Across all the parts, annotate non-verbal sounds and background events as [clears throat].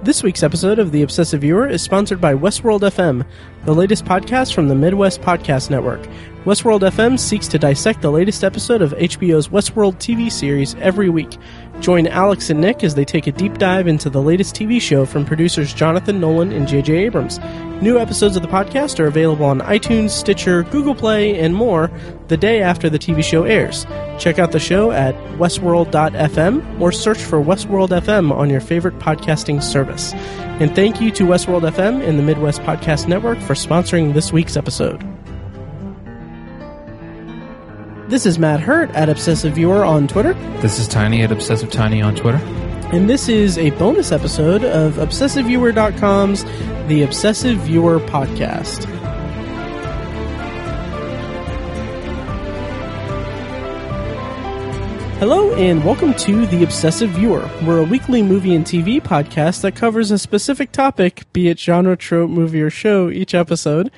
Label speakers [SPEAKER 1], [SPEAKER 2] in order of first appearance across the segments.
[SPEAKER 1] This week's episode of The Obsessive Viewer is sponsored by Westworld FM, the latest podcast from the Midwest Podcast Network. Westworld FM seeks to dissect the latest episode of HBO's Westworld TV series every week. Join Alex and Nick as they take a deep dive into the latest TV show from producers Jonathan Nolan and J.J. Abrams. New episodes of the podcast are available on iTunes, Stitcher, Google Play, and more the day after the TV show airs. Check out the show at westworld.fm or search for Westworld FM on your favorite podcasting service. And thank you to Westworld FM and the Midwest Podcast Network for sponsoring this week's episode. This is Matt Hurt at Obsessive Viewer on Twitter,
[SPEAKER 2] This is Tiny at Obsessive Tiny on Twitter.
[SPEAKER 1] and this is a bonus episode of ObsessiveViewer.com's The Obsessive Viewer Podcast. Hello, and welcome to The Obsessive Viewer. We're a weekly movie and TV podcast that covers a specific topic, be it genre, trope, movie, or show, each episode.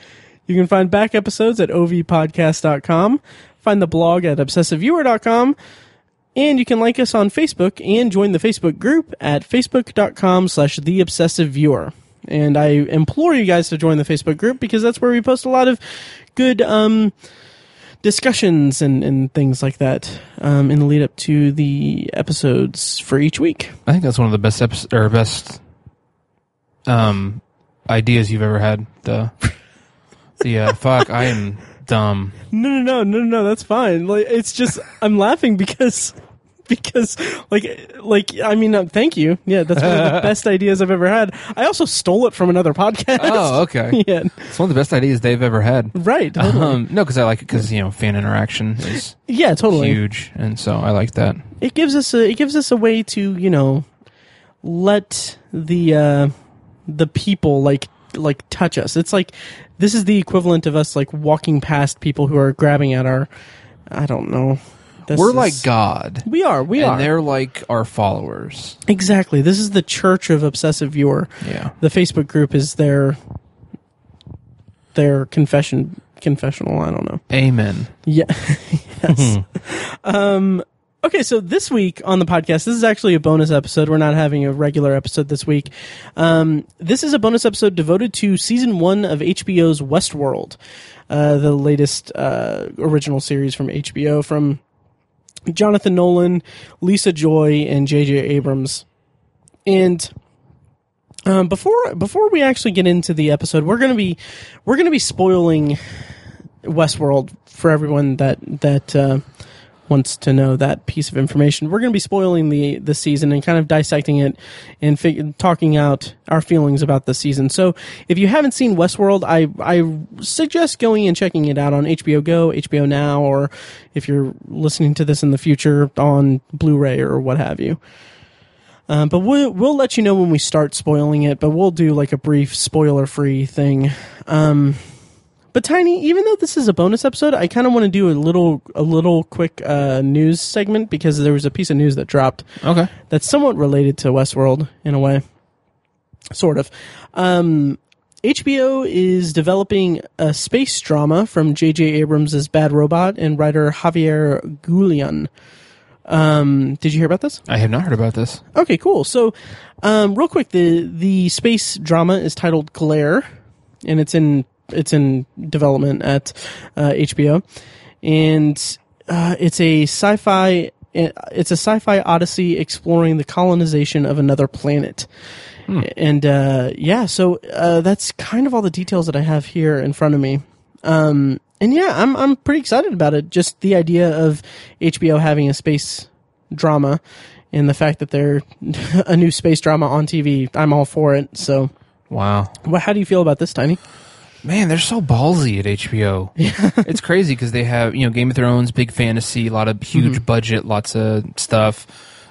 [SPEAKER 1] You can find back episodes at ovpodcast.com, find the blog at obsessiveviewer.com, and you can like us on Facebook and join the Facebook group at facebook.com slash the obsessive viewer. And I implore you guys to join the Facebook group because that's where we post a lot of good um, discussions and, and things like that um, in the lead up to the episodes for each week.
[SPEAKER 2] I think that's one of the best episodes or best um ideas you've ever had. The [laughs] the uh, fuck, I am dumb.
[SPEAKER 1] No, no, no, no, no. That's fine. Like, it's just [laughs] I'm laughing because because like like I mean, uh, thank you. Yeah, that's one of the [laughs] best ideas I've ever had. I also stole it from another podcast.
[SPEAKER 2] Oh, okay. [laughs]
[SPEAKER 1] yeah,
[SPEAKER 2] It's one of the best ideas they've ever had.
[SPEAKER 1] right. Totally.
[SPEAKER 2] Um, no, because I like it because you know fan interaction is
[SPEAKER 1] yeah, totally.
[SPEAKER 2] huge, and so I like that.
[SPEAKER 1] It gives us a it gives us a way to you know let the uh the people like like touch us. It's like this is the equivalent of us like walking past people who are grabbing at our I don't know. This
[SPEAKER 2] We're
[SPEAKER 1] is-
[SPEAKER 2] like God,
[SPEAKER 1] we are we
[SPEAKER 2] and
[SPEAKER 1] are
[SPEAKER 2] they're like our followers.
[SPEAKER 1] exactly. This is the Church of Obsessive Viewer.
[SPEAKER 2] Yeah.
[SPEAKER 1] The Facebook group is their their confession confessional. I don't know.
[SPEAKER 2] Amen.
[SPEAKER 1] Yeah. [laughs] yes. um, okay, so this week on the podcast, this is actually a bonus episode. We're not having a regular episode this week. Um, this is a bonus episode devoted to season one of HBO's Westworld, uh, the latest uh, original series from HBO from Jonathan Nolan, Lisa Joy, and J.J. Abrams. And um, before before we actually get into the episode, we're gonna be we're gonna be spoiling Westworld for everyone that that uh, wants to know that piece of information. We're going to be spoiling the the season and kind of dissecting it and fig- talking out our feelings about the season. So, if you haven't seen Westworld, I I suggest going and checking it out on HBO Go, HBO Now, or if you're listening to this in the future on Blu-ray or what have you. Um, but we'll we'll let you know when we start spoiling it. But we'll do like a brief spoiler-free thing. Um, but Tiny, even though this is a bonus episode, I kind of want to do a little a little quick uh, news segment because there was a piece of news that dropped
[SPEAKER 2] Okay.
[SPEAKER 1] that's somewhat related to Westworld in a way, sort of. Um, HBO is developing a space drama from J.J. Abrams' Bad Robot and writer Javier Gullón. Um, did you hear about this?
[SPEAKER 2] I have not heard about this.
[SPEAKER 1] Okay, cool. So, um, real quick, the the space drama is titled Glare, and it's in it's in development at uh, HBO, and uh, it's a sci-fi it's a sci-fi odyssey exploring the colonization of another planet. And uh, yeah, so uh, that's kind of all the details that I have here in front of me. Um, and yeah, I'm I'm pretty excited about it. Just the idea of HBO having a space drama and the fact that they're [laughs] a new space drama on TV. I'm all for it. So,
[SPEAKER 2] Wow.
[SPEAKER 1] well, how do you feel about this, Tiny?
[SPEAKER 2] Man, they're so ballsy at HBO. it's crazy because they have you know Game of Thrones, big fantasy, a lot of huge budget, lots of stuff.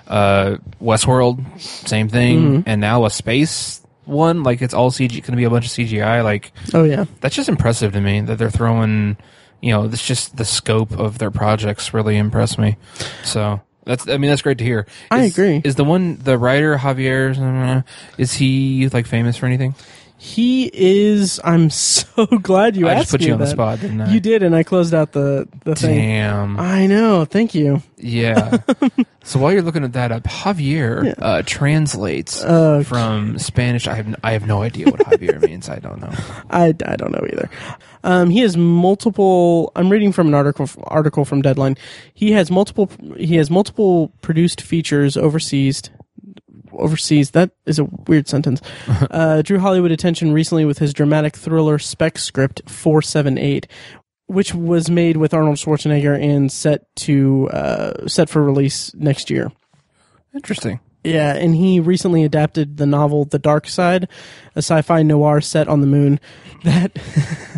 [SPEAKER 2] Uh, Westworld, same thing, and now a space one. Like it's all CG, going to be a bunch of CGI. Like
[SPEAKER 1] Oh yeah,
[SPEAKER 2] that's just impressive to me that they're throwing. You know, it's just the scope of their projects really impressed me. So that's I mean that's great to hear.
[SPEAKER 1] I agree.
[SPEAKER 2] Is the one the writer Javier? Is he like famous for anything?
[SPEAKER 1] He is. I'm [laughs] so glad you
[SPEAKER 2] I
[SPEAKER 1] asked
[SPEAKER 2] just put
[SPEAKER 1] me
[SPEAKER 2] you on the spot, didn't I?
[SPEAKER 1] You did, and I closed out the the thing.
[SPEAKER 2] Damn.
[SPEAKER 1] I know. Thank you.
[SPEAKER 2] Yeah. [laughs] so while you're looking at that up, Javier uh, translates
[SPEAKER 1] Uh,
[SPEAKER 2] from Spanish. I have n- I have no idea what Javier [laughs] means. I don't know.
[SPEAKER 1] I, I don't know either. Um, he has multiple. I'm reading from an article article from Deadline. He has multiple. He has multiple produced features overseas. Overseas. That is a weird sentence. [laughs] uh, drew Hollywood attention recently with his dramatic thriller spec script 478, which was made with Arnold Schwarzenegger and set to uh, set for release next year.
[SPEAKER 2] Interesting.
[SPEAKER 1] Yeah, and he recently adapted the novel The Dark Side, a sci-fi noir set on the moon. [laughs] That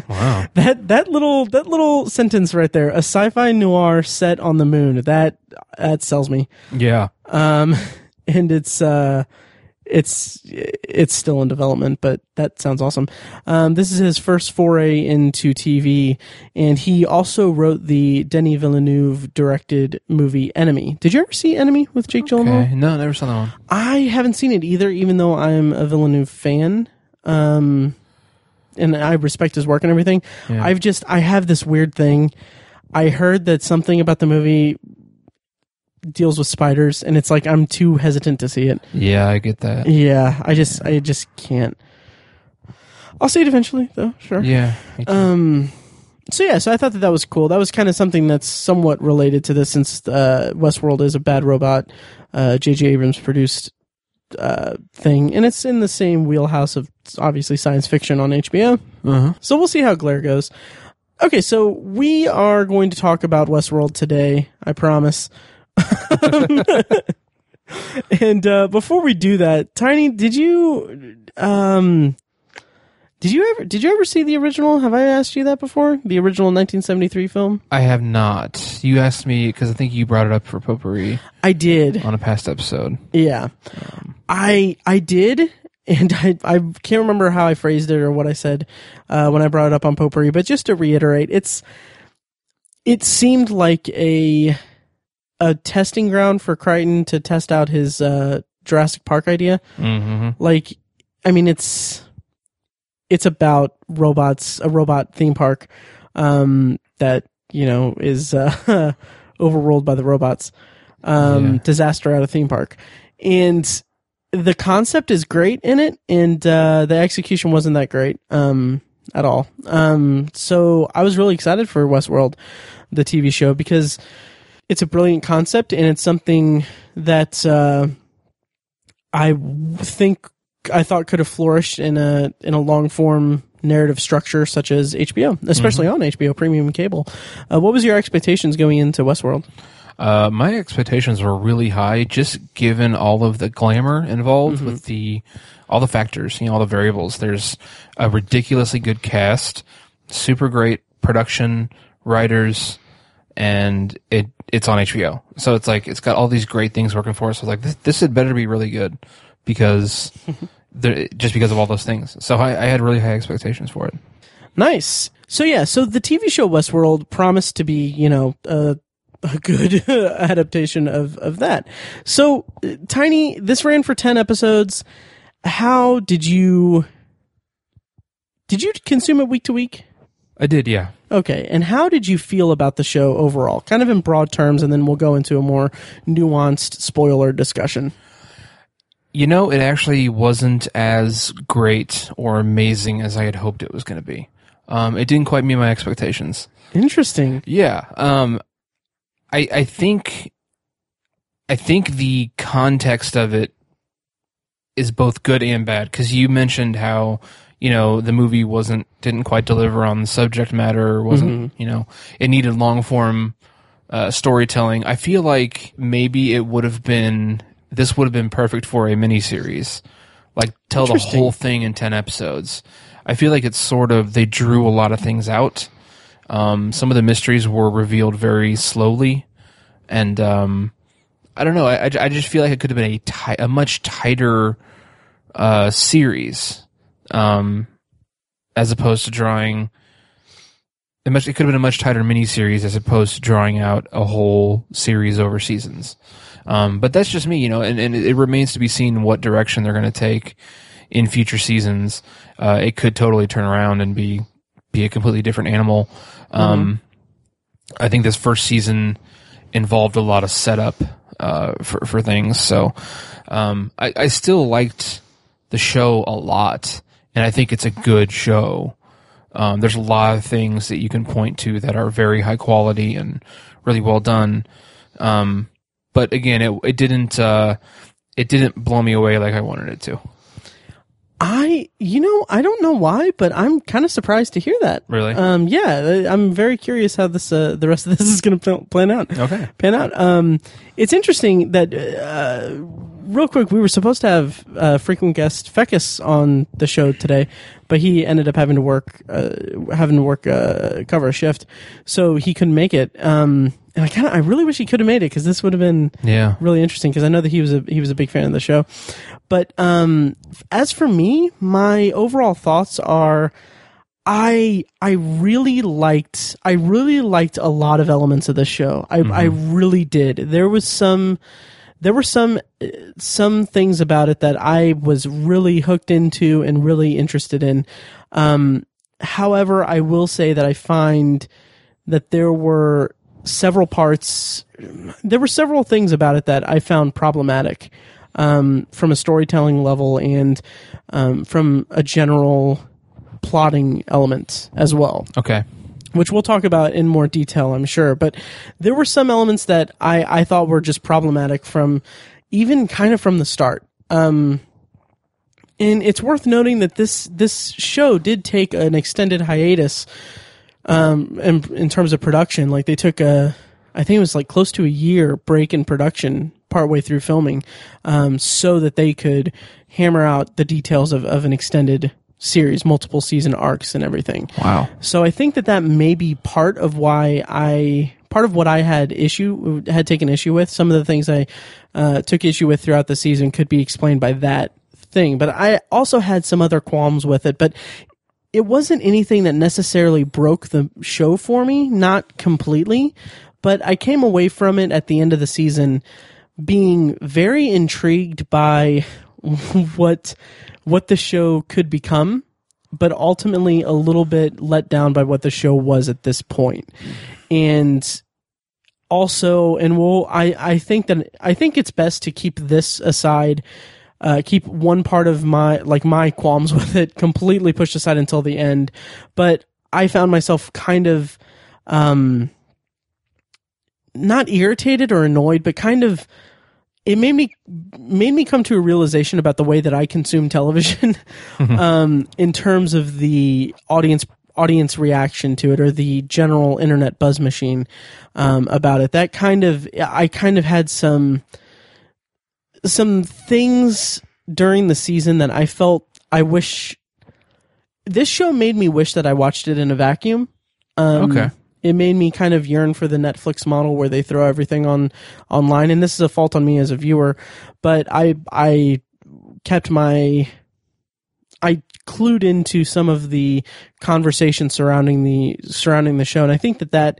[SPEAKER 2] Wow. [laughs]
[SPEAKER 1] that that little that little sentence right there, a sci-fi noir set on the moon. That that sells me.
[SPEAKER 2] Yeah.
[SPEAKER 1] Um [laughs] and it's uh it's it's still in development, but that sounds awesome. Um, this is his first foray into TV, and he also wrote the Denis Villeneuve directed movie Enemy. Did you ever see Enemy with Jake Gyllenhaal?
[SPEAKER 2] Okay. No, never saw that one.
[SPEAKER 1] I haven't seen it either, even though I'm a Villeneuve fan. Um, and I respect his work and everything.
[SPEAKER 2] Yeah.
[SPEAKER 1] I've just, I have this weird thing. I heard that something about the movie deals with spiders, and it's like I'm too hesitant to see it.
[SPEAKER 2] Yeah, I get that.
[SPEAKER 1] Yeah, I just, I just can't. I'll see it eventually, though. Sure.
[SPEAKER 2] Yeah.
[SPEAKER 1] Um. So yeah, so I thought that that was cool. That was kind of something that's somewhat related to this, since uh, Westworld is a bad robot. Uh, J.J. Abrams produced uh, thing, and it's in the same wheelhouse of obviously science fiction on HBO.
[SPEAKER 2] uh-huh.
[SPEAKER 1] So we'll see how Glare goes. Okay, so we are going to talk about Westworld today. I promise. [laughs] and uh, before we do that, Tiny, did you um, did you ever did you ever see the original? Have I asked you that before? The original 1973 film?
[SPEAKER 2] I have not. You asked me because I think you brought it up for potpourri
[SPEAKER 1] I did.
[SPEAKER 2] on a past episode.
[SPEAKER 1] Yeah, I I did, and [laughs] I I can't remember how I phrased it or what I said uh, when I brought it up on potpourri. But just to reiterate, it's it seemed like a a testing ground for Crichton to test out his uh, Jurassic Park idea.
[SPEAKER 2] Mm-hmm.
[SPEAKER 1] Like, I mean, it's it's about robots, a robot theme park um, that you know is uh, [laughs] overruled by the robots. Um,
[SPEAKER 2] Yeah.
[SPEAKER 1] Disaster at a theme park, and the concept is great in it, and uh, the execution wasn't that great um, at all. Um, so I was really excited for Westworld, the TV show, because it's a brilliant concept and it's something that uh, I think I thought could have flourished in a in a long form narrative structure such as HBO, especially on HBO Premium Cable. Uh, what was your expectations going into Westworld?
[SPEAKER 2] Uh, my expectations were really high, just given all of the glamour involved
[SPEAKER 1] Mm-hmm.
[SPEAKER 2] with the all the factors, you know, all the variables. There's a ridiculously good cast, super great production, writers, and it it's on HBO. So it's like it's got all these great things working for us. So I was like, this this had better be really good because [laughs] there, just because of all those things. So I, I had really high expectations for it.
[SPEAKER 1] Nice. So yeah, so the TV show Westworld promised to be, you know, a, a good [laughs] adaptation of of that. So uh, Tiny, this ran for 10 episodes. How did you Did you consume it week to week?
[SPEAKER 2] I did, yeah.
[SPEAKER 1] Okay, and how did you feel about the show overall? Kind of in broad terms and then we'll go into a more nuanced spoiler discussion.
[SPEAKER 2] You know, it actually wasn't as great or amazing as I had hoped it was going to be. Um, it didn't quite meet my expectations.
[SPEAKER 1] Interesting.
[SPEAKER 2] Yeah. Um, I I think I think the context of it is both good and bad because you mentioned how you know the movie wasn't didn't quite deliver on the subject matter wasn't you know it needed long form uh, storytelling. I feel like maybe it would have been this would have been perfect for a miniseries, like tell the whole thing in ten episodes. I feel like it's sort of they drew a lot of things out. Um, some of the mysteries were revealed very slowly, and um, I don't know. I, I I just feel like it could have been a ti- a much tighter uh, series, um, as opposed to drawing. It, much, it could have been a much tighter miniseries as opposed to drawing out a whole series over seasons. Um, but that's just me, you know, and, and it remains to be seen what direction they're going to take in future seasons, uh, it could totally turn around and be be a completely different animal. Um, I think this first season involved a lot of setup uh, for for things. So um, I, I still liked the show a lot, and I think it's a good show. Um, there's a lot of things that you can point to that are very high quality and really well done. Um, but again, it it didn't uh, it didn't blow me away like I wanted it to.
[SPEAKER 1] I, you know, I don't know why, but I'm kind of surprised to hear that.
[SPEAKER 2] Really?
[SPEAKER 1] Um, yeah, I'm very curious how this, uh, the rest of this [laughs] is going to plan out.
[SPEAKER 2] Okay.
[SPEAKER 1] Pan out. Um, it's interesting that, uh, real quick, we were supposed to have uh, frequent guest Fecus on the show today, but he ended up having to work, uh, having to work, uh, cover a shift, so he couldn't make it. Um, and I kind of, I really wish he could have made it because this would have been
[SPEAKER 2] Yeah.
[SPEAKER 1] really interesting because I know that he was a he was a big fan of the show. But um, as for me, my overall thoughts are. I I really liked I really liked a lot of elements of the show. I I really did. There was some there were some some things about it that I was really hooked into and really interested in. Um, however, I will say that I find that there were several parts there were several things about it that I found problematic um, from a storytelling level and um, from a general plotting element as well
[SPEAKER 2] Okay.
[SPEAKER 1] Which we'll talk about in more detail, I'm sure. But there were some elements that I, I thought were just problematic from even kind of from the start. Um, and it's worth noting that this this show did take an extended hiatus um, in, in terms of production. Like they took a, I think it was like close to a year break in production partway through filming, um, so that they could hammer out the details of, of an extended series, multiple season arcs and everything.
[SPEAKER 2] Wow.
[SPEAKER 1] So I think that that may be part of why I part of what I had issue had taken issue with. Some of the things I uh, took issue with throughout the season could be explained by that thing, but I also had some other qualms with it. But it wasn't anything that necessarily broke the show for me, not completely, but I came away from it at the end of the season being very intrigued by [laughs] what what the show could become, but ultimately a little bit let down by what the show was at this point. And also, and we'll, I, I think that, I think it's best to keep this aside, uh, keep one part of my, like my qualms [laughs] with it completely pushed aside until the end. But I found myself kind of, um, not irritated or annoyed, but kind of, it made me made me come to a realization about the way that I consume television, [laughs] um, in terms of the audience audience reaction to it or the general internet buzz machine um, about it. That kind of I kind of had some some things during the season that I felt I wish this show made me wish that I watched it in a vacuum. Um,
[SPEAKER 2] Okay.
[SPEAKER 1] It made me kind of yearn for the Netflix model where they throw everything on online, and this is a fault on me as a viewer, but I I kept my I clued into some of the conversation surrounding the surrounding the show, and I think that that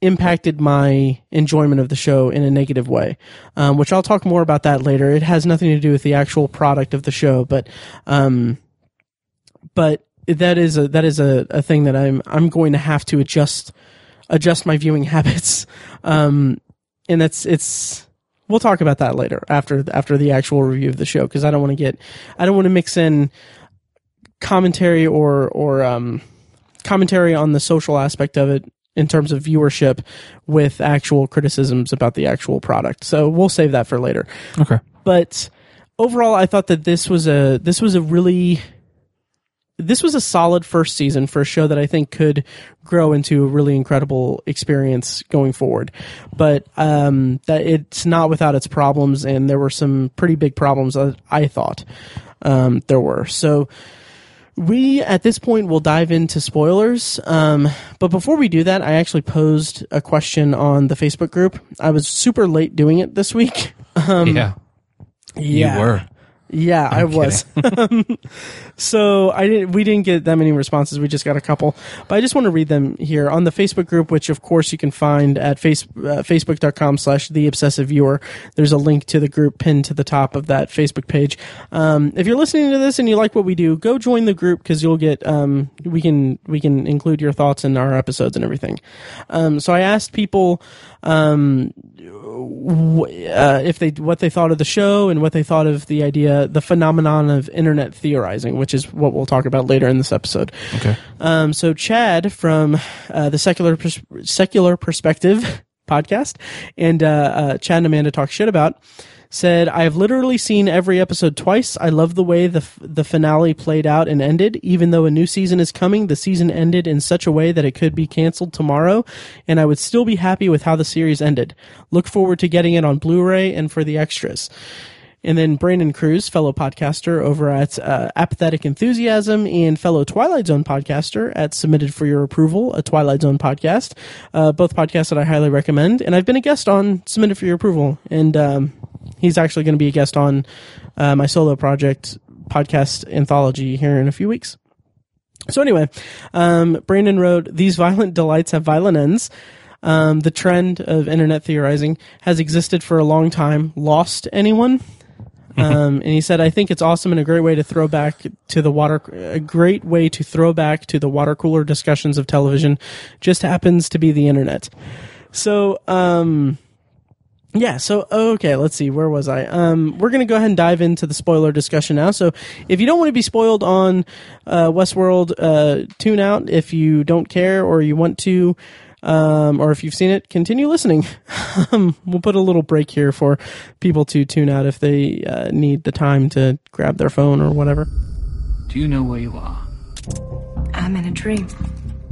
[SPEAKER 1] impacted my enjoyment of the show in a negative way, um, which I'll talk more about that later. It has nothing to do with the actual product of the show, but um, but that is a that is a, a thing that I'm I'm going to have to adjust adjust my viewing [laughs] habits, um, and that's it's. We'll talk about that later after after the actual review of the show because I don't want to get I don't want to mix in commentary or or um, commentary on the social aspect of it in terms of viewership with actual criticisms about the actual product. So we'll save that for later.
[SPEAKER 2] Okay.
[SPEAKER 1] But overall, I thought that this was a this was a really this was a solid first season for a show that I think could grow into a really incredible experience going forward. But um, that it's not without its problems, and there were some pretty big problems that I thought um, there were. So we at this point will dive into spoilers. Um, but before we do that, I actually posed a question on the Facebook group. I was super late doing it this week. [laughs] Um,
[SPEAKER 2] yeah.
[SPEAKER 1] yeah.
[SPEAKER 2] You were.
[SPEAKER 1] Yeah, i was. [laughs] so I didn't. We didn't get that many responses. We just got a couple. But I just want to read them here on the Facebook group, which of course you can find at face, uh, facebook.com slash the obsessive viewer. There's a link to the group pinned to the top of that Facebook page. Um, if you're listening to this and you like what we do, go join the group because you'll get. Um, we can we can include your thoughts in our episodes and everything. Um, so I asked people. Uh, if they what they thought of the show and what they thought of the idea, the phenomenon of internet theorizing, which is what we'll talk about later in this episode.
[SPEAKER 2] Okay.
[SPEAKER 1] Um, so Chad from uh, the secular Pers- secular perspective [laughs] podcast and uh, uh, Chad and Amanda talk shit about said I have literally seen every episode twice. I love the way the f- the finale played out and ended. Even though a new season is coming, the season ended in such a way that it could be canceled tomorrow, and I would still be happy with how the series ended. Look forward to getting it on Blu-ray and for the extras. And then Brandon Cruz, fellow podcaster over at uh, Apathetic Enthusiasm and fellow Twilight Zone podcaster at Submitted for Your Approval, a Twilight Zone podcast. Uh, both podcasts that I highly recommend. And I've been a guest on Submitted for Your Approval. And um, he's actually going to be a guest on uh, my solo project podcast anthology here in a few weeks. So anyway, um, Brandon wrote, These violent delights have violent ends. Um, the trend of internet theorizing has existed for a long time. Lost anyone? um, and he said, I think it's awesome and a great way to throw back to the water, a great way to throw back to the water cooler discussions of television. Just happens to be the internet. So, um, yeah, so okay, let's see, where was I? Um, we're gonna go ahead and dive into the spoiler discussion now. So, if you don't want to be spoiled on uh, Westworld, uh, tune out. If you don't care or you want to, um, or if you've seen it, continue listening. [laughs] um, we'll put a little break here for people to tune out if they uh, need the time to grab their phone or whatever.
[SPEAKER 3] Do you know where you are?
[SPEAKER 4] I'm in a dream.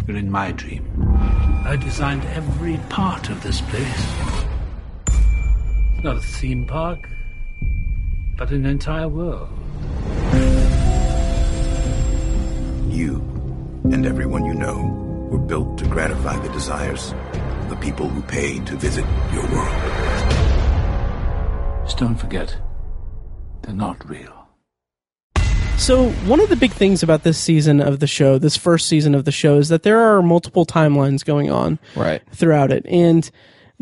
[SPEAKER 3] You're in my dream. I designed every part of this place. Not a theme park, but an entire world.
[SPEAKER 5] You and everyone you know were built to gratify the desires of the people who pay to visit your world.
[SPEAKER 3] Just don't forget, they're not real.
[SPEAKER 1] So, one of the big things about this season of the show, this first season of the show, is that there are multiple timelines going on
[SPEAKER 2] Right.
[SPEAKER 1] throughout it. And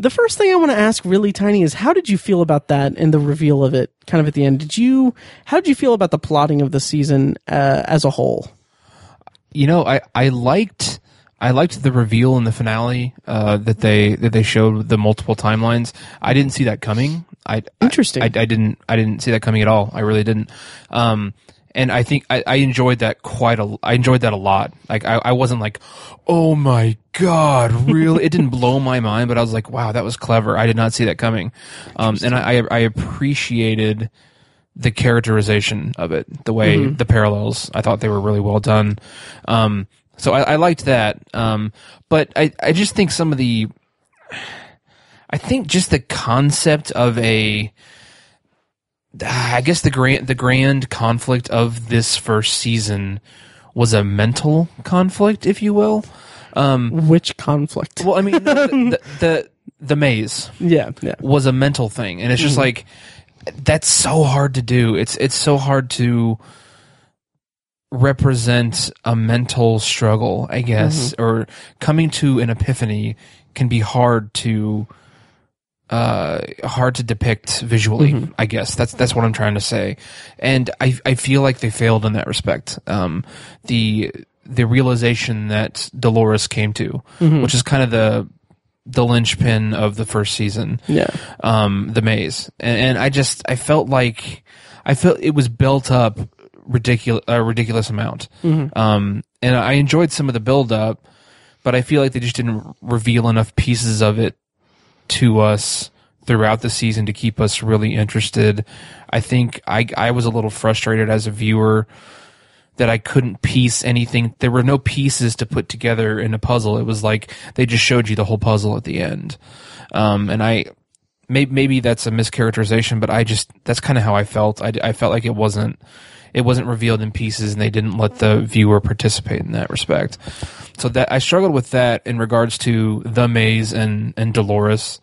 [SPEAKER 1] the first thing I want to ask really tiny is how did you feel about that and the reveal of it kind of at the end? Did you how did you feel about the plotting of the season uh, as a whole?
[SPEAKER 2] you know, I, I liked I liked the reveal in the finale uh, that they that they showed the multiple timelines. I didn't see that coming. I
[SPEAKER 1] Interesting.
[SPEAKER 2] I, I, I didn't I didn't see that coming at all. I really didn't. Um, and I think I, I enjoyed that quite a. I enjoyed that a lot. Like I, I wasn't like, oh my god, really? it didn't blow my mind, but I was like, wow, that was clever. I did not see that coming. Um, and I, I I appreciated the characterization of it, the way the parallels. I thought they were really well done. Um, so I, I liked that. Um, but I, I just think some of the, I think just the concept of a, I guess the grand, the grand conflict of this first season was a mental conflict, if you will.
[SPEAKER 1] Um, Which conflict?
[SPEAKER 2] Well, I mean, no, the, the, [laughs] the, the maze
[SPEAKER 1] yeah, yeah.
[SPEAKER 2] was a mental thing and it's just mm-hmm. like that's so hard to do it's it's so hard to represent a mental struggle i guess mm-hmm. or coming to an epiphany can be hard to uh hard to depict visually i guess. That's that's what i'm trying to say. And i i feel like they failed in that respect. Um the the realization that dolores came to which is kind of the the linchpin of the first season
[SPEAKER 1] Yeah.
[SPEAKER 2] um, the maze, and, and I just I felt like I felt it was built up ridiculous a ridiculous amount, um, and I enjoyed some of the build up, but I feel like they just didn't reveal enough pieces of it to us throughout the season to keep us really interested. I think I I was a little frustrated as a viewer that I couldn't piece anything. There were no pieces to put together in a puzzle. It was like they just showed you the whole puzzle at the end. Um, and I, maybe, maybe that's a mischaracterization, but I just, that's kind of how I felt. I, I felt like it wasn't, it wasn't revealed in pieces and they didn't let the viewer participate in that respect. So that, I struggled with that in regards to The Maze and, and Dolores.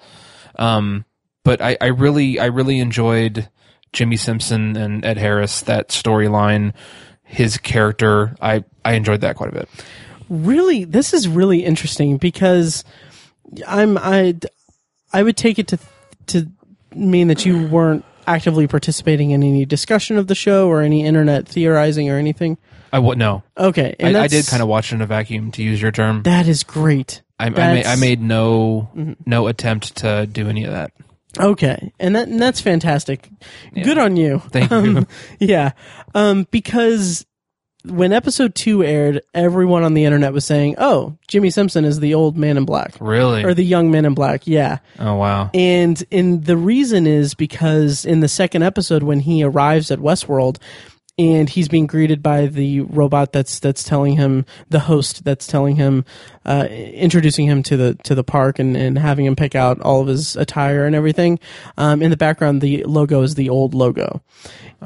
[SPEAKER 2] Um, but I, I really, I really enjoyed Jimmy Simpson and Ed Harris, that storyline, his character, I I enjoyed that quite a bit.
[SPEAKER 1] really this is really interesting because I'm I I would take it to to mean that you weren't actively participating in any discussion of the show or any internet theorizing or anything.
[SPEAKER 2] I would no.
[SPEAKER 1] Okay, and
[SPEAKER 2] I, I did kind of watch it in a vacuum, to use your term.
[SPEAKER 1] that is great.
[SPEAKER 2] I, I, made, I made no no attempt to do any of that.
[SPEAKER 1] Okay, and that and that's fantastic. Good on you.
[SPEAKER 2] Thank you. [laughs]
[SPEAKER 1] Um, yeah, um, because when episode two aired, everyone on the internet was saying, "Oh, Jimmy Simpson is the old man in black
[SPEAKER 2] Really?
[SPEAKER 1] or the young man in black." Yeah,
[SPEAKER 2] oh wow.
[SPEAKER 1] and and the reason is because in the second episode when he arrives at Westworld and he's being greeted by the robot that's that's telling him the host that's telling him uh, introducing him to the to the park and, and having him pick out all of his attire and everything um, in the background the logo is the old logo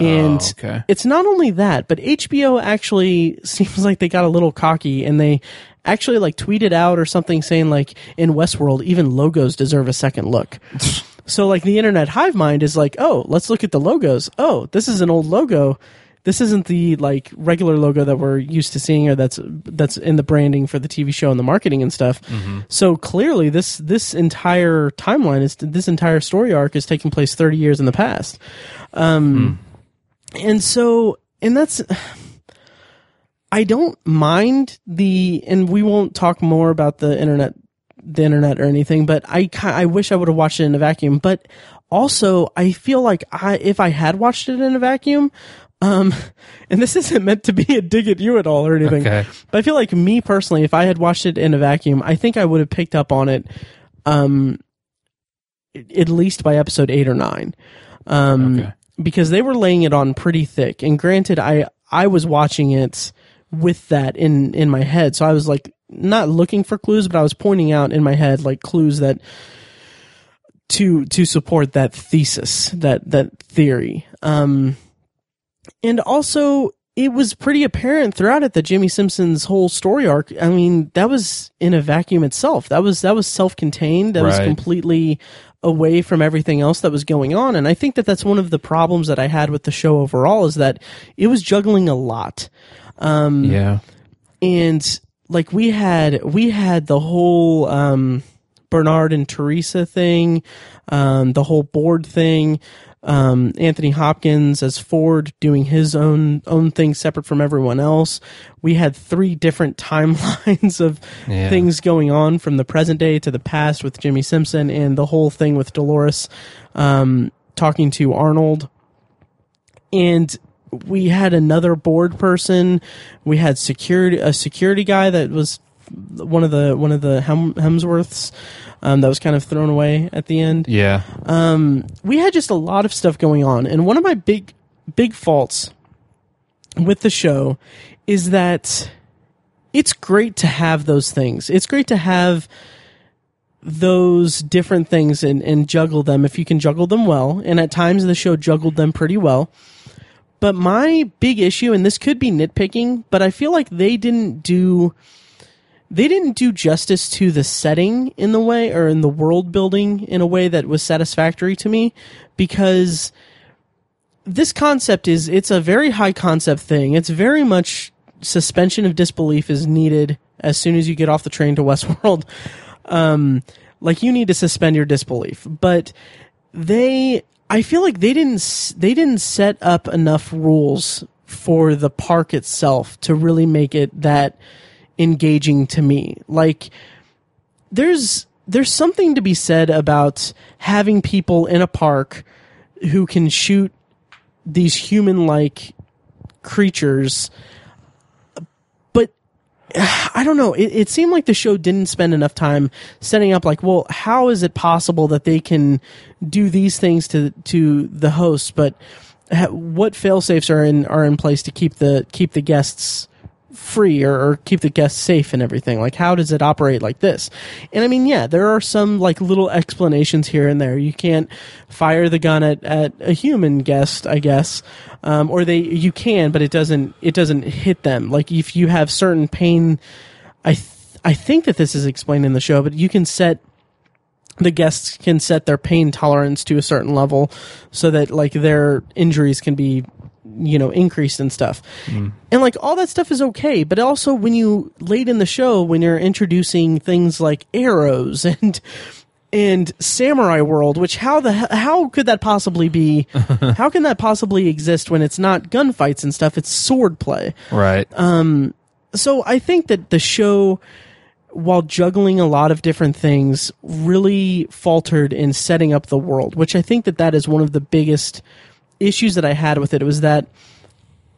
[SPEAKER 1] and
[SPEAKER 2] Oh, okay.
[SPEAKER 1] it's not only that but HBO actually [laughs] seems like they got a little cocky and they actually like tweeted out or something saying like in Westworld even logos deserve a second look [laughs] so like the internet hive mind is like, oh, let's look at the logos. Oh, this is an old logo. This isn't the like regular logo that we're used to seeing or that's that's in the branding for the TV show and the marketing and stuff. So clearly this this entire timeline is this entire story arc is taking place 30 years in the past. Um and so and that's I don't mind the, and we won't talk more about the internet, the internet or anything, but I, I wish I would have watched it in a vacuum. But also, I feel like I, if I had watched it in a vacuum, um, and this isn't meant to be a dig at you at all or anything,
[SPEAKER 2] Okay.
[SPEAKER 1] but I feel like me personally, if I had watched it in a vacuum, I think I would have picked up on it, um, at least by episode eight or nine. Um,
[SPEAKER 2] Okay.
[SPEAKER 1] because they were laying it on pretty thick. And granted, I, I was watching it with that in, in my head. So I was like, not looking for clues, but I was pointing out in my head, like clues that, to, to support that thesis, that, that theory. Um, and also, it was pretty apparent throughout it that Jimmy Simpson's whole story arc, I mean, that was in a vacuum itself. That was that was self-contained. That was completely away from everything else that was going on. And I think that that's one of the problems that I had with the show overall is that it was juggling a lot. Um,
[SPEAKER 2] yeah.
[SPEAKER 1] and like we had we had the whole um Bernard and Theresa thing, um, the whole board thing, um, Anthony Hopkins as Ford doing his own own thing separate from everyone else. We had three different [laughs] timelines of
[SPEAKER 2] Yeah.
[SPEAKER 1] things going on from the present day to the past with Jimmy Simpson and the whole thing with Dolores um, talking to Arnold and we had another board person. We had security a security guy that was one of the one of the Hem, Hemsworths um, that was kind of thrown away at the end.
[SPEAKER 2] Yeah.
[SPEAKER 1] Um, we had just a lot of stuff going on, and one of my big big faults with the show is that it's great to have those things. It's great to have those different things and, and juggle them if you can juggle them well. And at times the show juggled them pretty well. But my big issue, and this could be nitpicking, but I feel like they didn't do they didn't do justice to the setting in the way or in the world building in a way that was satisfactory to me because this concept is it's a very high concept thing. It's very much suspension of disbelief is needed as soon as you get off the train to [laughs] Westworld. Um, like you need to suspend your disbelief, but they, I feel like they didn't they didn't set up enough rules for the park itself to really make it that engaging to me. Like there's, there's something to be said about having people in a park who can shoot these human like creatures but [sighs] I don't know. It, it seemed like the show didn't spend enough time setting up like, well, how is it possible that they can do these things to to the hosts, but ha- what fail safes are in are in place to keep the keep the guests free or, or keep the guests safe and everything? Like, how does it operate like this? And I mean, yeah, there are some like little explanations here and there. You can't fire the gun at, at a human guest, I guess, um, or they you can, but it doesn't it doesn't hit them. Like if you have certain pain, I th- I think that this is explained in the show, but you can set the guests can set their pain tolerance to a certain level so that like their injuries can be you know increased and stuff. Mm. And like all that stuff is okay but also when you late in the show when you're introducing things like arrows [laughs] and and samurai world which how the how could that possibly be? [laughs] How can that possibly exist when it's not gunfights and stuff? It's sword play.
[SPEAKER 2] Right.
[SPEAKER 1] Um, so I think that the show, while juggling a lot of different things, really faltered in setting up the world, which I think that that is one of the biggest issues that I had with it. Was that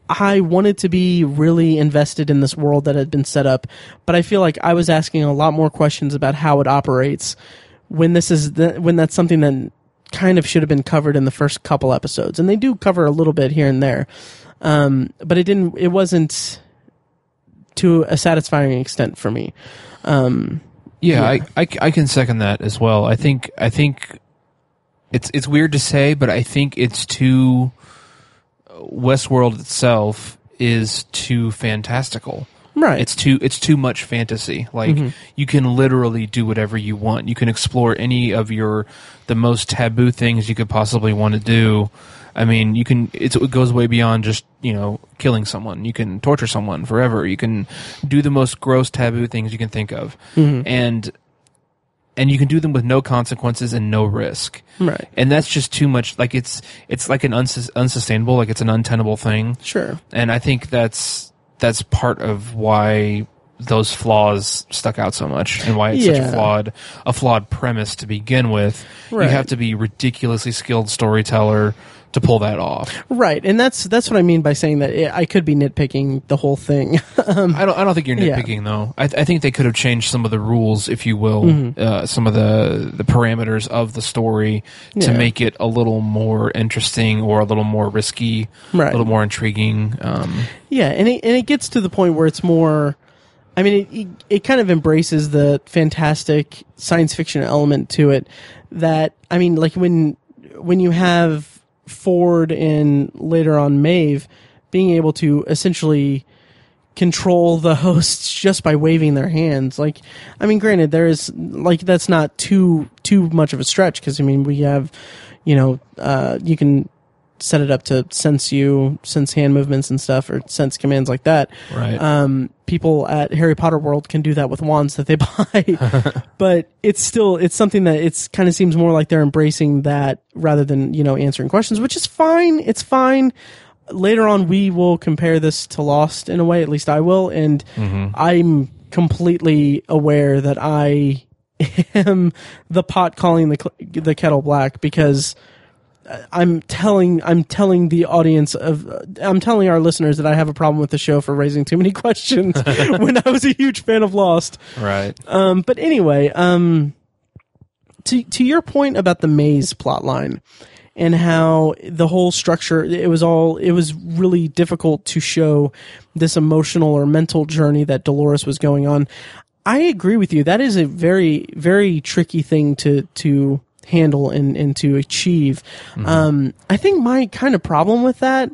[SPEAKER 1] I wanted to be really invested in this world that had been set up, but I feel like I was asking a lot more questions about how it operates when this is the, when that's something that kind of should have been covered in the first couple episodes, and they do cover a little bit here and there, um, but it didn't. It wasn't to a satisfying extent for me.
[SPEAKER 2] Yeah, I, I, I can second that as well. I think I think it's it's weird to say, but I think it's too uh, Westworld itself is too fantastical.
[SPEAKER 1] Right.
[SPEAKER 2] It's too it's too much fantasy. Like mm-hmm. you can literally do whatever you want. You can explore any of your the most taboo things you could possibly want to do. I mean, you can it's, it goes way beyond just, you know, killing someone. You can torture someone forever. You can do the most gross taboo things you can think of. Mm-hmm. And and you can do them with no consequences and no risk.
[SPEAKER 1] Right.
[SPEAKER 2] And that's just too much like it's it's like an unsus- unsustainable, like it's an untenable thing
[SPEAKER 1] sure.
[SPEAKER 2] and I think that's that's part of why those flaws stuck out so much and why it's such a flawed a flawed premise to begin with.
[SPEAKER 1] Right.
[SPEAKER 2] You have to be ridiculously skilled storyteller to pull that off.
[SPEAKER 1] Right, and that's that's what I mean by saying that it, I could be nitpicking the whole thing. [laughs]
[SPEAKER 2] I don't I don't think you're
[SPEAKER 1] Yeah.
[SPEAKER 2] nitpicking though. I, I think they could have changed some of the rules, if you will,
[SPEAKER 1] Mm-hmm.
[SPEAKER 2] uh, some of the the parameters of the story to
[SPEAKER 1] Yeah.
[SPEAKER 2] make it a little more interesting or a little more risky,
[SPEAKER 1] Right.
[SPEAKER 2] a little more intriguing. Um,
[SPEAKER 1] yeah, and it, and it gets to the point where it's more. I mean, it, it, it kind of embraces the fantastic science fiction element to it. That I mean, like when when you have Ford and later on Maeve being able to essentially control the [laughs] hosts just by waving their hands. Like, I mean, granted, there is like that's not too too much of a stretch because I mean we have, you know, uh, you can set it up to sense you, sense hand movements and stuff, or sense commands like that.
[SPEAKER 2] right.
[SPEAKER 1] Um, people at Harry Potter World can do that with wands that they [laughs] buy, [laughs] but it's still it's something that it's kind of seems more like they're embracing that rather than you know answering questions, which is fine. It's fine. Later on, we will compare this to Lost in a way. At least I will, and I'm completely aware that I [laughs] am the pot calling the the kettle black because. I'm telling I'm telling the audience of I'm telling our listeners that I have a problem with the show for raising too many [laughs] questions [laughs] when I was a huge fan of Lost.
[SPEAKER 2] right.
[SPEAKER 1] Um, but anyway, um, to to your point about the maze plotline and how the whole structure it was all it was really difficult to show this emotional or mental journey that Dolores was going on. I agree with you. That is a very very tricky thing to to handle and and to achieve. Um, I think my kind of problem with that.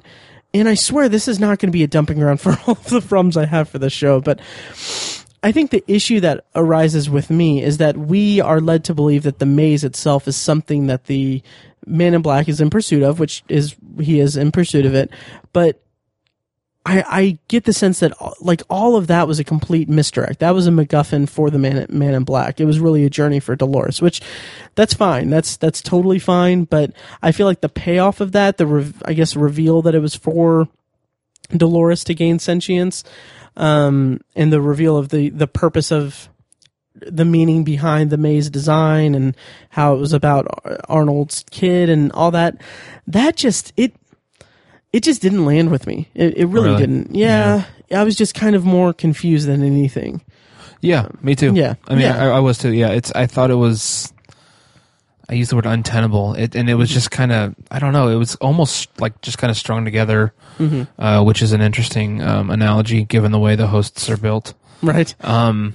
[SPEAKER 1] And I swear this is not going to be a dumping ground [laughs] for all of the problems I have for the show, but I think the issue that arises with me is that we are led to believe that the maze itself is something that the man in black is in pursuit of, which is he is in pursuit of it. But I, I get the sense that like all of that was a complete misdirect. That was a MacGuffin for the man, man in black. It was really a journey for Dolores, which that's fine. That's that's totally fine. But I feel like the payoff of that, the re- I guess reveal that it was for Dolores to gain sentience, um, and the reveal of the the purpose of the meaning behind the maze design and how it was about Ar- Arnold's kid and all that. That just it it just didn't land with me. It, it really,
[SPEAKER 2] Really?
[SPEAKER 1] didn't. Yeah, I was just kind of more confused than anything.
[SPEAKER 2] Yeah, me too.
[SPEAKER 1] Yeah.
[SPEAKER 2] I mean,
[SPEAKER 1] Yeah.
[SPEAKER 2] I, I was too. Yeah, it's. I thought it was. I used the word untenable, it, and it was just kind of. I don't know. It was almost like just kind of strung together,
[SPEAKER 1] Mm-hmm.
[SPEAKER 2] uh, which is an interesting um, analogy given the way the hosts are built.
[SPEAKER 1] Right.
[SPEAKER 2] Um,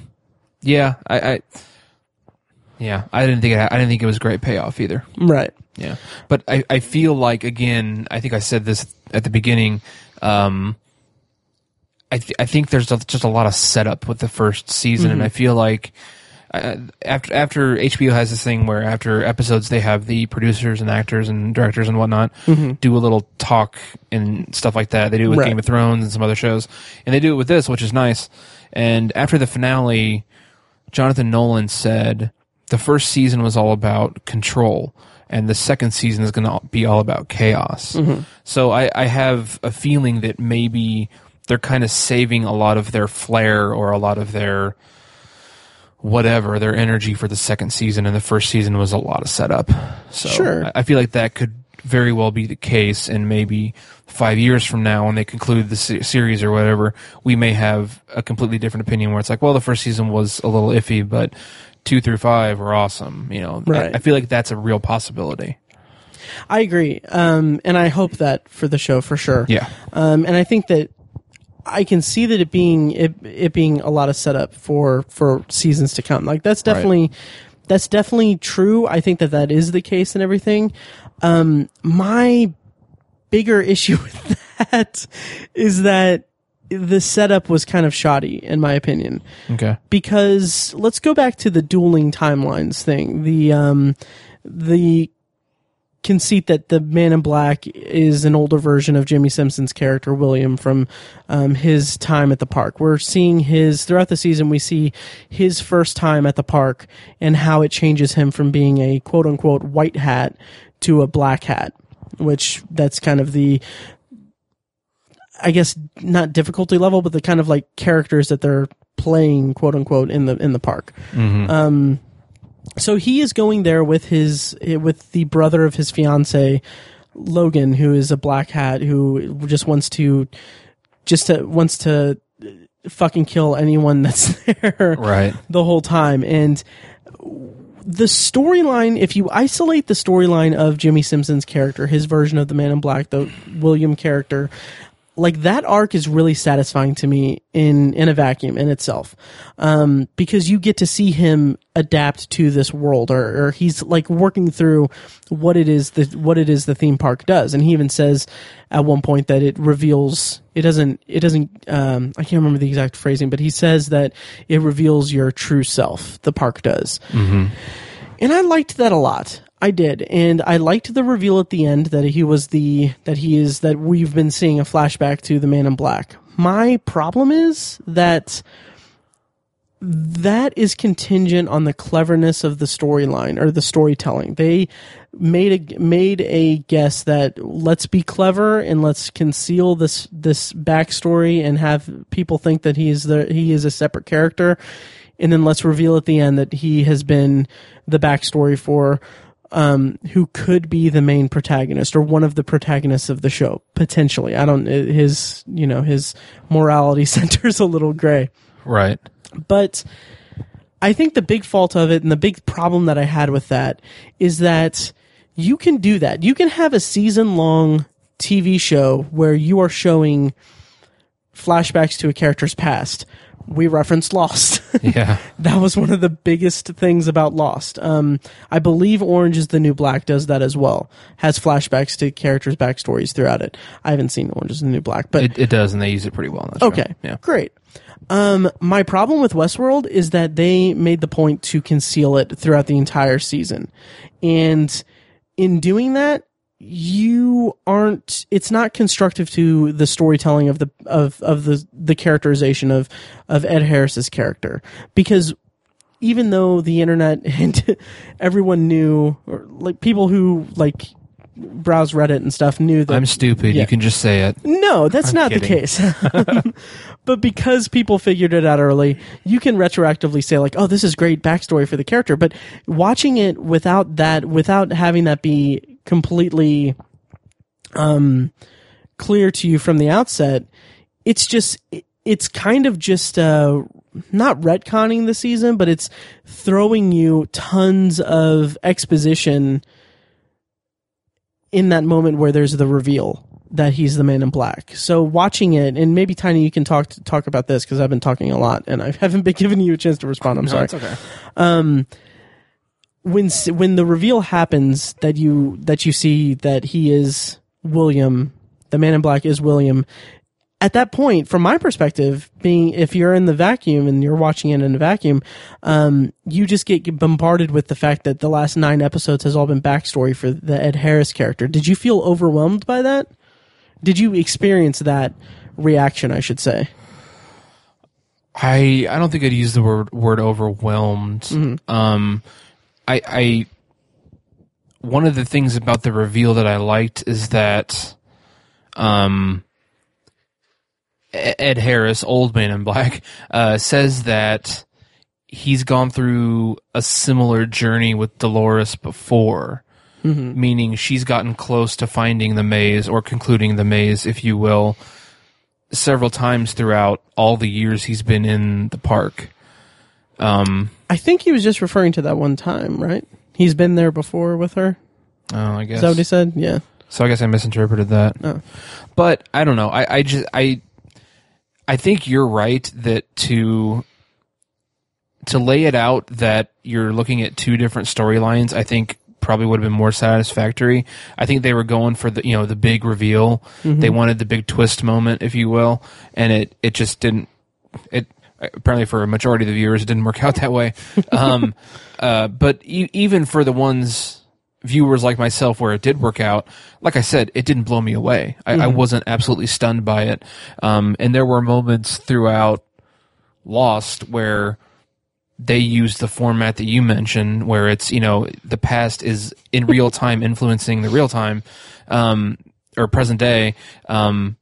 [SPEAKER 2] yeah, I, I. Yeah, I didn't think it. I didn't think it was a great payoff either.
[SPEAKER 1] Right.
[SPEAKER 2] Yeah, but I, I feel like again, I think I said this at the beginning. Um, I th- I think there's just a lot of setup with the first season, and I feel like uh, after after HBO has this thing where after episodes they have the producers and actors and directors and whatnot do a little talk and stuff like that. They do it with
[SPEAKER 1] Right.
[SPEAKER 2] Game of Thrones and some other shows, and they do it with this, which is nice. And after the finale, Jonathan Nolan said the first season was all about control, and the second season is going to be all about chaos. Mm-hmm. So I, I have a feeling that maybe they're kind of saving a lot of their flair or a lot of their whatever their energy for the second season, and the first season was a lot of setup. So
[SPEAKER 1] Sure.
[SPEAKER 2] I, I feel like that could very well be the case, and maybe five years from now, when they conclude the se- series or whatever, we may have a completely different opinion where it's like, well, the first season was a little iffy, but two through five were awesome. You know, I-
[SPEAKER 1] Right.
[SPEAKER 2] I, feel like that's a real possibility.
[SPEAKER 1] I agree, um, and I hope that for the show for sure.
[SPEAKER 2] Yeah.
[SPEAKER 1] um, and I think that I can see that it being it, it being a lot of setup for for seasons to come. Like that's definitely that's definitely true. I think that that is the case and everything. Um, my bigger [laughs] issue with that is that the setup was kind of shoddy, in my opinion
[SPEAKER 2] Okay.
[SPEAKER 1] because let's go back to the dueling timelines thing. The um the conceit that the Man in Black is an older version of Jimmy Simpson's character William from um, his time at the park. We're seeing his throughout the season. We see his first time at the park and how it changes him from being a quote unquote white hat to a black hat, which that's kind of the I guess not difficulty level, but the kind of like characters that they're playing, quote unquote, in the in the park. Um, so he is going there with his with the brother of his fiance, Logan, who is a black hat who just wants to just to, wants to fucking kill anyone that's [laughs] there
[SPEAKER 2] Right.
[SPEAKER 1] the whole time and the storyline if you isolate the storyline of Jimmy Simpson's character his version of the man in black the William character like that arc is really satisfying to me in in a vacuum in itself. Um because you get to see him adapt to this world or, or he's like working through what it is that what it is the theme park does. And he even says at one point that it reveals it doesn't it doesn't um i can't remember the exact phrasing but he says that it reveals your true self the park does. And I liked that a lot. I did, and I liked the reveal at the end that he was the that he is that we've been seeing a flashback to the Man in Black. My problem is that that is contingent on the cleverness of the storyline or the storytelling. They made a made a guess that let's be clever and let's conceal this this backstory and have people think that he is the he is a separate character, and then let's reveal at the end that he has been the backstory for um, who could be the main protagonist or one of the protagonists of the show potentially. I don't his you know his morality [laughs] center's a little gray.
[SPEAKER 2] Right.
[SPEAKER 1] But I think the big fault of it and the big problem that I had with that is that you can do that. You can have a season long TV show where you are showing flashbacks to a character's past. We referenced Lost. [laughs]
[SPEAKER 2] Yeah.
[SPEAKER 1] that was one of the biggest things about Lost. Um, I believe Orange is the New Black does that as well. Has flashbacks to characters' backstories throughout it. I haven't seen Orange is the New Black, but
[SPEAKER 2] it, it does, and they use it pretty well. In that show.
[SPEAKER 1] Okay.
[SPEAKER 2] Yeah.
[SPEAKER 1] Great. Um, my problem with Westworld is that they made the point to conceal it throughout the entire season. And in doing that, you aren't it's not constructive to the storytelling of the of of the the characterization of of Ed Harris's character because even though the internet [laughs] and everyone knew or like people who like browse Reddit and stuff knew that
[SPEAKER 2] I'm stupid.
[SPEAKER 1] Yeah.
[SPEAKER 2] You can just say it.
[SPEAKER 1] no, that's
[SPEAKER 2] I'm
[SPEAKER 1] not the case. [laughs] but because people figured it out early, you can retroactively say like, "Oh, this is great backstory for the character." But watching it without that, without having that be completely um, clear to you from the outset, it's just it's kind of just uh, not retconning the season, but it's throwing you tons of exposition in that moment where there's the reveal that he's the man in black. So watching it, and maybe Tiny, you can talk talk about this because I've been talking a lot and I [laughs] haven't been giving you a chance to respond. I'm sorry.
[SPEAKER 2] It's okay.
[SPEAKER 1] When when the reveal happens that you that you see that he is William, the man in black is William. at that point, from my perspective, being if you're in the vacuum and you're watching it in a vacuum, um, you just get bombarded with the fact that the last nine episodes has all been backstory for the Ed Harris character. Did you feel overwhelmed by that? Did you experience that reaction? I should say.
[SPEAKER 2] I I don't think I'd use the word word overwhelmed. Um, I I one of the things about the reveal that I liked is that, um, Ed Harris, old man in black, [laughs] uh, says that he's gone through a similar journey with Dolores before. Meaning she's gotten close to finding the maze or concluding the maze, if you will, several times throughout all the years he's been in the park. Um,
[SPEAKER 1] I think he was just referring to that one time, right? He's been there before with her.
[SPEAKER 2] oh, I guess.
[SPEAKER 1] Is that what he said? Yeah.
[SPEAKER 2] So I guess I misinterpreted that.
[SPEAKER 1] Oh.
[SPEAKER 2] But I don't know. I, I just I I think you're right that to to lay it out that you're looking at two different storylines, I think probably would have been more satisfactory. I think they were going for the you know the big reveal. They wanted the big twist moment, if you will, and it it just didn't. It apparently for a majority of the viewers it didn't work [laughs] out that way. Um, uh, but e- even for the ones viewers like myself where it did work out, like I said, it didn't blow me away. I, I wasn't absolutely stunned by it. Um, and there were moments throughout Lost where they used the format that you mentioned, where it's you know the past is in real [laughs] time influencing the real time, um, or present day. Um,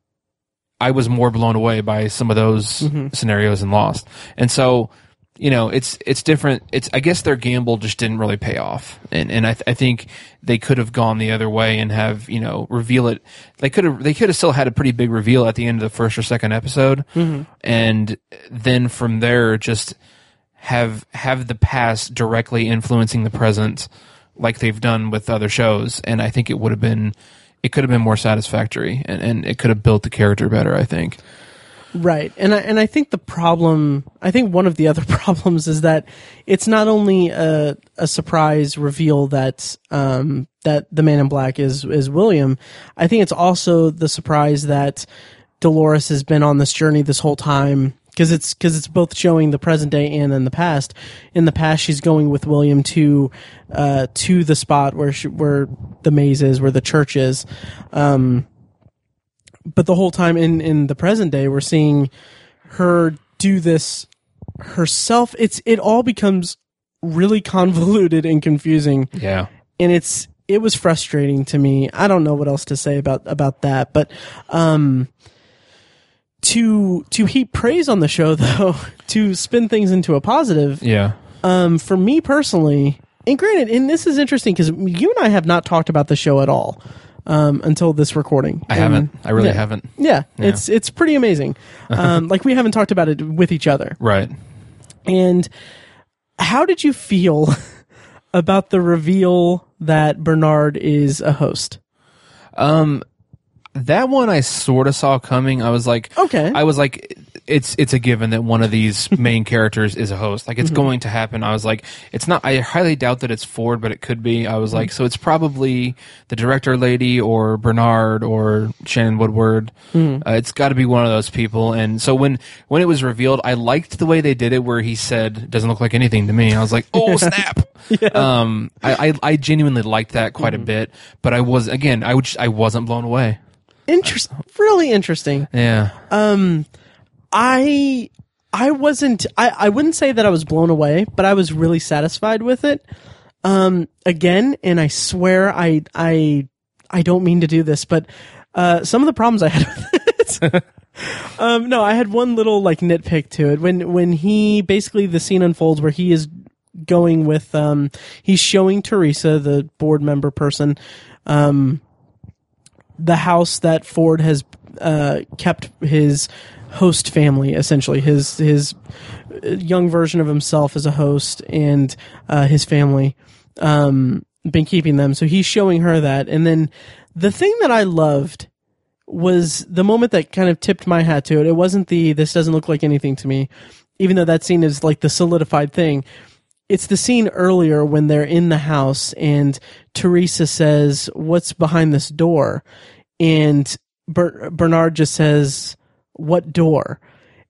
[SPEAKER 2] I was more blown away by some of those mm-hmm. scenarios in Lost, and so you know it's it's different. It's I guess their gamble just didn't really pay off, and and I th- I think they could have gone the other way and have you know reveal it. They could have they could have still had a pretty big reveal at the end of the first or second episode, mm-hmm. and then from there just have have the past directly influencing the present like they've done with other shows. And i think it would have been it could have been more satisfactory and, and it could have built the character better i think
[SPEAKER 1] Right. And I, and I think the problem, I think one of the other [laughs] problems is that it's not only a, a surprise reveal that, um, that the man in black is, is William. I think it's also the surprise that Dolores has been on this journey this whole time. Cause it's, cause it's both showing the present day and in the past. In the past, she's going with William to, uh, to the spot where she, where the maze is, where the church is. Um, but the whole time in in the present day we're seeing her do this herself it's it all becomes really convoluted and confusing
[SPEAKER 2] yeah
[SPEAKER 1] and it's it was frustrating to me i don't know what else to say about about that but um to to heap praise on the show [laughs] though to spin things into a positive
[SPEAKER 2] yeah
[SPEAKER 1] um, for me personally, and granted, and this is interesting because you and I have not talked about the show at all um, until this recording.
[SPEAKER 2] i
[SPEAKER 1] And-
[SPEAKER 2] haven't i really
[SPEAKER 1] yeah.
[SPEAKER 2] haven't
[SPEAKER 1] Yeah, it's it's pretty amazing. [laughs] Um, like we haven't talked about it with each other.
[SPEAKER 2] right
[SPEAKER 1] And how did you feel [laughs] about the reveal that Bernard is a host?
[SPEAKER 2] um that one i sort of saw coming. I was like
[SPEAKER 1] Okay.
[SPEAKER 2] i was like it's it's a given that one of these main [laughs] characters is a host. Like it's going to happen. I was like it's not i highly doubt that it's ford but it could be. I was like so it's probably the director lady or bernard or shannon woodward. Uh, it's got to be one of those people. And so when when it was revealed i liked the way they did it where he said doesn't look like anything to me. I was like oh [laughs] snap. Um I, I i genuinely liked that quite a bit but i was again i would just, i wasn't blown away
[SPEAKER 1] Interest, really interesting.
[SPEAKER 2] yeah Um,
[SPEAKER 1] I I wasn't I, I wouldn't say that I was blown away, but I was really satisfied with it. Um again, and I swear I I I don't mean to do this, but uh some of the problems I had [laughs] with it Um no, I had one little like nitpick to it. When when he basically the scene unfolds where he is going with um he's showing Theresa, the board member person, um the house that Ford has uh, kept his host family essentially. His his uh, young version of himself as a host and uh, his family um, been keeping them. So he's showing her that. And then the thing that I loved was the moment that kind of tipped my hat to it. It wasn't the this doesn't look like anything to me even though that scene is like the solidified thing it's the scene earlier when they're in the house and Theresa says, "What's behind this door?" And Ber- Bernard just says, what door?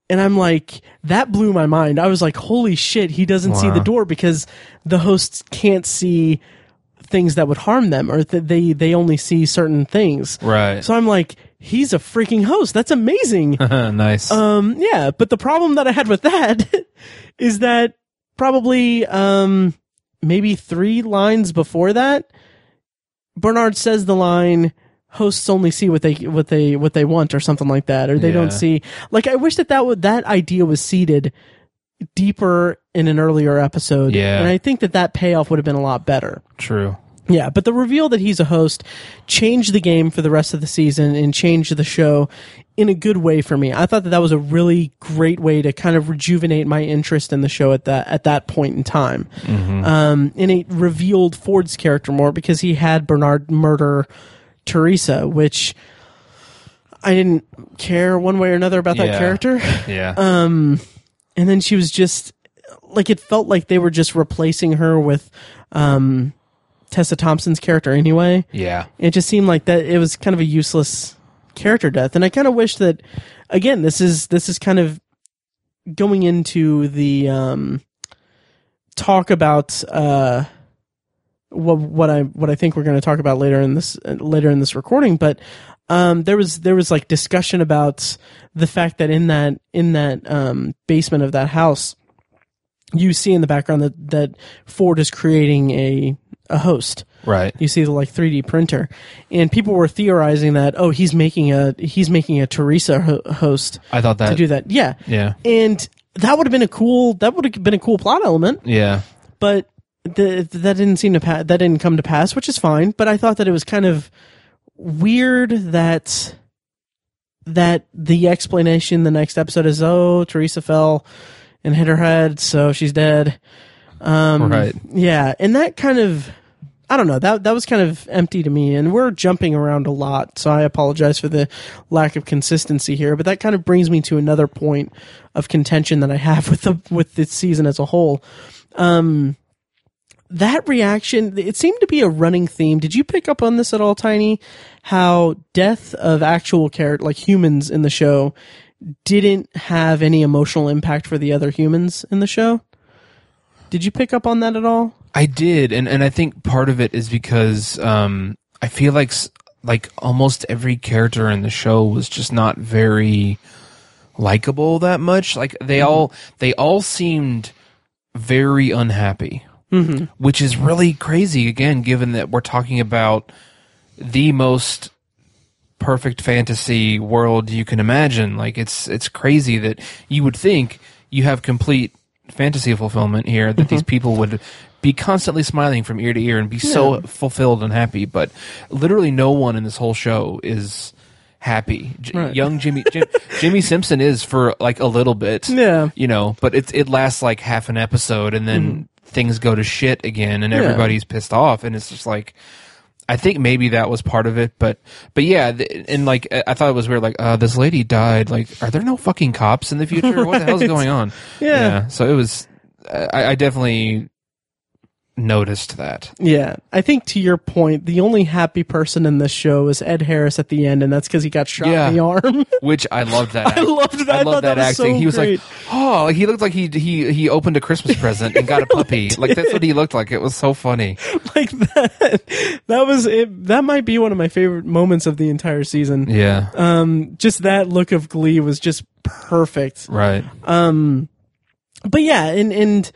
[SPEAKER 1] And I'm like, that blew my mind. I was like, holy shit, he doesn't see the door because the hosts can't see things that would harm them or that they, they only see certain things.
[SPEAKER 2] Right.
[SPEAKER 1] So I'm like, he's a freaking host. That's amazing. [laughs]
[SPEAKER 2] nice.
[SPEAKER 1] Um, yeah, but the problem that I had with that [laughs] is that probably um maybe three lines before that, Bernard says the line hosts only see what they what they what they want or something like that or they
[SPEAKER 2] Yeah.
[SPEAKER 1] don't see like I wish that that would that idea was seeded deeper in an earlier episode
[SPEAKER 2] Yeah.
[SPEAKER 1] and I think that that payoff would have been a lot better.
[SPEAKER 2] True.
[SPEAKER 1] Yeah, but the reveal that he's a host changed the game for the rest of the season and changed the show in a good way for me. I thought that that was a really great way to kind of rejuvenate my interest in the show at that at that point in time. Um, and it revealed Ford's character more because he had Bernard murder Theresa, which I didn't care one way or another about that
[SPEAKER 2] Yeah.
[SPEAKER 1] character. [laughs]
[SPEAKER 2] Yeah.
[SPEAKER 1] Um, and then she was just like it felt like they were just replacing her with um, Tessa Thompson's character anyway.
[SPEAKER 2] yeah.
[SPEAKER 1] It just seemed like that it was kind of a useless character death, and I kind of wish that again this is this is kind of going into the um, talk about uh, what what I what I think we're going to talk about later in this later in this recording, but um, there was there was like discussion about the fact that in that in that um, basement of that house, you see in the background that that Ford is creating a a host.
[SPEAKER 2] Right.
[SPEAKER 1] You see the like 3D printer, and people were theorizing that oh he's making a he's making a Theresa ho- host
[SPEAKER 2] I thought that.
[SPEAKER 1] to do that. Yeah,
[SPEAKER 2] Yeah.
[SPEAKER 1] and that would have been a cool that would have been a cool plot element
[SPEAKER 2] Yeah.
[SPEAKER 1] but the, that didn't seem to pa- that didn't come to pass, which is fine. But I thought that it was kind of weird that that the explanation the next episode is oh Theresa fell and hit her head, so she's dead. Um,
[SPEAKER 2] Right.
[SPEAKER 1] Yeah, and that kind of I don't know. That that was kind of empty to me, and we're jumping around a lot, so I apologize for the lack of consistency here. But that kind of brings me to another point of contention that I have [laughs] with the with this season as a whole. Um, that reaction it seemed to be a running theme. Did you pick up on this at all tiny? How death of actual character like humans in the show didn't have any emotional impact for the other humans in the show? Did you pick up on that at all
[SPEAKER 2] I did, and and I think part of it is because um, I feel like like almost every character in the show was just not very likable that much. Like they all they all seemed very unhappy, mm-hmm. which is really crazy. Again, given that we're talking about the most perfect fantasy world you can imagine. Like it's it's crazy that you would think you have complete fantasy fulfillment here that these people would be constantly smiling from ear to ear and be so fulfilled and happy, but literally no one in this whole show is happy. J-
[SPEAKER 1] Right.
[SPEAKER 2] Young Jimmy Jim, [laughs] Jimmy Simpson is for like a little bit.
[SPEAKER 1] Yeah.
[SPEAKER 2] You know, but it it lasts like half an episode and then things go to shit again and
[SPEAKER 1] Yeah.
[SPEAKER 2] everybody's pissed off and it's just like I think maybe that was part of it, but but yeah, th- and like I thought it was weird. Like, uh, this lady died. Like, are there no fucking cops in the future? What the hell's [laughs]
[SPEAKER 1] Right.
[SPEAKER 2] going on?
[SPEAKER 1] Yeah.
[SPEAKER 2] So it was. I, I definitely noticed that.
[SPEAKER 1] yeah i think to your point the only happy person in this show is ed harris at the end and that's because he got shot
[SPEAKER 2] Yeah.
[SPEAKER 1] in the arm [laughs]
[SPEAKER 2] Which I loved that. [laughs]
[SPEAKER 1] I
[SPEAKER 2] act-
[SPEAKER 1] loved that. I
[SPEAKER 2] I loved
[SPEAKER 1] that
[SPEAKER 2] that, acting.
[SPEAKER 1] so
[SPEAKER 2] he was
[SPEAKER 1] great.
[SPEAKER 2] like, oh, he looked like he he he opened a Christmas present and got a [laughs] puppy. Like that's what he looked like. It was so funny.
[SPEAKER 1] like that that was it that might be one of my favorite moments of the entire season
[SPEAKER 2] Yeah.
[SPEAKER 1] um just that look of glee was just perfect
[SPEAKER 2] right.
[SPEAKER 1] Um, but yeah and and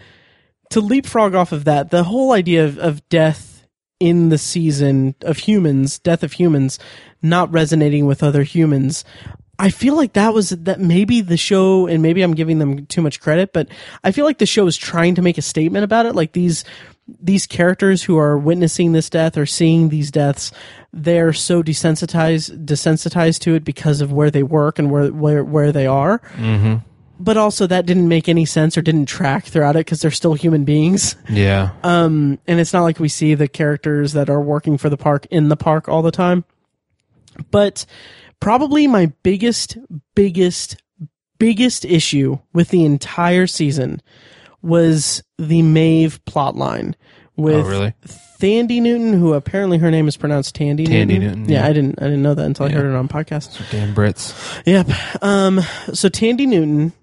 [SPEAKER 1] to leapfrog off of that the whole idea of, of death in the season of humans death of humans not resonating with other humans i feel like that was that maybe the show and maybe i'm giving them too much credit but i feel like the show is trying to make a statement about it. Like these these characters who are witnessing this death or seeing these deaths they're so desensitized desensitized to it because of where they work and where where, where they are mm-hmm. But also that didn't make any sense or didn't track throughout it because they're still human beings.
[SPEAKER 2] Yeah.
[SPEAKER 1] Um, and it's not like we see the characters that are working for the park in the park all the time. But probably my biggest, biggest, biggest issue with the entire season was the Maeve plotline with
[SPEAKER 2] oh, really?
[SPEAKER 1] Thandie Newton, who apparently her name is pronounced Tandy.
[SPEAKER 2] Tandy
[SPEAKER 1] Newton.
[SPEAKER 2] Newton,
[SPEAKER 1] Yeah,
[SPEAKER 2] yeah.
[SPEAKER 1] I didn't I didn't know that until I heard it on podcast.
[SPEAKER 2] Dan Brits.
[SPEAKER 1] Yep. Um. So Tandy Newton,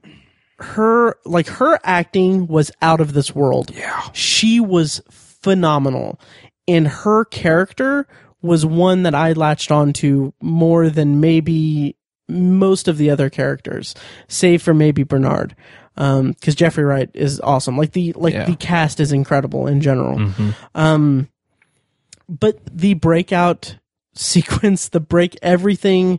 [SPEAKER 1] her like her acting was out of this world.
[SPEAKER 2] Yeah.
[SPEAKER 1] She was phenomenal, and her character was one that I latched onto more than maybe most of the other characters, save for maybe Bernard. Um, because Jeffrey Wright is awesome. Like the like
[SPEAKER 2] Yeah.
[SPEAKER 1] the cast is incredible in general.
[SPEAKER 2] Mm-hmm.
[SPEAKER 1] Um, but the breakout [laughs] sequence, the break, everything,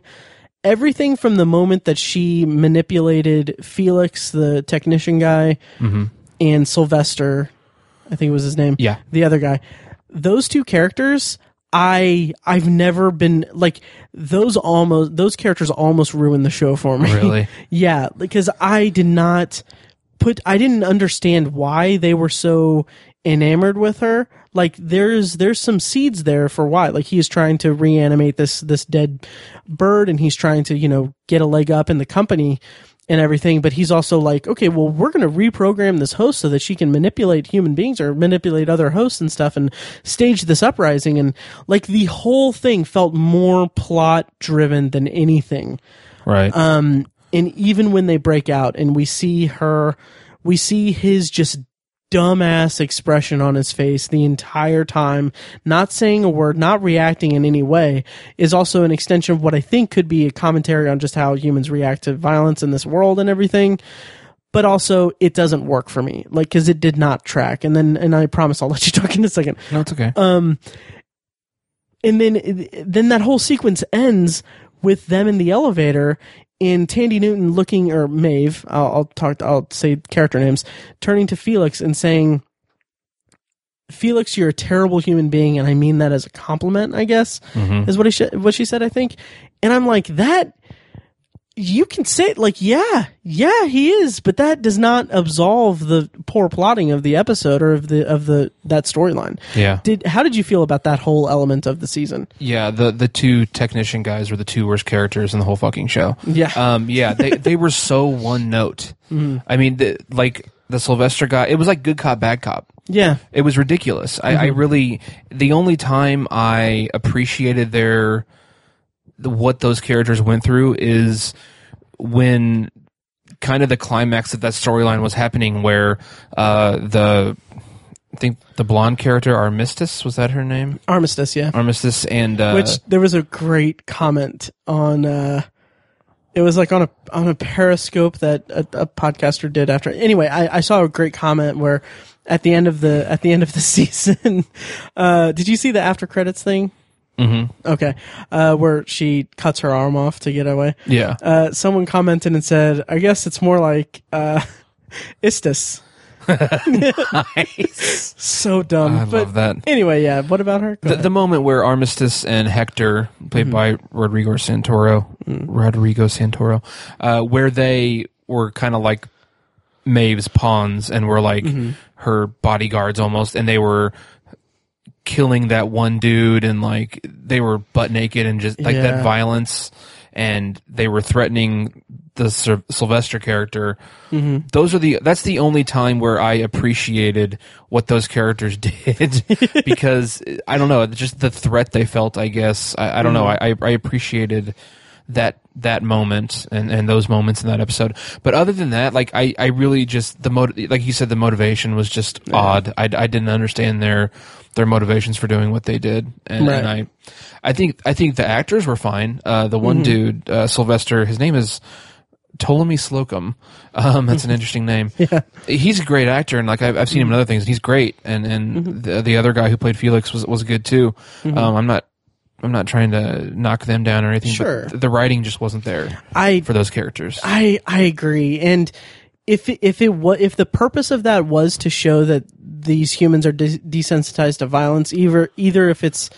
[SPEAKER 1] everything from the moment that she manipulated Felix, the technician guy, mm-hmm. and Sylvester, I think it was his name.
[SPEAKER 2] Yeah.
[SPEAKER 1] the other guy. Those two characters, I I've never been like those almost those characters almost ruined the show for me.
[SPEAKER 2] Really? [laughs]
[SPEAKER 1] yeah, because I did not put I didn't understand why they were so enamored with her. Like there's there's some seeds there for why. Like he is trying to reanimate this this dead bird and he's trying to, you know, get a leg up in the company and everything, but he's also like, okay, well, we're going to reprogram this host so that she can manipulate human beings or manipulate other hosts and stuff and stage this uprising. And like the whole thing felt more plot driven than anything.
[SPEAKER 2] Right.
[SPEAKER 1] Um, and even when they break out and we see her, we see his just dumbass expression on his face the entire time, not saying a word, not reacting in any way, is also an extension of what I think could be a commentary on just how humans react to violence in this world and everything. But also, it doesn't work for me, like because it did not track. And then, and I promise I'll let you [laughs] talk in a second
[SPEAKER 2] no, it's okay.
[SPEAKER 1] um and then then that whole sequence ends with them in the elevator and Tandy Newton looking or Maeve I'll, I'll talk I'll say character names turning to Felix and saying Felix you're a terrible human being and I mean that as a compliment I guess mm-hmm. is what he sh- what she said I think. And I'm like that you can say like yeah yeah he is but that does not absolve the poor plotting of the episode or of the of the that storyline
[SPEAKER 2] yeah.
[SPEAKER 1] did how did you feel about that whole element of the season?
[SPEAKER 2] Yeah, the the two technician guys were the two worst characters in the whole fucking show.
[SPEAKER 1] Yeah.
[SPEAKER 2] Um yeah, they they were so one note. [laughs] I mean, the, like the Sylvester guy, it was like good cop bad cop.
[SPEAKER 1] Yeah,
[SPEAKER 2] It was ridiculous. I, I really the only time I appreciated their the, what those characters went through is when kind of the climax of that storyline was happening where uh the I think the blonde character Armistice was that her name?
[SPEAKER 1] Armistice. Yeah,
[SPEAKER 2] Armistice and uh
[SPEAKER 1] which there was a great comment on. uh It was like on a on a Periscope that a, a podcaster did after. Anyway, I, I saw a great comment where at the end of the at the end of the [laughs] season, uh did you see the after credits thing? Mm-hmm. Okay, uh, where she cuts her arm off to get away.
[SPEAKER 2] yeah.
[SPEAKER 1] uh, someone commented and said, "I guess it's more like uh, [laughs] istis." [laughs] So dumb.
[SPEAKER 2] I
[SPEAKER 1] but
[SPEAKER 2] love that.
[SPEAKER 1] Anyway, yeah. What about her?
[SPEAKER 2] The, the moment where Armistice and Hector, played by Rodrigo Santoro, Rodrigo Santoro, uh, where they were kind of like Maeve's pawns and were like her bodyguards almost, and they were killing that one dude and like they were butt naked and just like
[SPEAKER 1] Yeah.
[SPEAKER 2] that violence and they were threatening the Syl- Sylvester character. Mm-hmm. Those are the that's the only time where I appreciated what those characters [laughs] did [laughs] because I don't know, just the threat they felt. I guess I, I don't know. Mm-hmm. I, I appreciated that that moment and, and those moments in that episode. But other than that, like I, I really just the like you said, the motivation was just odd. I, I didn't understand their their motivations for doing what they did, and,
[SPEAKER 1] Right.
[SPEAKER 2] and I I think I think the actors were fine. Uh, the one dude, uh, Sylvester, his name is Ptolemy Slocum. Um, that's an [laughs] interesting name.
[SPEAKER 1] Yeah.
[SPEAKER 2] He's a great actor, and like I've, I've seen him in other things, and he's great. And and the, the other guy who played Felix was was good too. Um, I'm not I'm not trying to knock them down or anything.
[SPEAKER 1] Sure.
[SPEAKER 2] the writing just wasn't there
[SPEAKER 1] I
[SPEAKER 2] for those characters.
[SPEAKER 1] I I agree. And if if it was if the purpose of that was to show that these humans are de- desensitized to violence, either either if it's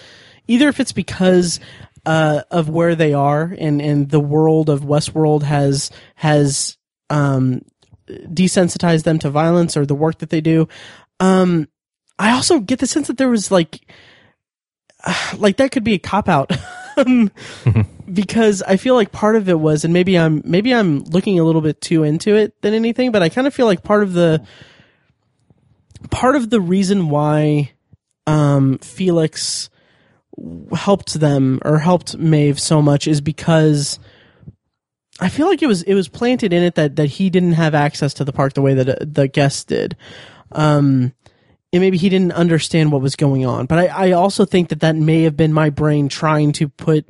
[SPEAKER 1] either if it's because uh, of where they are and and the world of Westworld has has um, desensitized them to violence or the work that they do. Um, I also get the sense that there was like [sighs] like that could be a cop out. [laughs] because I feel like part of it was, and maybe I'm maybe I'm looking a little bit too into it than anything, but I kind of feel like part of the part of the reason why um, Felix helped them or helped Maeve so much is because I feel like it was it was planted in it that that he didn't have access to the park the way that uh, the guests did. Um, and maybe he didn't understand what was going on. But I, I also think that that may have been my brain trying to put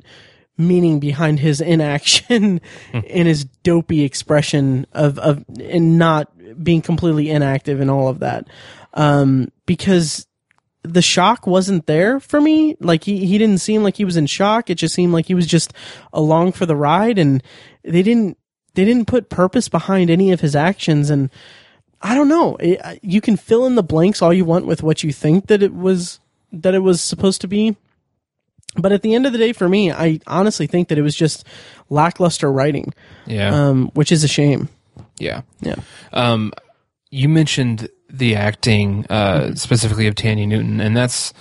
[SPEAKER 1] meaning behind his [laughs] inaction and his dopey expression of, of, and not being completely inactive and all of that. Um, because the shock wasn't there for me. Like he, he didn't seem like he was in shock. It just seemed like he was just along for the ride and they didn't, they didn't put purpose behind any of his actions. And I don't know. It, you can fill in the blanks all you want with what you think that it was, that it was supposed to be. But at the end of the day, for me, I honestly think that it was just lackluster writing,
[SPEAKER 2] Yeah.
[SPEAKER 1] um, which is a shame.
[SPEAKER 2] yeah.
[SPEAKER 1] Yeah.
[SPEAKER 2] Um, you mentioned the acting, uh, specifically of Thandie Newton, and that's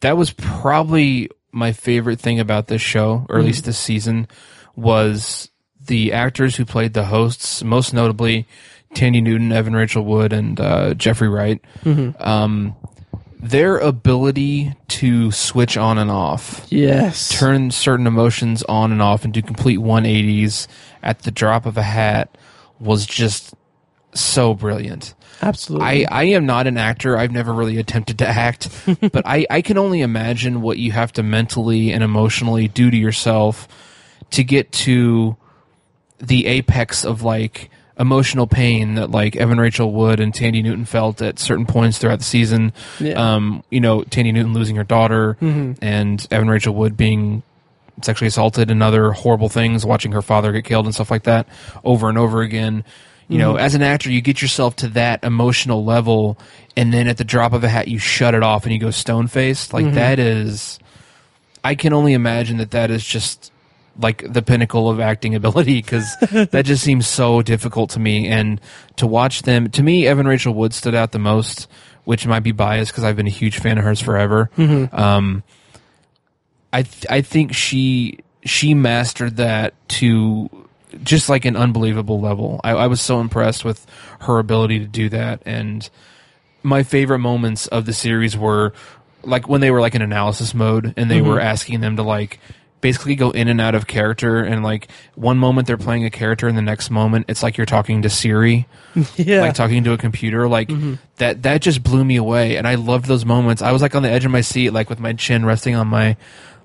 [SPEAKER 2] that was probably my favorite thing about this show, or at least this season, was the actors who played the hosts, most notably Thandie Newton, Evan Rachel Wood, and uh, Jeffrey Wright. Um, their ability to switch on and off
[SPEAKER 1] Yes.
[SPEAKER 2] turn certain emotions on and off and do complete 180s at the drop of a hat was just so brilliant.
[SPEAKER 1] Absolutely.
[SPEAKER 2] I, I am not an actor. I've never really attempted to act, [laughs] but I, I can only imagine what you have to mentally and emotionally do to yourself to get to the apex of like emotional pain that like Evan Rachel Wood and Tandy Newton felt at certain points throughout the season.
[SPEAKER 1] Yeah.
[SPEAKER 2] Um, you know, Tandy Newton losing her daughter mm-hmm. and Evan Rachel Wood being sexually assaulted and other horrible things, watching her father get killed and stuff like that over and over again. You know, mm-hmm. as an actor, you get yourself to that emotional level, and then at the drop of a hat, you shut it off and you go stone faced. Like mm-hmm. that is, I can only imagine that that is just like the pinnacle of acting ability because [laughs] that just seems so difficult to me. And to watch them, to me, Evan Rachel Wood stood out the most, which might be biased because I've been a huge fan of hers forever. Um, I th- I think she she mastered that to just like an unbelievable level. I, I was so impressed with her ability to do that, and my favorite moments of the series were like when they were like in analysis mode and they were asking them to like basically go in and out of character and like one moment they're playing a character and the next moment it's like you're talking to Siri. [laughs]
[SPEAKER 1] Yeah.
[SPEAKER 2] like talking to a computer. Like mm-hmm. that that just blew me away and i loved those moments. I was like on the edge of my seat like with my chin resting on my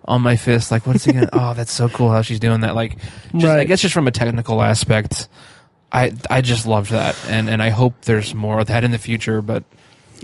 [SPEAKER 2] on my fist like what's he gonna oh that's so cool how she's doing that. Like just, i guess just from a technical aspect i i just loved that and and i hope there's more of that in the future but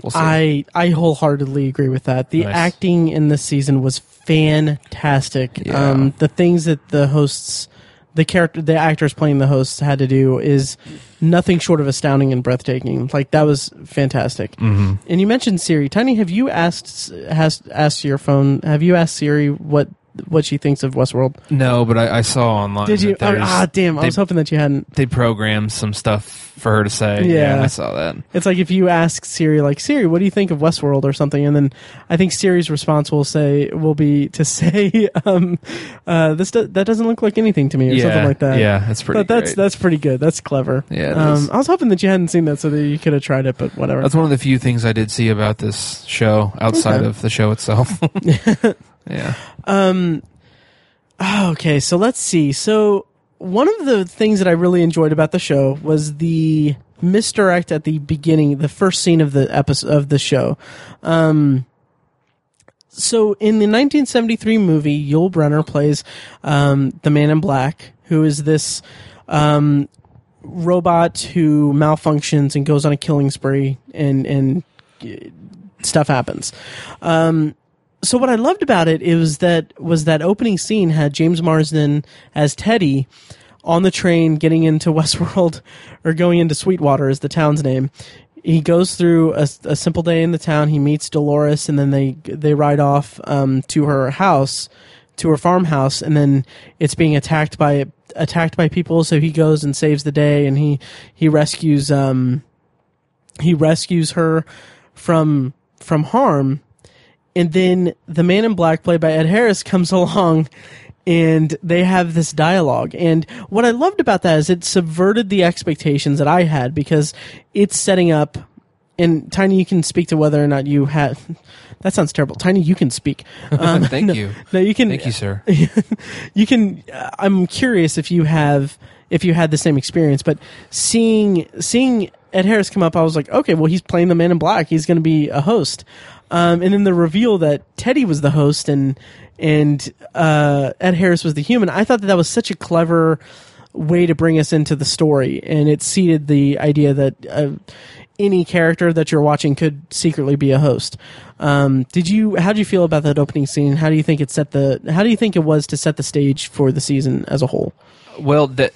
[SPEAKER 2] we'll
[SPEAKER 1] I I wholeheartedly agree with that. The
[SPEAKER 2] Nice.
[SPEAKER 1] acting in this season was fantastic.
[SPEAKER 2] Yeah.
[SPEAKER 1] Um, the things that the hosts, the character, the actors playing the hosts had to do is nothing short of astounding and breathtaking. Like that was fantastic. Mm-hmm. And you mentioned Siri. Tiny, have you asked has asked your phone? Have you asked Siri what what she thinks of Westworld?
[SPEAKER 2] no but i, I saw online
[SPEAKER 1] Did you?
[SPEAKER 2] that
[SPEAKER 1] ah, damn! I
[SPEAKER 2] they,
[SPEAKER 1] was hoping that you hadn't.
[SPEAKER 2] they programmed some stuff for her to say
[SPEAKER 1] Yeah.
[SPEAKER 2] yeah, i saw that
[SPEAKER 1] It's like if you ask Siri, like Siri, what do you think of Westworld or something, and then I think Siri's response will say will be to [laughs] say, um, uh, "This do- that doesn't look like anything to me" or
[SPEAKER 2] yeah
[SPEAKER 1] something like that.
[SPEAKER 2] yeah that's pretty
[SPEAKER 1] but that's
[SPEAKER 2] great.
[SPEAKER 1] that's pretty good. That's clever.
[SPEAKER 2] Yeah,
[SPEAKER 1] um. I was hoping that you hadn't seen that so that you could have tried it, but whatever.
[SPEAKER 2] That's one of the few things I did see about this show outside
[SPEAKER 1] Okay.
[SPEAKER 2] of the show itself. [laughs] [laughs] yeah.
[SPEAKER 1] Okay, so let's see. So one of the things that I really enjoyed about the show was the misdirect at the beginning, the first scene of the episode of the show. Um, so in the 1973 movie, Yul Brynner plays um, the Man in Black, who is this um, robot who malfunctions and goes on a killing spree, and and uh, stuff happens. Um, so what I loved about it is that was that opening scene had James Marsden as Teddy on the train getting into [laughs] Westworld or going into Sweetwater is the town's name. He goes through a, a simple day in the town. He meets Dolores, and then they they ride off um, to her house, to her farmhouse, and then it's being attacked by attacked by people. So he goes and saves the day, and he he rescues um he rescues her from from harm and then the man in black played by ed harris comes [laughs] along and they have this dialogue and what i loved about that is it subverted the expectations that i had because it's setting up and Tiny, you can speak to whether or not you have. [laughs] That sounds terrible. Tiny, you can speak. [laughs] Um,
[SPEAKER 2] Thank
[SPEAKER 1] no,
[SPEAKER 2] you.
[SPEAKER 1] No, you can.
[SPEAKER 2] Thank you, sir.
[SPEAKER 1] you can. Uh, I'm curious if you have if you had the same experience, but seeing seeing Ed Harris come up, I was like, okay, well, he's playing the Man in Black. He's going to be a host. Um, and then the reveal that Teddy was the host and and uh, Ed Harris was the human. I thought that that was such a clever way to bring us into the story, and it seeded the idea that uh, any character that you're watching could secretly be a host. Um, did you? How do you feel about that opening scene? How do you think it set the? How do you think it was to set the stage for the season as a whole?
[SPEAKER 2] Well, that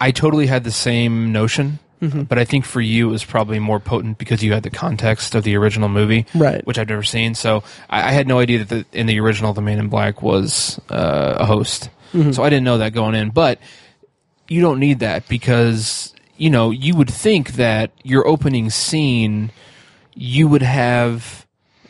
[SPEAKER 2] I totally had the same notion,
[SPEAKER 1] Mm-hmm.
[SPEAKER 2] but I think for you it was probably more potent because you had the context of the original movie,
[SPEAKER 1] Right.
[SPEAKER 2] Which I've never seen. So I, I had no idea that the, in the original, the Man in Black was uh, a host.
[SPEAKER 1] Mm-hmm.
[SPEAKER 2] So I didn't know that going in, but you don't need that because you know you would think that your opening scene you would have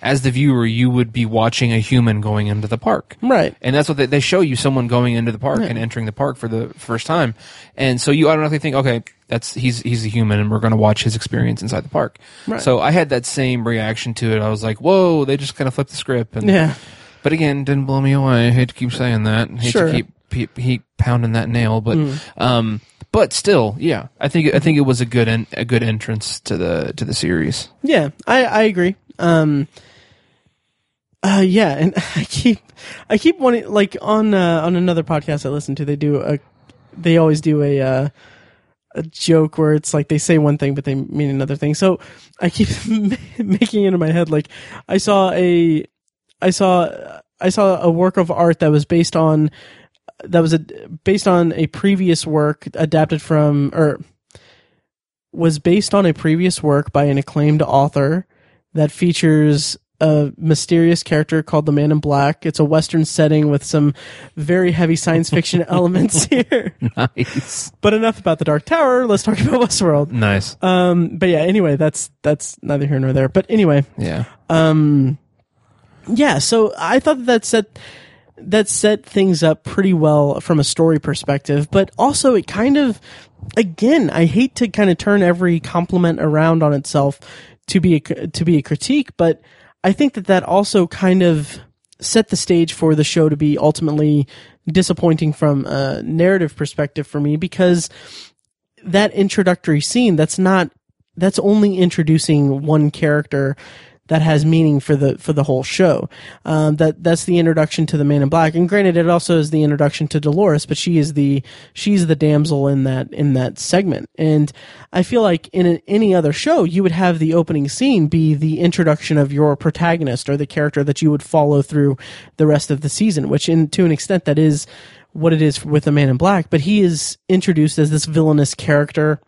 [SPEAKER 2] as the viewer you would be watching a human going into the park
[SPEAKER 1] Right.
[SPEAKER 2] and that's what they, they show you someone going into the park and entering the park for the first time and so you automatically think okay that's he's he's a human and we're going to watch his experience inside the park
[SPEAKER 1] Right.
[SPEAKER 2] so i had that same reaction to it i was like whoa they just kind of flipped the script and
[SPEAKER 1] Yeah.
[SPEAKER 2] but again didn't blow me away i hate to keep saying that I hate
[SPEAKER 1] Sure.
[SPEAKER 2] to keep, keep, keep pounding that nail but
[SPEAKER 1] Mm.
[SPEAKER 2] um but still yeah i think i think it was a good en- a good entrance to the to the series
[SPEAKER 1] Yeah, I, I agree. Um, uh, yeah, and [laughs] I keep, I keep wanting, like on uh, on another podcast I listen to, they do a, they always do a uh, a joke where it's like they say one thing but they mean another thing. So I keep [laughs] making it in my head like I saw a, I saw I saw a work of art that was based on that was a, based on a previous work adapted from or was based on a previous work by an acclaimed author that features a mysterious character called the Man in Black. It's a Western setting with some very heavy science fiction [laughs] elements here.
[SPEAKER 2] nice
[SPEAKER 1] But enough about the Dark Tower. Let's talk about [laughs] Westworld.
[SPEAKER 2] nice
[SPEAKER 1] Um, but yeah, anyway, that's that's neither here nor there. But anyway,
[SPEAKER 2] yeah
[SPEAKER 1] um, yeah. So I thought that, that set that set things up pretty well from a story perspective, but also it kind of, again, I hate to kind of turn every compliment around on itself to be a, to be a critique, but I think that that also kind of set the stage for the show to be ultimately disappointing from a narrative perspective for me because that introductory scene that's not that's only introducing one character that has meaning for the for the whole show. Um, that that's the introduction to the Man in Black, and granted, it also is the introduction to Dolores, but she is the she's the damsel in that in that segment. And I feel like in an, any other show, you would have the opening scene be the introduction of your protagonist or the character that you would follow through the rest of the season. Which, in to an extent, that is what it is with the Man in Black. But he is introduced as this villainous character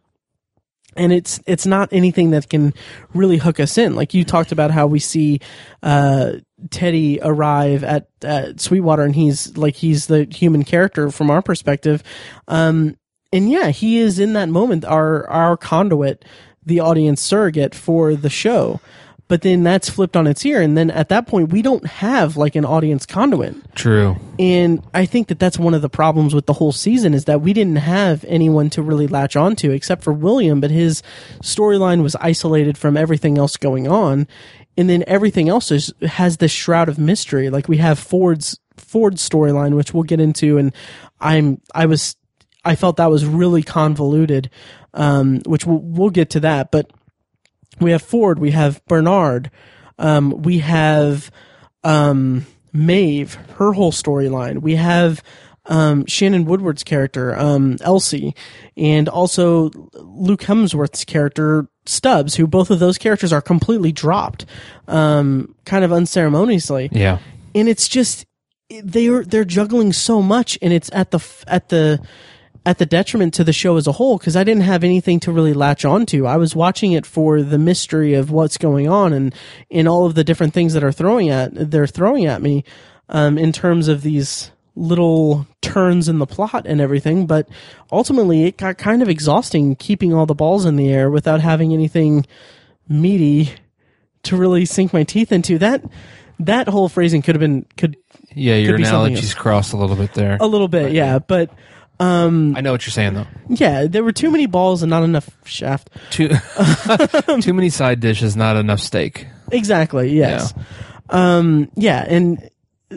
[SPEAKER 1] and it's it's not anything that can really hook us in. Like you talked about how we see uh, Teddy arrive at, at Sweetwater, and he's like he's the human character from our perspective. Um, and yeah, he is in that moment our our conduit, the audience surrogate for the show. But then that's flipped on its ear, and then at that point, we don't have like an audience conduit.
[SPEAKER 2] true
[SPEAKER 1] And I think that that's one of the problems with the whole season is that we didn't have anyone to really latch onto except for William, but his storyline was isolated from everything else going on. And then everything else is, has this shroud of mystery. Like we have Ford's, Ford's storyline, which we'll get into. And I'm, I was, I felt that was really convoluted, um, which we'll, we'll get to that. But we have Ford, we have Bernard, um, we have, um, Maeve, her whole storyline. We have um, Shannon Woodward's character, um, Elsie, and also Luke Hemsworth's character, Stubbs, who both of those characters are completely dropped, um, kind of unceremoniously
[SPEAKER 2] yeah
[SPEAKER 1] and it's just they're they're juggling so much and it's at the at the at the detriment to the show as a whole because I didn't have anything to really latch onto. I was watching it for the mystery of what's going on and in all of the different things that are throwing at they're throwing at me um, in terms of these little turns in the plot and everything. But ultimately, it got kind of exhausting keeping all the balls in the air without having anything meaty to really sink my teeth into. That that whole phrasing could have been could
[SPEAKER 2] yeah your
[SPEAKER 1] be something
[SPEAKER 2] analogies crossed a little bit there
[SPEAKER 1] a little bit, yeah. But
[SPEAKER 2] I know what you're saying though.
[SPEAKER 1] Yeah, there were too many balls and not enough shaft.
[SPEAKER 2] Too [laughs] too many side dishes, not enough steak.
[SPEAKER 1] Exactly. Yes. Um. Yeah. And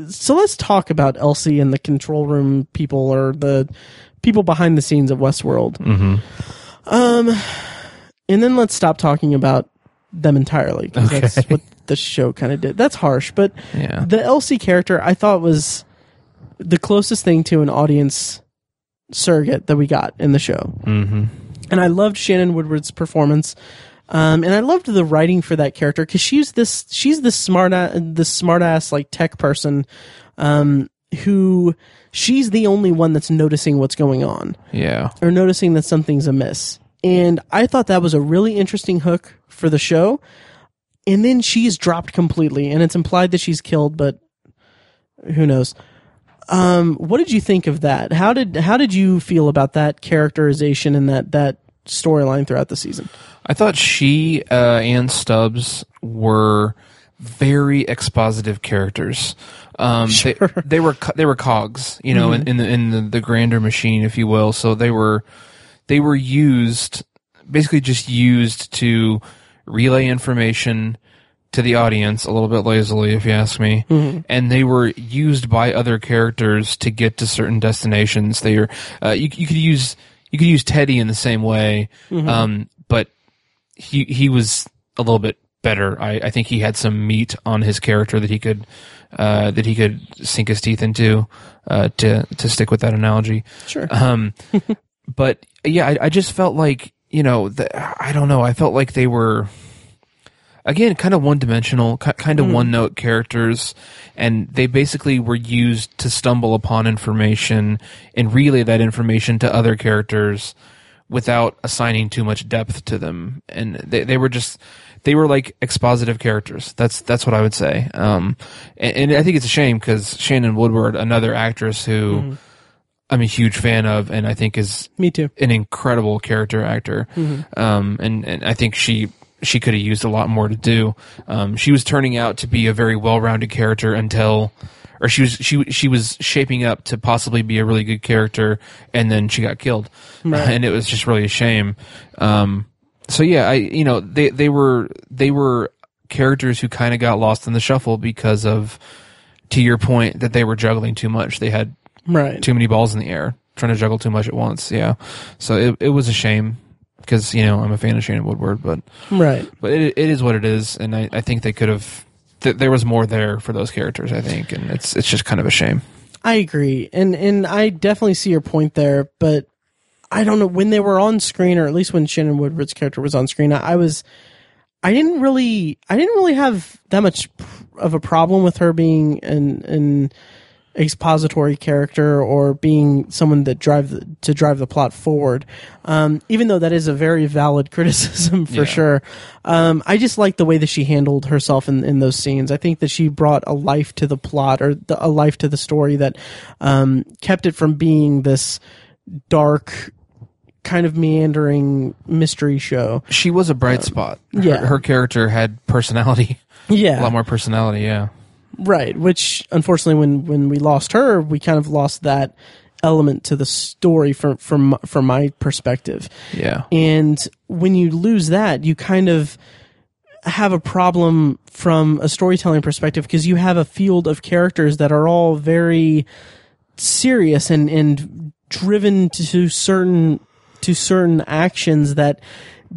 [SPEAKER 1] so let's talk about Elsie and the control room people, or the people behind the scenes of Westworld. Mm-hmm. Um. And then let's stop talking about them entirely because that's what the show kind of did. That's harsh, but
[SPEAKER 2] Yeah.
[SPEAKER 1] the Elsie character I thought was the closest thing to an audience surrogate that we got in the show.
[SPEAKER 2] Mm-hmm.
[SPEAKER 1] And I loved Shannon Woodward's performance. Um, and I loved the writing for that character because she's this she's this smart this smart ass like tech person um, who she's the only one that's noticing what's going on
[SPEAKER 2] Yeah.
[SPEAKER 1] or noticing that something's amiss. And I thought that was a really interesting hook for the show. And then she's dropped completely, and it's implied that she's killed, but who knows? Um, what did you think of that? How did how did you feel about that characterization and that that storyline throughout the season?
[SPEAKER 2] I thought she uh, and Stubbs were very expositive characters. Um, they, they were they were cogs, you know, in, in the in the, the grander machine, if you will. So they were they were used basically just used to relay information to the audience a little bit lazily, if you ask me. And they were used by other characters to get to certain destinations. They are uh, you, you could use you could use Teddy in the same way, um, but he he was a little bit better. I, I think he had some meat on his character that he could uh, that he could sink his teeth into. Uh, to to stick with that analogy,
[SPEAKER 1] Sure.
[SPEAKER 2] um, [laughs] but yeah, I, I just felt like you know, the, I don't know. I felt like they were again kind of one dimensional, kind of one note characters, and they basically were used to stumble upon information and relay that information to other characters without assigning too much depth to them. And they they were just they were like expositive characters. That's that's what I would say. Um, and, and I think it's a shame because Shannon Woodward, another actress who. I'm a huge fan of, and I think is
[SPEAKER 1] Me too.
[SPEAKER 2] an incredible character actor. Um, and, and I think she, she could have used a lot more to do. Um, she was turning out to be a very well-rounded character until, or she was, she, she was shaping up to possibly be a really good character and then she got killed. [laughs] And it was just really a shame. Um, so yeah, I, you know, they, they were, they were characters who kind of got lost in the shuffle because of, to your point, that they were juggling too much. They had
[SPEAKER 1] Right.
[SPEAKER 2] too many balls in the air, trying to juggle too much at once. Yeah, so it it was a shame because you know I'm a fan of Shannon Woodward, but
[SPEAKER 1] Right.
[SPEAKER 2] but it it is what it is, and I, I think they could have. Th- there was more there for those characters, I think, and it's it's just kind of a shame.
[SPEAKER 1] I agree, and and I definitely see your point there, but I don't know when they were on screen, or at least when Shannon Woodward's character was on screen. I, I was, I didn't really, I didn't really have that much of a problem with her being an an expository character or being someone that drive the, to drive the plot forward. Um, even though that is a very valid [laughs] criticism for
[SPEAKER 2] Yeah.
[SPEAKER 1] sure. Um, I just like the way that she handled herself in, in those scenes. I think that she brought a life to the plot or the, a life to the story that um, kept it from being this dark, kind of meandering mystery show.
[SPEAKER 2] She was a bright spot. Her,
[SPEAKER 1] yeah.
[SPEAKER 2] her character had personality, [laughs]
[SPEAKER 1] Yeah,
[SPEAKER 2] a lot more personality. Yeah,
[SPEAKER 1] Right, which unfortunately, when when we lost her, we kind of lost that element to the story from from from my perspective.
[SPEAKER 2] yeah,
[SPEAKER 1] And when you lose that, you kind of have a problem from a storytelling perspective because you have a field of characters that are all very serious and and driven to certain to certain actions that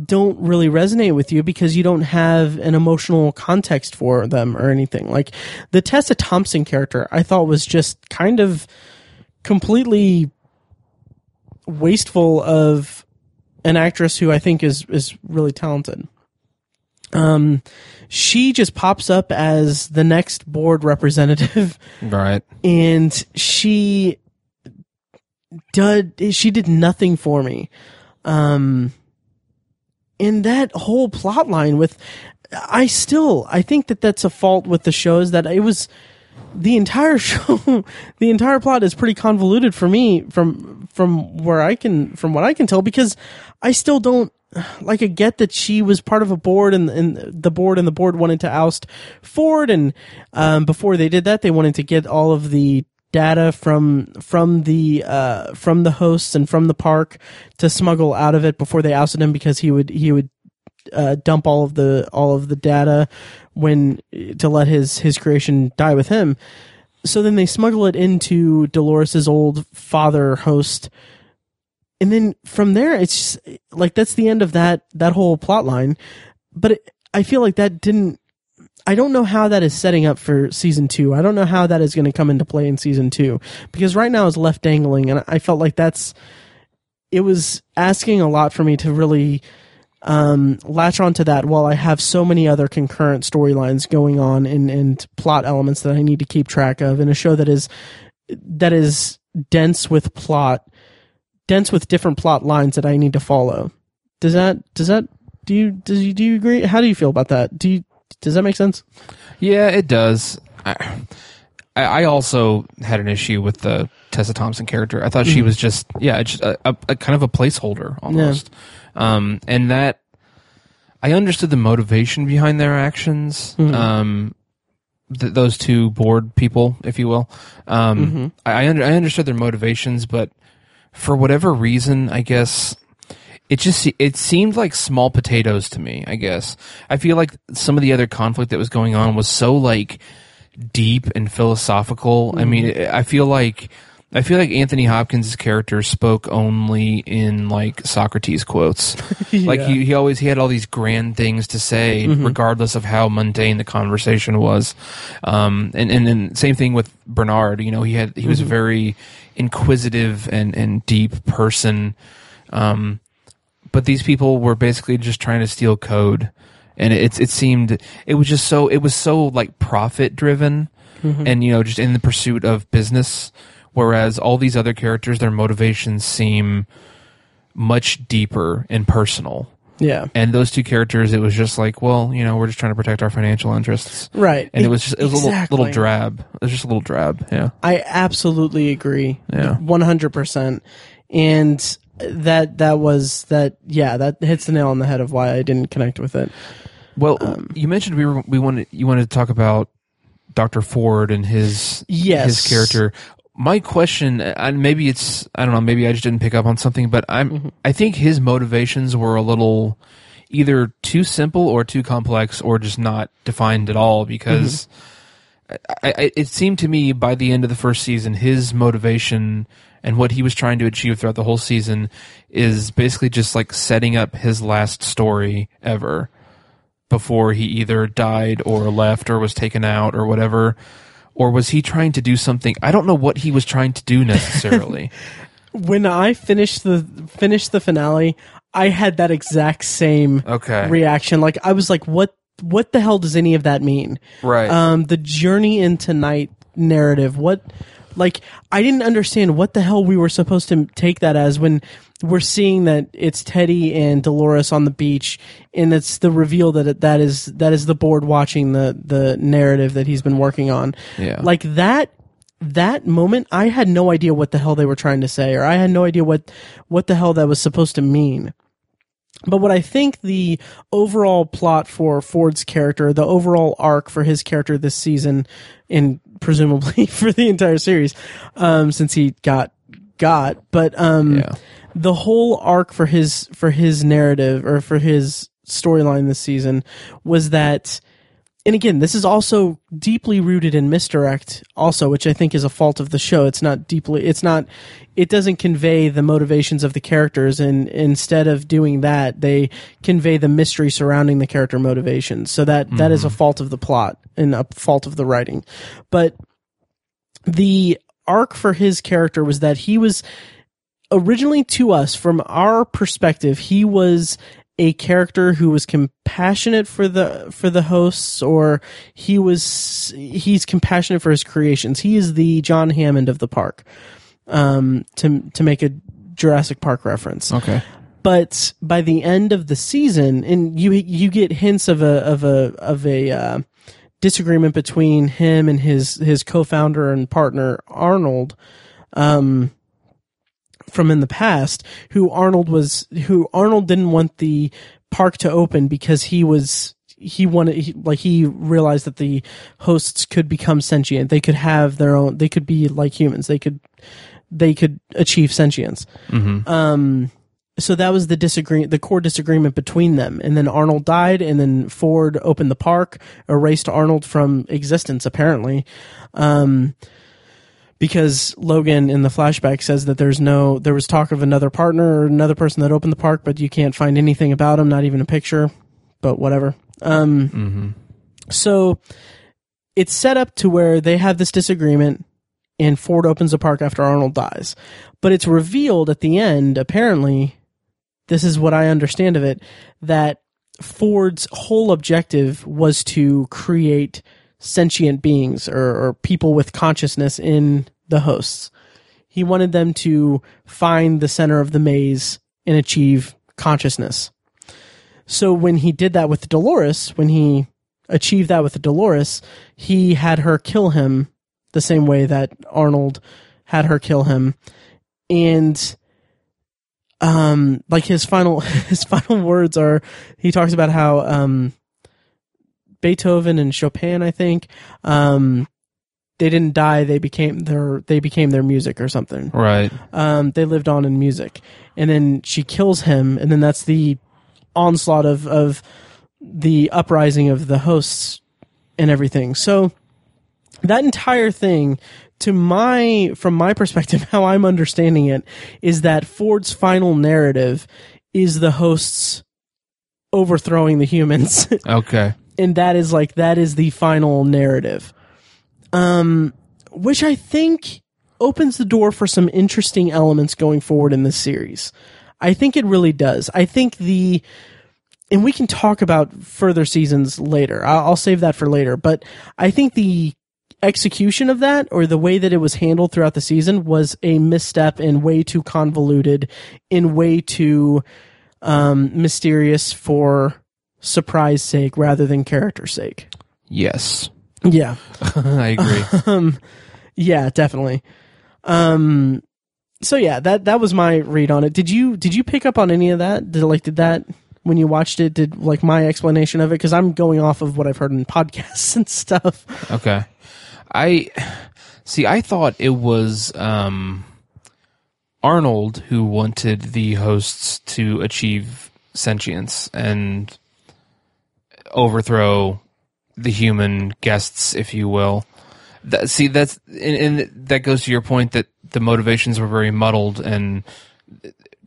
[SPEAKER 1] don't really resonate with you because you don't have an emotional context for them or anything. Like the Tessa Thompson character, I thought was just kind of completely wasteful of an actress who I think is is really talented. Um, she just pops up as the next board representative, [laughs]
[SPEAKER 2] right.
[SPEAKER 1] and she did she did nothing for me. Um, in that whole plot line with, I still I think that that's a fault with the show is that it was the entire [laughs] show the entire plot is pretty convoluted for me from from where I can from what I can tell because I still don't like I get that she was part of a board and, and the board and the board wanted to oust Ford and um, before they did that they wanted to get all of the data from from the uh, from the hosts and from the park to smuggle out of it before they ousted him because he would he would uh, dump all of the all of the data when to let his his creation die with him. So then they smuggle it into Dolores's old father host, and then from there it's just, like that's the end of that that whole plot line. But it, I feel like that didn't. I don't know how that is setting up for season two. I don't know how that is going to come into play in season two because right now it's left dangling, and I felt like that's it was asking a lot for me to really um, latch onto that while I have so many other concurrent storylines going on and, and plot elements that I need to keep track of in a show that is that is dense with plot, dense with different plot lines that I need to follow. Does that does that do you does you do you agree? How do you feel about that? Do you does that make sense?
[SPEAKER 2] Yeah, it does. I, I also had an issue with the Tessa Thompson character. I thought she was just yeah, just a, a, a kind of a placeholder almost. Um, and that I understood the motivation behind their actions. Um, th- those two board people, if you will. Um, I I, under, I understood their motivations, but for whatever reason, I guess it just it seemed like small potatoes to me. I guess I feel like some of the other conflict that was going on was so like deep and philosophical. I mean, I feel like I feel like Anthony Hopkins' character spoke only in like Socrates quotes. [laughs] Like he, he always he had all these grand things to say, regardless of how mundane the conversation was. Um, and and then same thing with Bernard. You know, he had he was a very inquisitive and and deep person. Um, but these people were basically just trying to steal code and it it seemed it was just so it was so like profit driven mm-hmm. and you know just in the pursuit of business whereas all these other characters their motivations seem much deeper and personal
[SPEAKER 1] Yeah.
[SPEAKER 2] and those two characters it was just like well you know we're just trying to protect our financial interests
[SPEAKER 1] Right.
[SPEAKER 2] and it was just it was a little, little drab it was just a little drab yeah
[SPEAKER 1] I absolutely agree.
[SPEAKER 2] Yeah.
[SPEAKER 1] One hundred percent. And that that was that yeah, that hits the nail on the head of why I didn't connect with it.
[SPEAKER 2] well
[SPEAKER 1] Um,
[SPEAKER 2] you mentioned we were we wanted you wanted to talk about Dr. Ford and his
[SPEAKER 1] Yes.
[SPEAKER 2] his character. My question, and maybe it's I don't know, maybe I just didn't pick up on something, but I'm
[SPEAKER 1] Mm-hmm.
[SPEAKER 2] I think his motivations were a little either too simple or too complex or just not defined at all because
[SPEAKER 1] Mm-hmm.
[SPEAKER 2] I, I, it seemed to me by the end of the first season his motivation and what he was trying to achieve throughout the whole season is basically just like setting up his last story ever before he either died or left or was taken out or whatever or was he trying to do something i don't know what he was trying to do [laughs] necessarily
[SPEAKER 1] When I finished the finished the finale, I had that exact same
[SPEAKER 2] Okay.
[SPEAKER 1] reaction. Like I was like, what what the hell does any of that mean?
[SPEAKER 2] Right.
[SPEAKER 1] Um the journey into night narrative. What like I didn't understand what the hell we were supposed to take that as when we're seeing that it's Teddy and Dolores on the beach and it's the reveal that it, that is that is the board watching the the narrative that he's been working on.
[SPEAKER 2] Yeah.
[SPEAKER 1] Like that that moment I had no idea what the hell they were trying to say or I had no idea what what the hell that was supposed to mean. But what I think the overall plot for Ford's character, the overall arc for his character this season, and presumably [laughs] for the entire series, um, since he got got, but um,
[SPEAKER 2] Yeah.
[SPEAKER 1] the whole arc for his for his narrative or for his storyline this season was that and again, this is also deeply rooted in misdirect, also, which I think is a fault of the show. It's not deeply, it's not, it doesn't convey the motivations of the characters, and instead of doing that, they convey the mystery surrounding the character motivations. So that that is a mm-hmm. fault of the plot and a fault of the writing. But the arc for his character was that he was originally to us, from our perspective, he was a character who was compassionate for the for the hosts or he was he's compassionate for his creations. He is the john hammond of the park um to to make a jurassic park reference.
[SPEAKER 2] Okay.
[SPEAKER 1] But by the end of the season and you you get hints of a of a of a uh, disagreement between him and his his co-founder and partner Arnold um from in the past who Arnold was who Arnold didn't want the park to open because he was he wanted he, like he realized that the hosts could become sentient. They could have their own. They could be like humans. They could they could achieve sentience. Um, so that was the disagree the core disagreement between them. And then Arnold died, and then Ford opened the park, erased Arnold from existence. Apparently, um, because Logan in the flashback says that there's no there was talk of another partner or another person that opened the park, but you can't find anything about him, not even a picture. But whatever. Um, so it's set up to where they have this disagreement and Ford opens the park after Arnold dies. But it's revealed at the end, apparently, this is what I understand of it, that Ford's whole objective was to create sentient beings or, or people with consciousness in the hosts. He wanted them to find the center of the maze and achieve consciousness. So when he did that with Dolores, when he achieved that with Dolores, he had her kill him the same way that Arnold had her kill him. And um like his final [laughs] his final words are he talks about how um Beethoven and Chopin, I think, um they didn't die, they became their they became their music or something
[SPEAKER 2] Right.
[SPEAKER 1] um, they lived on in music. And then she kills him, and then that's the onslaught of, of the uprising of the hosts and everything. So that entire thing, to my from my perspective, [laughs] how I'm understanding it, is that Ford's final narrative is the hosts overthrowing the humans. [laughs]
[SPEAKER 2] Okay.
[SPEAKER 1] And that is like that is the final narrative. Um which i think opens the door for some interesting elements going forward in this series. I think it really does. I think the and we can talk about further seasons later. I'll, save that for later but i think the execution of that or the way that it was handled throughout the season was a misstep and way too convoluted in way too um, mysterious for surprise sake rather than character sake.
[SPEAKER 2] Yes.
[SPEAKER 1] Yeah. [laughs]
[SPEAKER 2] I agree. [laughs]
[SPEAKER 1] Yeah, definitely. Um so yeah, that that was my read on it. Did you did you pick up on any of that? Did like did that when you watched it did like my explanation of it cuz I'm going off of what I've heard in [laughs] podcasts and stuff.
[SPEAKER 2] Okay. I see I thought it was um Arnold who wanted the hosts to achieve sentience and overthrow the human guests, if you will. That, see, that's and, and that goes to your point that the motivations were very muddled and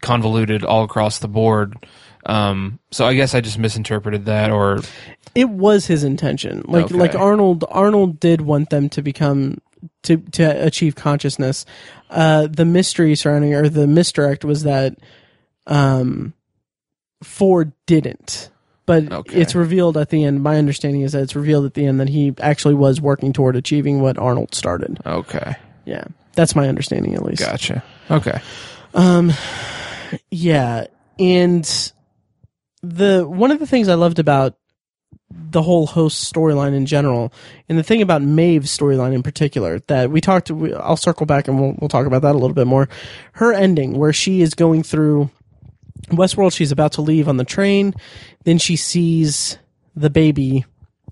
[SPEAKER 2] convoluted all across the board. Um, so I guess I just misinterpreted that, or
[SPEAKER 1] It was his intention. Like
[SPEAKER 2] Okay.
[SPEAKER 1] like Arnold Arnold did want them to become to to achieve consciousness. Uh the mystery surrounding or the misdirect was that um Ford didn't. But
[SPEAKER 2] Okay.
[SPEAKER 1] it's revealed at the end. My understanding is that it's revealed at the end that he actually was working toward achieving what Arnold started.
[SPEAKER 2] okay,
[SPEAKER 1] Yeah. That's my understanding at least.
[SPEAKER 2] gotcha. Okay, Um,
[SPEAKER 1] Yeah, and the one of the things I loved about the whole host storyline in general, and the thing about Maeve's storyline in particular, that we talked. We, I'll circle back and we'll we'll talk about that a little bit more. Her ending, where she is going through Westworld, she's about to leave on the train, then she sees the baby,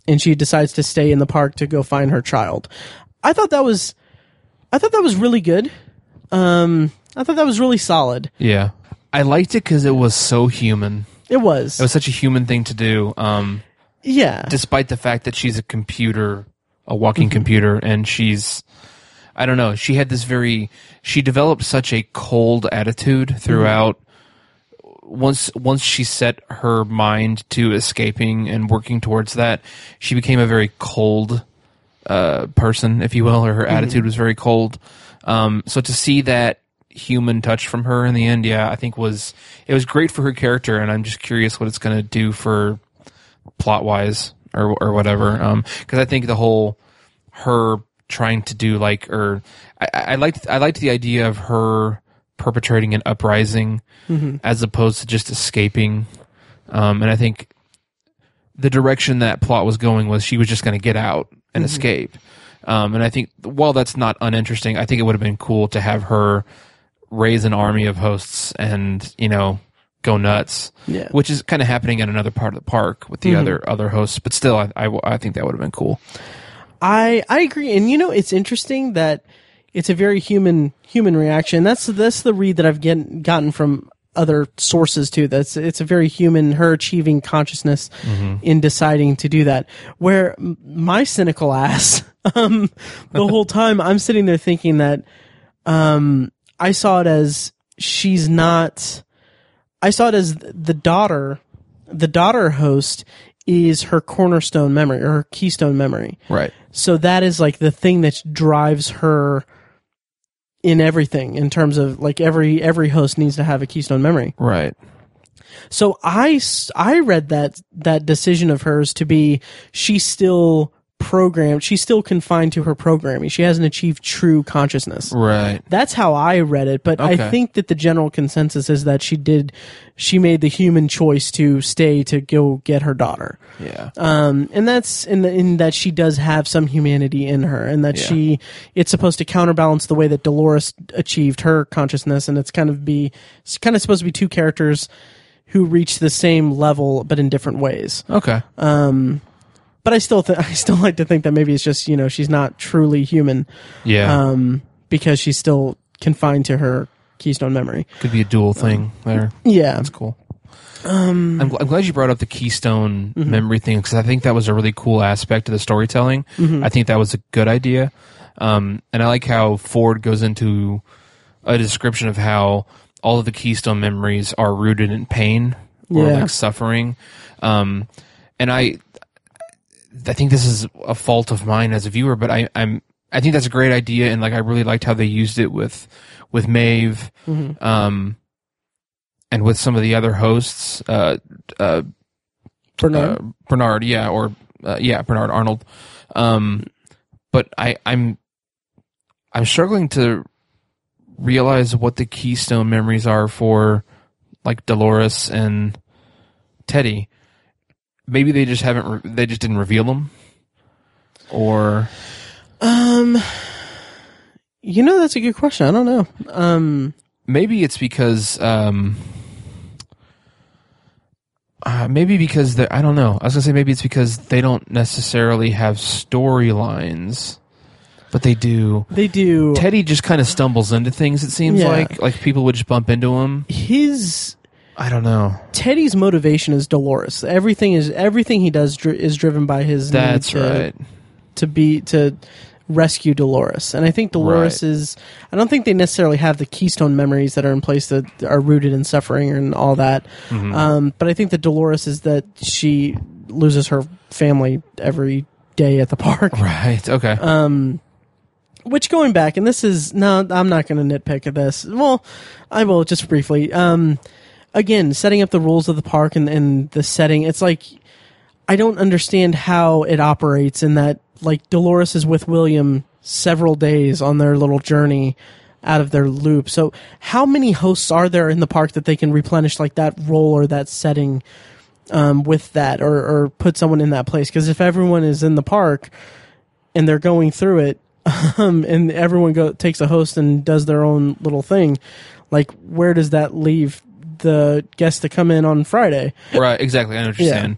[SPEAKER 1] and she decides to stay in the park to go find her child. I thought that was, I thought that was really good. Um, I thought that was really solid.
[SPEAKER 2] yeah, I liked it because it was so human.
[SPEAKER 1] It was.
[SPEAKER 2] It was such a human thing to do. Um,
[SPEAKER 1] yeah.
[SPEAKER 2] despite the fact that she's a computer, a walking computer, and she's, I don't know, she had this very, she developed such a cold attitude throughout. Once, once she set her mind to escaping and working towards that, she became a very cold, uh, person, if you will, or her attitude was very cold. Um, so to see that human touch from her in the end, yeah, I think was, it was great for her character, and I'm just curious what it's going to do for, plot wise or or whatever. Um, because I think the whole her trying to do like or I, I liked I liked the idea of her perpetrating an uprising as opposed to just escaping. Um, and I think the direction that plot was going was she was just going to get out and escape. Um, and I think while that's not uninteresting, I think it would have been cool to have her raise an army of hosts and you know go nuts.
[SPEAKER 1] Yeah.
[SPEAKER 2] Which is kind of happening in another part of the park with the
[SPEAKER 1] Mm-hmm.
[SPEAKER 2] other other hosts, but still, I I, I think that would have been cool.
[SPEAKER 1] I I agree, and you know it's interesting that it's a very human human reaction. That's that's the read that I've get, gotten from other sources too. That's it's a very human her achieving consciousness in deciding to do that. Where my cynical ass, [laughs] um, the whole time I'm sitting there thinking that, um, I saw it as she's not. I saw it as the daughter, the daughter host is her cornerstone memory or her keystone memory.
[SPEAKER 2] Right.
[SPEAKER 1] So that is like the thing that drives her in everything in terms of like every every host needs to have a keystone memory.
[SPEAKER 2] Right.
[SPEAKER 1] So I I read that that decision of hers to be she still programmed, she's still confined to her programming. She hasn't achieved true consciousness.
[SPEAKER 2] Right.
[SPEAKER 1] That's how I read it, but I think that the general consensus is that she did she made the human choice to stay to go get her daughter
[SPEAKER 2] Yeah.
[SPEAKER 1] um, and that's in, the, in that she does have some humanity in her, and that
[SPEAKER 2] Yeah.
[SPEAKER 1] she it's supposed to counterbalance the way that Dolores achieved her consciousness, and it's kind of be it's kind of supposed to be two characters who reach the same level but in different ways.
[SPEAKER 2] okay.
[SPEAKER 1] But I still th- [laughs] I still like to think that maybe it's just you know she's not truly human
[SPEAKER 2] yeah.
[SPEAKER 1] um, because she's still confined to her keystone memory.
[SPEAKER 2] Could be a dual thing there.
[SPEAKER 1] Yeah,
[SPEAKER 2] That's cool. Um, I'm, gl- I'm glad you brought up the Keystone
[SPEAKER 1] Mm-hmm.
[SPEAKER 2] memory thing because I think that was a really cool aspect of the storytelling.
[SPEAKER 1] Mm-hmm.
[SPEAKER 2] I think that was a good idea. Um, and I like how Ford goes into a description of how all of the Keystone memories are rooted in pain or
[SPEAKER 1] Yeah.
[SPEAKER 2] like suffering. Um, and I, I think this is a fault of mine as a viewer, but I, I'm, I think that's a great idea. And like, I really liked how they used it with, with Maeve.
[SPEAKER 1] Mm-hmm.
[SPEAKER 2] Um, and with some of the other hosts, uh, uh,
[SPEAKER 1] Bernard.
[SPEAKER 2] uh, Bernard, yeah, or uh, yeah, Bernard Arnold. Um, but I, I'm I'm struggling to realize what the keystone memories are for like Dolores and Teddy. Maybe they just haven't. Re- they just didn't reveal them, or
[SPEAKER 1] um, you know that's a good question. I don't know. Um,
[SPEAKER 2] maybe it's because um, uh, maybe because they I don't know. I was gonna say maybe it's because they don't necessarily have storylines, but they do.
[SPEAKER 1] they do.
[SPEAKER 2] Teddy just kind of stumbles into things. It seems
[SPEAKER 1] Yeah.
[SPEAKER 2] like like people would just bump into him.
[SPEAKER 1] his
[SPEAKER 2] I don't know.
[SPEAKER 1] Teddy's motivation is Dolores. Everything is everything he does dri- is driven by his need
[SPEAKER 2] That's
[SPEAKER 1] to,
[SPEAKER 2] right.
[SPEAKER 1] to be to rescue Dolores. And I think Dolores
[SPEAKER 2] Right.
[SPEAKER 1] is I don't think they necessarily have the keystone memories that are in place that are rooted in suffering and all that.
[SPEAKER 2] Mm-hmm.
[SPEAKER 1] Um, but I think that Dolores is that she loses her family every day at the park.
[SPEAKER 2] Right. Okay.
[SPEAKER 1] Um, which going back, and this is no, I'm not going to nitpick at this. Well, I will just briefly. Um, again, setting up the rules of the park and, and the setting, it's like I don't understand how it operates in that like Dolores is with William several days on their little journey out of their loop. So how many hosts are there in the park that they can replenish like that role or that setting um, with that or, or put someone in that place? Because if everyone is in the park and they're going through it, [laughs] um, and everyone go takes a host and does their own little thing, like where does that leave the guests to come in on Friday?
[SPEAKER 2] right. Exactly. I know what you're
[SPEAKER 1] Yeah.
[SPEAKER 2] saying.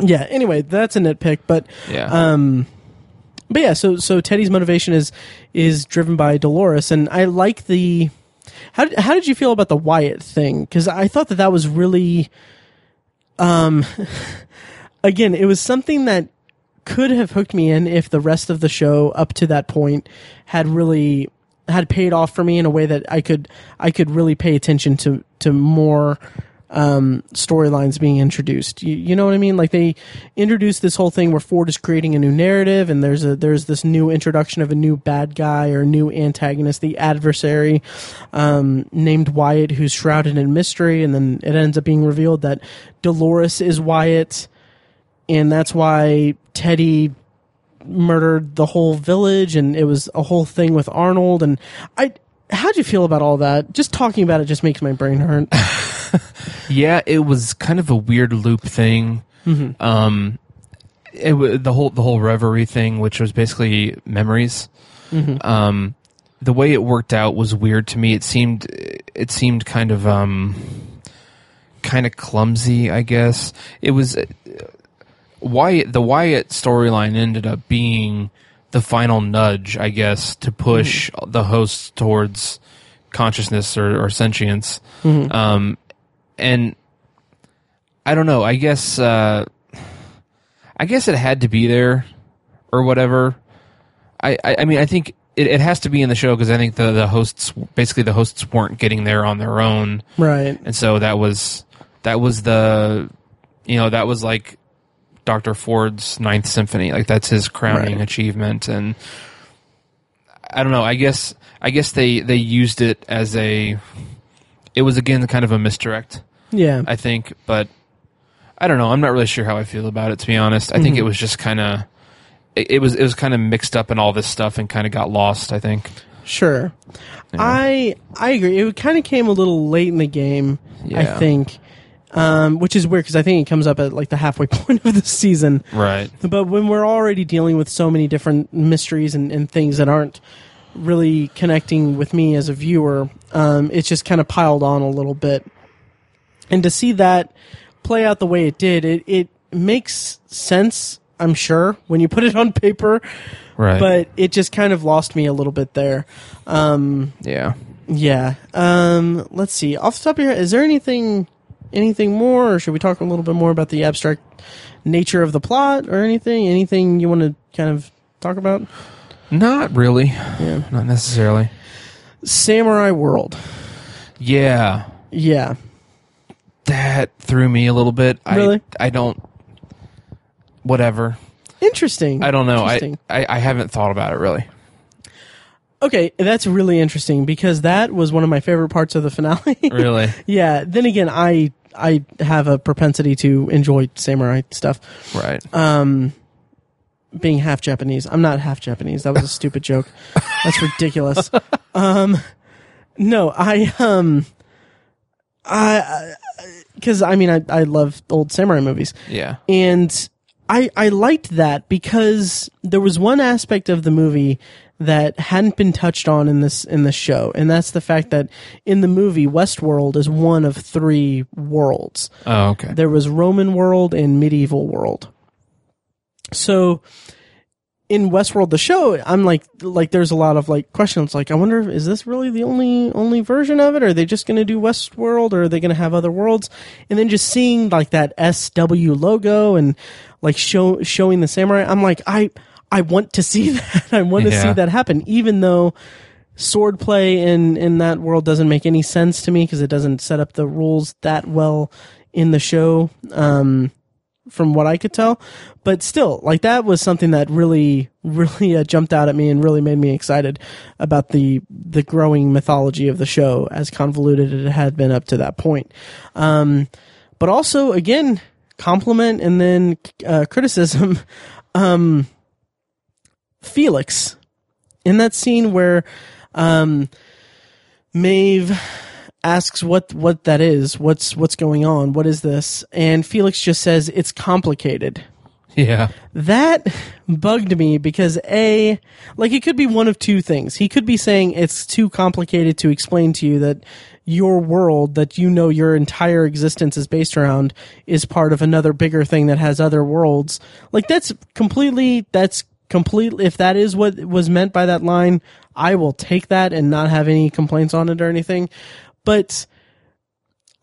[SPEAKER 1] Yeah. Anyway, that's a nitpick, but
[SPEAKER 2] Yeah.
[SPEAKER 1] um, but yeah. So so Teddy's motivation is is driven by Dolores, and I like the. How did, how did you feel about the Wyatt thing? Because I thought that that was really, um, [laughs] again, it was something that could have hooked me in if the rest of the show up to that point had really had paid off for me in a way that I could I could really pay attention to to more um, storylines being introduced. You, you know what I mean? Like they introduced this whole thing where Ford is creating a new narrative, and there's a there's this new introduction of a new bad guy or new antagonist, the adversary, um, named Wyatt, who's shrouded in mystery, and then it ends up being revealed that Dolores is Wyatt, and that's why Teddy murdered the whole village, and it was a whole thing with Arnold. And I, how'd you feel about all that? Just talking about it just makes my brain hurt. [laughs]
[SPEAKER 2] Yeah, it was kind of a weird loop thing.
[SPEAKER 1] Mm-hmm.
[SPEAKER 2] Um, it the whole the whole reverie thing, which was basically memories.
[SPEAKER 1] Mm-hmm.
[SPEAKER 2] Um, the way it worked out was weird to me. It seemed it seemed kind of um, kind of clumsy, I guess. It was Wyatt. The Wyatt storyline ended up being the final nudge, I guess, to push the hosts towards consciousness or, or sentience. Um, and I don't know. I guess uh, I guess it had to be there or whatever. I I, I mean I think it, it has to be in the show because I think the the hosts basically the hosts weren't getting there on their own,
[SPEAKER 1] Right.
[SPEAKER 2] and so that was that was the you know that was like Dr. Ford's Ninth Symphony, like that's his crowning
[SPEAKER 1] Right.
[SPEAKER 2] achievement, and I don't know. I guess I guess they they used it as a it was again kind of a misdirect.
[SPEAKER 1] Yeah.
[SPEAKER 2] I think, but I don't know. I'm not really sure how I feel about it to be honest. I think it mm-hmm. was just kind of it, it was it was kind of mixed up in all this stuff and kind of got lost. I think.
[SPEAKER 1] Sure. I I agree. It kind of came a little late in the game, I think. Um, which is weird because I think it comes up at like the halfway [laughs] point of the season.
[SPEAKER 2] Right.
[SPEAKER 1] But when we're already dealing with so many different mysteries and, and things that aren't really connecting with me as a viewer, um, it's just kind of piled on a little bit. And to see that play out the way it did, it, it makes sense, I'm sure, when you put it on paper.
[SPEAKER 2] Right.
[SPEAKER 1] But it just kind of lost me a little bit there.
[SPEAKER 2] yeah.
[SPEAKER 1] Yeah. Um, let's see. Off the top of your head, is there anything anything more or should we talk a little bit more about the abstract nature of the plot or anything? Anything you want to kind of talk about?
[SPEAKER 2] Not really.
[SPEAKER 1] Yeah.
[SPEAKER 2] Not necessarily.
[SPEAKER 1] Samurai World.
[SPEAKER 2] Yeah.
[SPEAKER 1] Yeah.
[SPEAKER 2] That threw me a little bit.
[SPEAKER 1] Really?
[SPEAKER 2] I I don't whatever.
[SPEAKER 1] Interesting.
[SPEAKER 2] I don't know. I. I I haven't thought about it really.
[SPEAKER 1] okay, that's really interesting because that was one of my favorite parts of the finale. [laughs]
[SPEAKER 2] Really?
[SPEAKER 1] yeah. Then again, I I have a propensity to enjoy samurai stuff.
[SPEAKER 2] right.
[SPEAKER 1] um being half Japanese. I'm not half Japanese. That was a stupid joke. [laughs] That's ridiculous. Um no, I um I cuz I mean I I love old samurai movies.
[SPEAKER 2] yeah.
[SPEAKER 1] And I I liked that because there was one aspect of the movie that hadn't been touched on in this in the show, and that's the fact that in the movie Westworld is one of three worlds.
[SPEAKER 2] Oh, okay.
[SPEAKER 1] There was Roman world and medieval world. So in Westworld the show, I'm like like there's a lot of like questions like I wonder if is this really the only only version of it? Are they just gonna do Westworld or are they gonna have other worlds? And then just seeing like that SW logo and like show showing the samurai, I'm like, I I want to see [laughs] that. I want to see that happen, even though swordplay in in that world doesn't make any sense to me because it doesn't set up the rules that well in the show um from what I could tell. But still like that was something that really [laughs] really uh, jumped out at me and really made me excited about the the growing mythology of the show as convoluted as it had been up to that point. Um but also again compliment and then uh, criticism. [laughs] Um Felix in that scene where um Maeve asks what what that is, what's what's going on, what is this? And Felix just says it's complicated.
[SPEAKER 2] Yeah.
[SPEAKER 1] That bugged me because A, like it could be one of two things. He could be saying it's too complicated to explain to you that your world that you know your entire existence is based around is part of another bigger thing that has other worlds. Like that's completely, that's completely, if that is what was meant by that line, I will take that and not have any complaints on it or anything. But,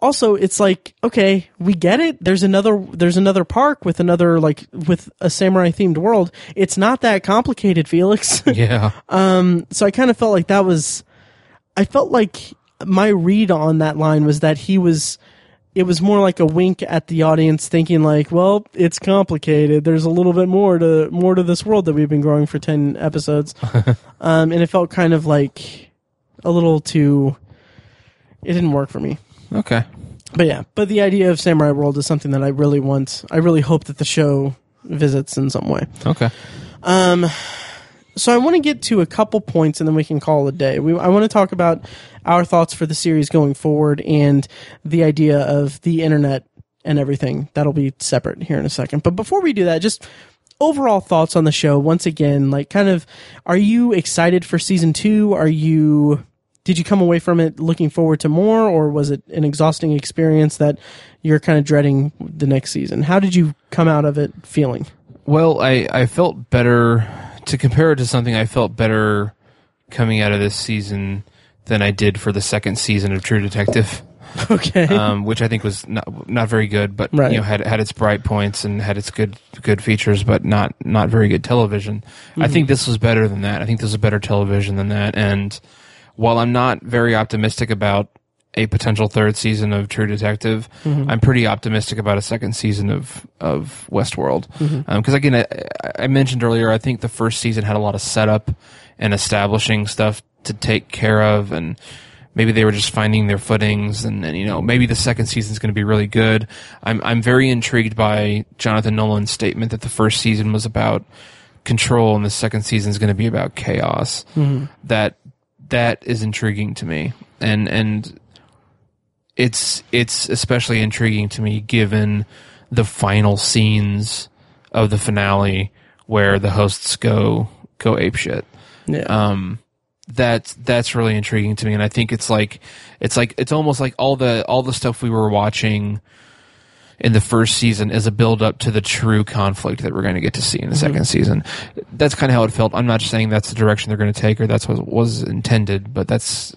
[SPEAKER 1] also it's like okay we get it there's another there's another park with another like with a samurai themed world it's not that complicated felix [laughs]
[SPEAKER 2] Yeah.
[SPEAKER 1] Um so i kind of felt like that was i felt like my read on that line was that he was it was more like a wink at the audience thinking like well it's complicated there's a little bit more to more to this world that we've been growing for 10 episodes [laughs] um and it felt kind of like a little too it didn't work for me
[SPEAKER 2] Okay.
[SPEAKER 1] but yeah, but the idea of Samurai World is something that I really want. I really hope that the show visits in some way.
[SPEAKER 2] Okay.
[SPEAKER 1] So I want to get to a couple points and then we can call it a day. We, I want to talk about our thoughts for the series going forward and the idea of the internet and everything. That'll be separate here in a second. But before we do that, just overall thoughts on the show. Once again, like kind of, are you excited for season two? Are you did you come away from it looking forward to more, or was it an exhausting experience that you're kind of dreading the next season? How did you come out of it feeling?
[SPEAKER 2] Well, I, I felt better to compare it to something I felt better coming out of this season than I did for the second season of True Detective. [laughs]
[SPEAKER 1] Okay.
[SPEAKER 2] um, which I think was not not very good, but
[SPEAKER 1] Right.
[SPEAKER 2] you know had had its bright points and had its good good features, but not not very good television. I think this was better than that. I think this was better television than that. And while I'm not very optimistic about a potential third season of True Detective, mm-hmm. I'm pretty optimistic about a second season of of Westworld. Mm-hmm. Um, because again, I, I mentioned earlier, I think the first season had a lot of setup and establishing stuff to take care of, and maybe they were just finding their footings and, and you know maybe the second season is going to be really good. I'm i'm very intrigued by jonathan nolan's statement that the first season was about control and the second season is going to be about chaos. Mm-hmm. That that is intriguing to me. And and it's it's especially intriguing to me given the final scenes of the finale where the hosts go go ape shit.
[SPEAKER 1] Yeah.
[SPEAKER 2] um that's that's really intriguing to me. And i think it's like it's like it's almost like all the all the stuff we were watching in the first season is a build up to the true conflict that we're going to get to see in the second season. That's kind of how it felt. I'm not saying that's the direction they're going to take or that's what was intended but that's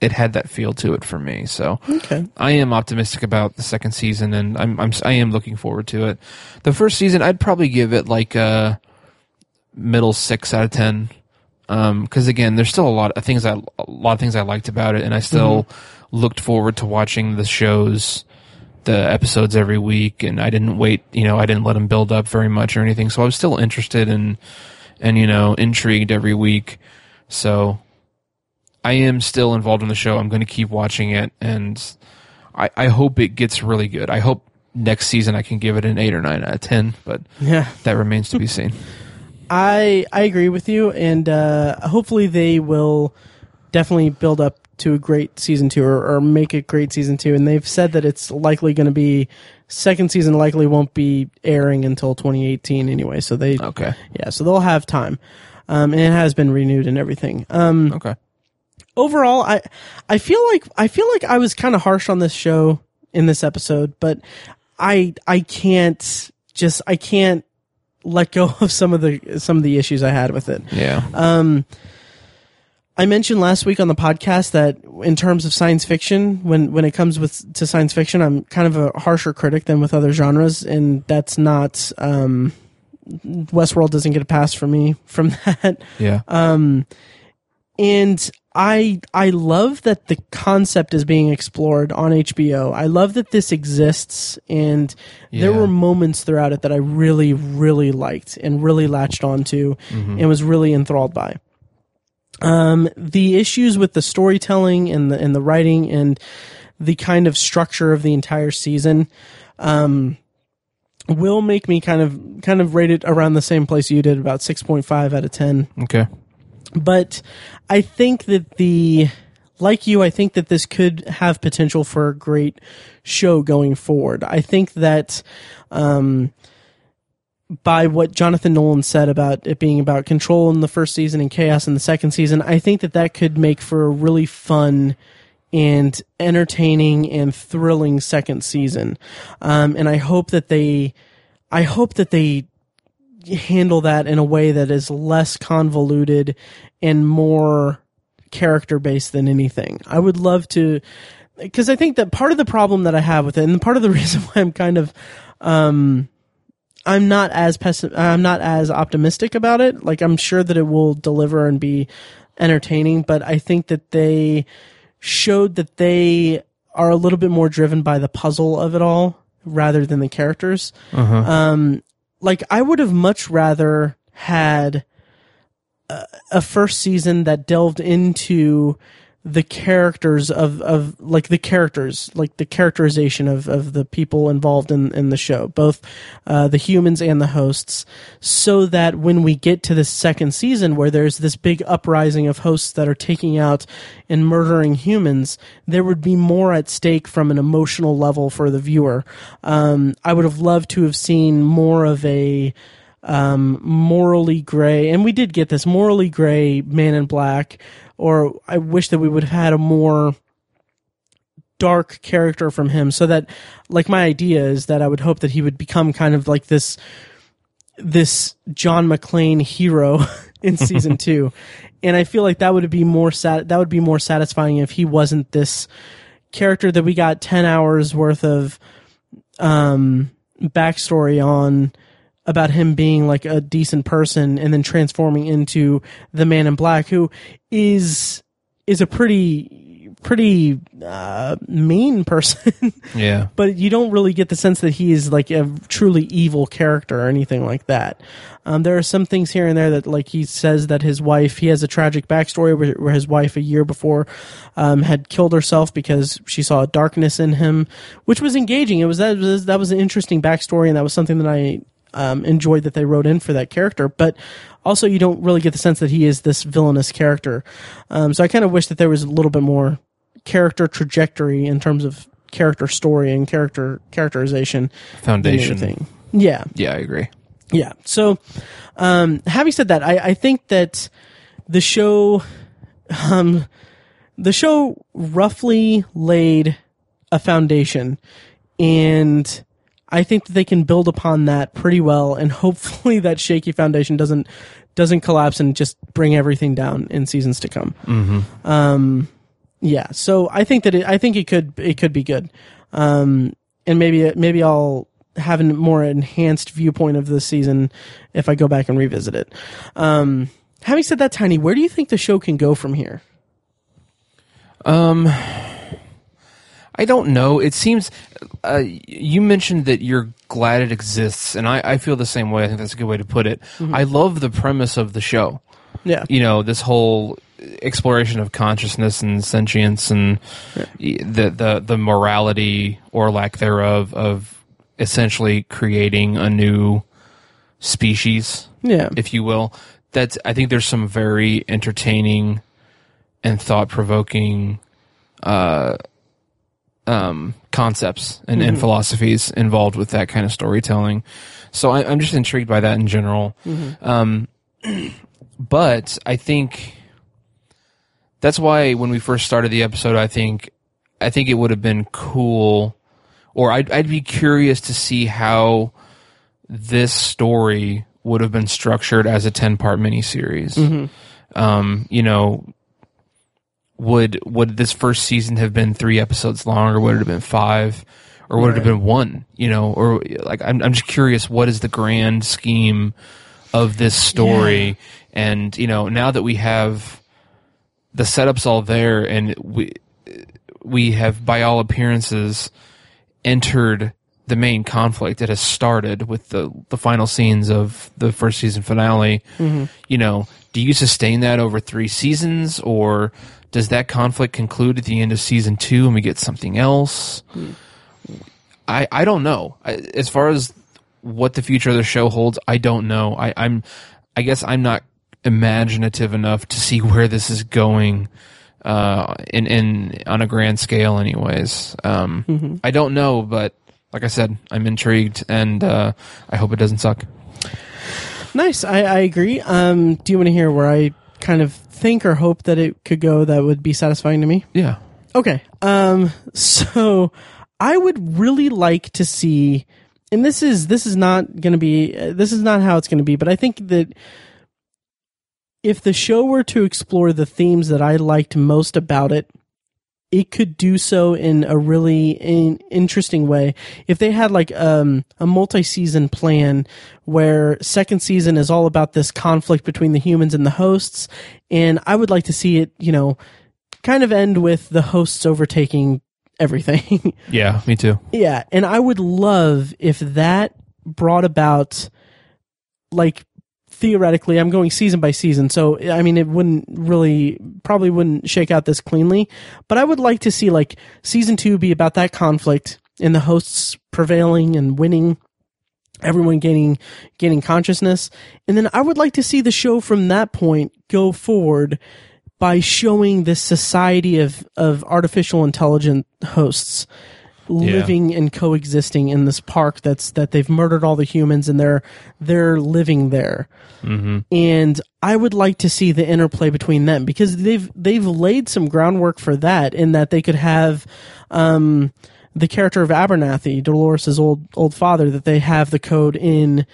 [SPEAKER 2] it had that feel to it for me so
[SPEAKER 1] okay.
[SPEAKER 2] I am optimistic about the second season, and I'm, I'm I am looking forward to it. The first season, I'd probably give it like a middle six out of ten, um, because again, there's still a lot of things I a lot of things I liked about it, and I still mm-hmm. looked forward to watching the shows, the episodes every week, and I didn't wait, you know, I didn't let them build up very much or anything, so I was still interested and and you know intrigued every week, so. I am still involved in the show. I'm going to keep watching it, and I, I hope it gets really good. I hope next season I can give it an eight or nine out of ten, but
[SPEAKER 1] Yeah.
[SPEAKER 2] that remains to be seen.
[SPEAKER 1] I I agree with you, and uh, hopefully they will definitely build up to a great season two or, or make a great season two. And they've said that it's likely going to be second season likely won't be airing until 2018 anyway. So they
[SPEAKER 2] Okay.
[SPEAKER 1] yeah, so they'll have time. Um, and it has been renewed and everything. Um,
[SPEAKER 2] Okay.
[SPEAKER 1] Overall, I I feel like I feel like I was kind of harsh on this show in this episode, but I I can't just I can't let go [laughs] of some of the some of the issues I had with it.
[SPEAKER 2] Yeah.
[SPEAKER 1] Um I mentioned last week on the podcast that in terms of science fiction, when when it comes with to science fiction, I'm kind of a harsher critic than with other genres, and that's not um, Westworld doesn't get a pass for me from [laughs] that.
[SPEAKER 2] yeah.
[SPEAKER 1] Um and I I love that the concept is being explored on HBO. I love that this exists, and there were moments throughout it that I really really liked and really latched onto, and was really enthralled by. Um, the issues with the storytelling and the and the writing and the kind of structure of the entire season, um, will make me kind of kind of rate it around the same place you did, about six point five out of ten
[SPEAKER 2] okay.
[SPEAKER 1] But I think that the like you, I think that this could have potential for a great show going forward. I think that um, by what Jonathan Nolan said about it being about control in the first season and chaos in the second season, I think that that could make for a really fun and entertaining and thrilling second season. Um, and I hope that they, I hope that they handle that in a way that is less convoluted and more character based than anything. I would love to because I think that part of the problem that I have with it and part of the [laughs] reason why I'm kind of um I'm not as pessim- I'm not as optimistic about it. Like I'm sure that it will deliver and be entertaining, but I think that they showed that they are a little bit more driven by the puzzle of it all rather than the characters Um, like I would have much rather had a, a first season that delved into the characters of, of like the characters, like the characterization of, of the people involved in, in the show, both uh, the humans and the hosts, so that when we get to the second season where there's this big uprising of hosts that are taking out and murdering humans, there would be more at stake from an emotional level for the viewer. Um, I would have loved to have seen more of a um, morally gray, and we did get this morally gray man in black or I wish that we would have had a more dark character from him so that like my idea is that I would hope that he would become kind of like this this John McClane hero [laughs] in season [laughs] 2 and I feel like that would be more sat that would be more satisfying if he wasn't this character that we got 10 hours worth of um backstory on about him being like a decent person and then transforming into the man in black who is is a pretty pretty uh, mean [laughs] person
[SPEAKER 2] Yeah.
[SPEAKER 1] but you don't really get the sense that he is like a truly evil character or anything like that. Um, there are some things here and there that, like, he says that his wife, he has a tragic backstory where, where his wife a year before um, had killed herself because she saw a darkness in him, which was engaging. It was that was that was an interesting backstory, and that was something that I um, enjoyed that they wrote in for that character. But also, you don't really get the sense that he is this villainous character. Um, so I kind of wish that there was a little bit more character trajectory in terms of character story and character characterization
[SPEAKER 2] Foundation.
[SPEAKER 1] Yeah,
[SPEAKER 2] Yeah, I agree.
[SPEAKER 1] yeah. So, um, having said that, I, I think that the show, um, the show roughly laid a foundation, and I think that they can build upon that pretty well, and [laughs] hopefully that shaky foundation doesn't doesn't collapse and just bring everything down in seasons to come. Um, yeah. So I think that it, I think it could it could be good, um, and maybe maybe I'll have a more enhanced viewpoint of this season if I go back and revisit it. Um, having said that, Tiny, where do you think the show can go from here?
[SPEAKER 2] I don't know. It seems uh, you mentioned that you're glad it exists, and I, I feel the same way. I think that's a good way to put it. I love the premise of the show.
[SPEAKER 1] Yeah.
[SPEAKER 2] You know, this whole exploration of consciousness and sentience and y- the, the the morality or lack thereof of essentially creating a new species
[SPEAKER 1] Yeah.
[SPEAKER 2] if you will. That's I think there's some very entertaining and thought provoking uh, um, concepts and, and philosophies involved with that kind of storytelling. So I, I'm just intrigued by that in general. Um, [clears throat] but I think that's why when we first started the episode, I think I think it would have been cool, or I'd I'd be curious to see how this story would have been structured as a 10 part miniseries. Um, you know, would would this first season have been three episodes long or would it have been five or would it have been one you know? Or like I'm, I'm just curious what is the grand scheme of this story? And you know now that we have the setups all there and we we have by all appearances entered the main conflict it has started with the the final scenes of the first season finale mm-hmm. you know do you sustain that over three seasons or does that conflict conclude at the end of season two and we get something else? I i don't know. I, as far as what the future of the show holds i don't know. I i'm i guess i'm not imaginative enough to see [laughs] where this is going uh in in on a grand scale anyways. Um i don't know but like i said i'm intrigued and uh i hope it doesn't suck
[SPEAKER 1] Nice. I, I agree. Um, do you want to hear where I kind of think or hope that it could go that would be satisfying to me?
[SPEAKER 2] yeah
[SPEAKER 1] Okay. Um [laughs] so I would really like to see and this is this is not going to be uh, this is not how it's going to be, but I think that if the show were to explore the themes that I liked most about it, it could do so in a really in, interesting way. If they had like um, a multi-season plan where second season is all about this conflict between the humans and the hosts, and I would like to see it, you know, kind of end with the hosts overtaking everything. [laughs]
[SPEAKER 2] yeah me too
[SPEAKER 1] yeah, and I would love if that brought about like theoretically I'm going season by season. So I mean it wouldn't really probably wouldn't shake out this cleanly, but I would like to see like season 2 be about that conflict and the hosts prevailing and winning everyone gaining gaining consciousness and then i would like to see the show from that point go forward by showing this society of of artificial intelligent hosts living and coexisting in this park that's that they've murdered all the humans and they're they're living there. And I would like to see the interplay between them because they've they've laid some groundwork for that in that they could have um the character of Abernathy, Dolores' old old father, that they have the code in.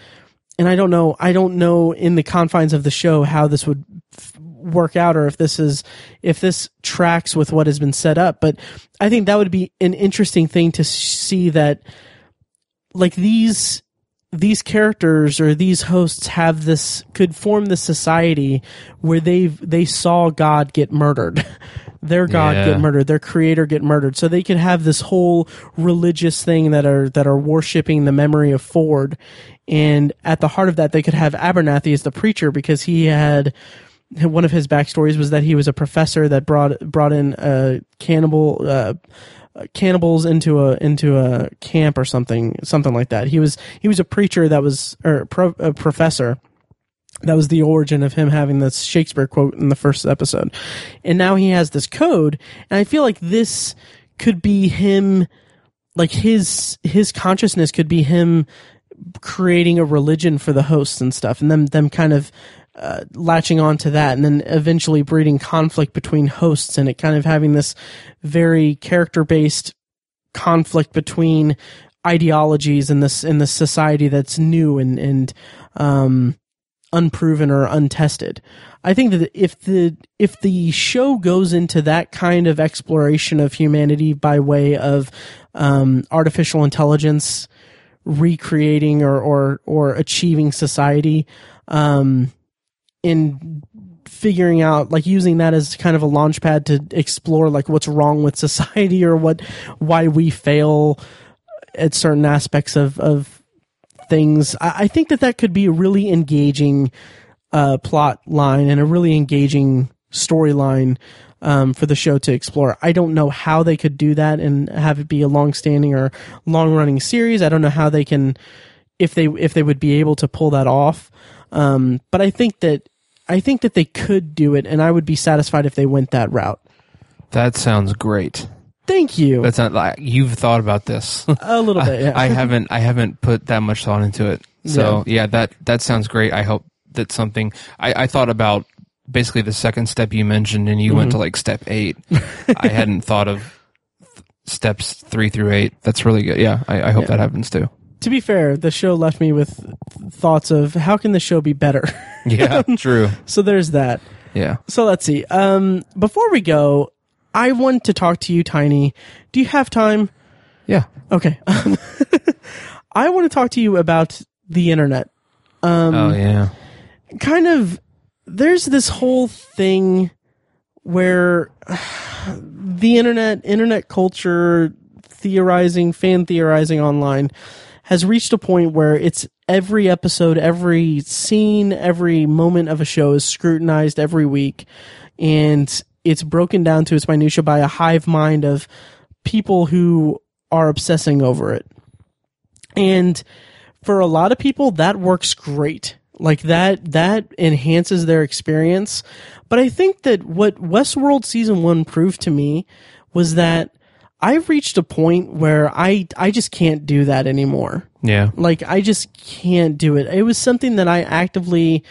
[SPEAKER 1] And I don't know I don't know in the confines of the show how this would f- work out or if this is if this tracks with what has been set up but I think that would be an interesting thing to see that like these these characters or these hosts have this could form this society where they they saw God get murdered. [laughs] Their God
[SPEAKER 2] Yeah.
[SPEAKER 1] get murdered, their creator get murdered. So they could have this whole religious thing that are that are worshiping the memory of Ford. And at the heart of that they could have Abernathy as the preacher because he had one of his backstories was that he was a professor that brought brought in a cannibal uh, cannibals into a into a camp or something something like that. He was he was a preacher that was or pro, a professor. That was the origin of him having this Shakespeare quote in the first episode. And now he has this code and I feel like this could be him like his his consciousness could be him creating a religion for the hosts and stuff and them them kind of uh, latching on to that and then eventually breeding conflict between hosts and it kind of having this very character based conflict between ideologies in this in this society that's new and and um unproven or untested. I think that if the if the show goes into that kind of exploration of humanity by way of um, artificial intelligence recreating or or or achieving society, um, in figuring out like using that as kind of a launch pad to explore like what's wrong with society or what why we fail at certain aspects of of things. I, I think that that could be a really engaging uh, plot line and a really engaging storyline um, for the show to explore. I don't know how they could do that and have it be a long-standing or long-running series. I don't know how they can, if they if they would be able to pull that off. Um, but I think that I think that they could do it, and I would be satisfied if they went that route.
[SPEAKER 2] That sounds great.
[SPEAKER 1] Thank you.
[SPEAKER 2] That's not like you've thought about this. [laughs]
[SPEAKER 1] a little bit. Yeah.
[SPEAKER 2] I haven't. I haven't put that much thought into it. So yeah, that that sounds great. I hope that something. I, I thought about basically the second step you mentioned, and you went
[SPEAKER 1] Mm-hmm.
[SPEAKER 2] to like step eight. [laughs] I hadn't thought of th- steps three through eight. That's really good. Yeah, I, I hope
[SPEAKER 1] Yeah.
[SPEAKER 2] that happens too.
[SPEAKER 1] To be fair, the show left me with thoughts of how can the show be better. [laughs]
[SPEAKER 2] Yeah, [laughs] true.
[SPEAKER 1] so there's that.
[SPEAKER 2] Yeah.
[SPEAKER 1] So let's see. Um, before we go, I want to talk to you, Tiny. Do you have time?
[SPEAKER 2] Yeah.
[SPEAKER 1] Okay. [laughs] I want to talk to you about the internet. Um,
[SPEAKER 2] oh yeah.
[SPEAKER 1] kind of there's this whole thing where [sighs] the internet internet culture theorizing fan theorizing online has reached a point where it's every episode every scene every moment of a show is scrutinized every week. And it's broken down to its minutia by a hive mind of people who are obsessing over it. And for a lot of people that works great. Like that that enhances their experience. But i think that what westworld season 1 proved to me was that i've reached a point where i i just can't do that anymore.
[SPEAKER 2] Yeah.
[SPEAKER 1] like i just can't do it. It was something that i actively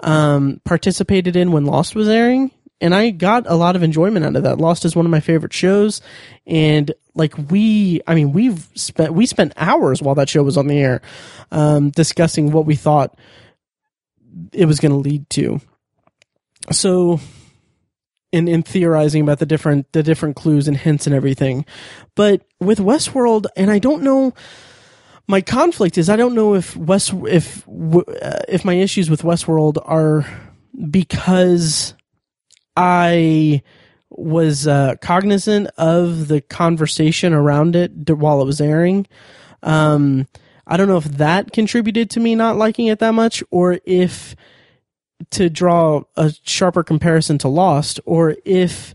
[SPEAKER 1] um participated in when lost was airing and i got a lot of enjoyment out of that. Lost is one of my favorite shows and like we i mean we've spent we spent hours while that show was on the air um discussing what we thought it was going to lead to. So in in theorizing about the different the different clues and hints and everything but with westworld and i don't know my conflict is I don't know if West if uh, if my issues with Westworld are because I was uh, cognizant of the conversation around it while it was airing. Um, I don't know if that contributed to me not liking it that much, or if to draw a sharper comparison to Lost, or if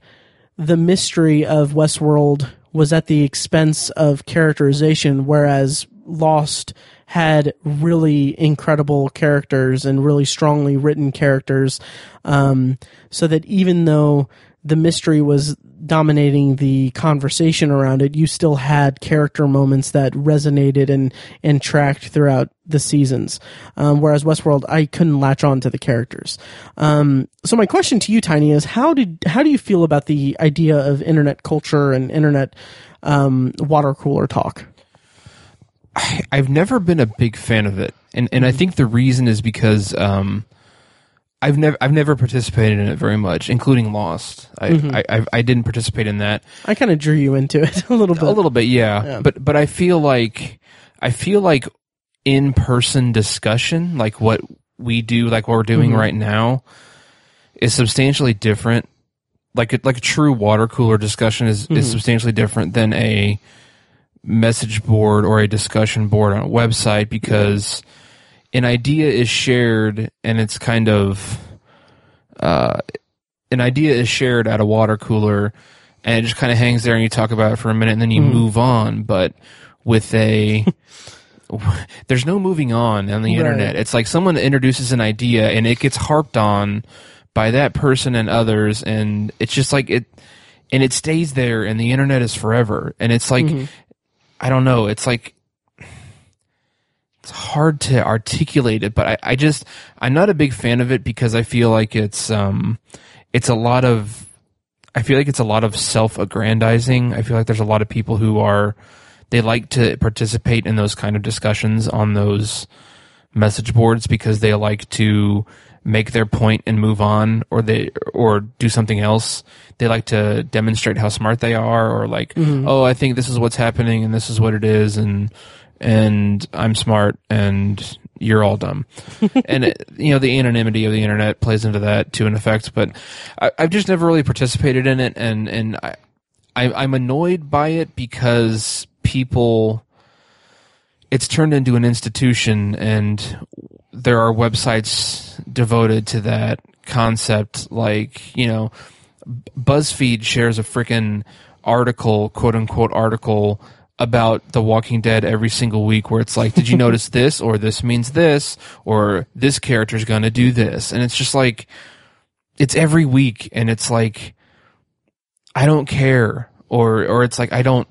[SPEAKER 1] the mystery of Westworld was at the expense of characterization, whereas Lost had really incredible characters and really strongly written characters. Um, so that even though the mystery was dominating the conversation around it, you still had character moments that resonated and and tracked throughout the seasons. Um, whereas Westworld, I couldn't latch on to the characters. Um, so my question to you, Tiny, is how did how do you feel about the idea of internet culture and internet um, water cooler talk?
[SPEAKER 2] I've never been a big fan of it, and and I think the reason is because um, I've never I've never participated in it very much, including Lost. I mm-hmm. I, I, I didn't participate in that
[SPEAKER 1] I kind of drew you into it [laughs] a little bit.
[SPEAKER 2] a little bit, yeah. But but I feel like I feel like in person discussion, like what we do, like what we're doing mm-hmm. right now, is substantially different. Like a, like a true water cooler discussion is is mm-hmm. substantially different than a message board or a discussion board on a website because an idea is shared and it's kind of uh, an idea is shared at a water cooler and it just kind of hangs there and you talk about it for a minute and then you move on but with a [laughs] there's no moving on on the
[SPEAKER 1] Right.
[SPEAKER 2] internet. It's like someone introduces an idea and it gets harped on by that person and others and it's just like it and it stays there and the internet is forever. And it's like i don't know it's like hard to articulate it, but I, I just I'm not a big fan of it because I feel like it's um it's a lot of I feel like it's a lot of self-aggrandizing. I feel like there's a lot of people who are they like to participate in those kind of discussions on those message boards because they like to make their point and move on or they or do something else. They like to demonstrate how smart they are or like, oh, I think this is what's happening and this is what it is and and I'm smart and you're all dumb. [laughs] and it, you know the anonymity of the internet plays into that to an effect, but I, I've just never really participated in it, and and I, I I'm annoyed by it because people. It's turned into an institution, and there are websites devoted to that concept. Like you know, BuzzFeed shares a freaking article, quote unquote article about The Walking Dead every single week where it's like, did you [laughs] notice this or this means this or this character's going to do this? And it's just like it's every week and it's like I don't care or or it's like I don't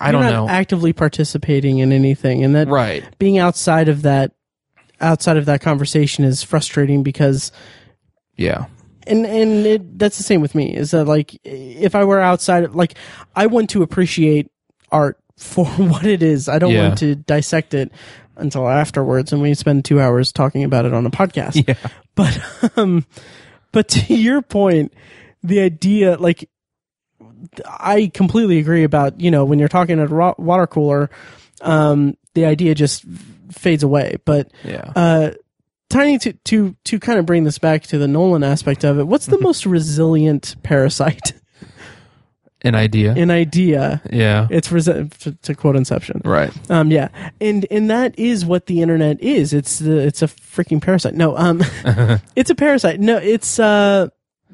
[SPEAKER 2] I don't
[SPEAKER 1] You're
[SPEAKER 2] know.
[SPEAKER 1] not actively participating in anything, and that
[SPEAKER 2] right.
[SPEAKER 1] being outside of that outside of that conversation is frustrating because
[SPEAKER 2] Yeah.
[SPEAKER 1] and and it, that's the same with me is that like if i were outside of like i want to appreciate art for [laughs] what it is i don't
[SPEAKER 2] Yeah.
[SPEAKER 1] want to dissect it until afterwards and we spend two hours talking about it on a podcast
[SPEAKER 2] Yeah. [laughs]
[SPEAKER 1] but um but to [laughs] your point the idea like i completely agree about you know when you're talking at a water cooler um the idea just fades away but
[SPEAKER 2] Yeah.
[SPEAKER 1] uh tiny to to to kind of bring this back to the nolan aspect of it what's the most resilient parasite
[SPEAKER 2] An idea.
[SPEAKER 1] An idea
[SPEAKER 2] yeah.
[SPEAKER 1] it's resi- to, to quote inception
[SPEAKER 2] right.
[SPEAKER 1] um, yeah, and and that is what the internet is. It's the it's a freaking parasite. No, um, [laughs] it's a parasite. No, it's uh,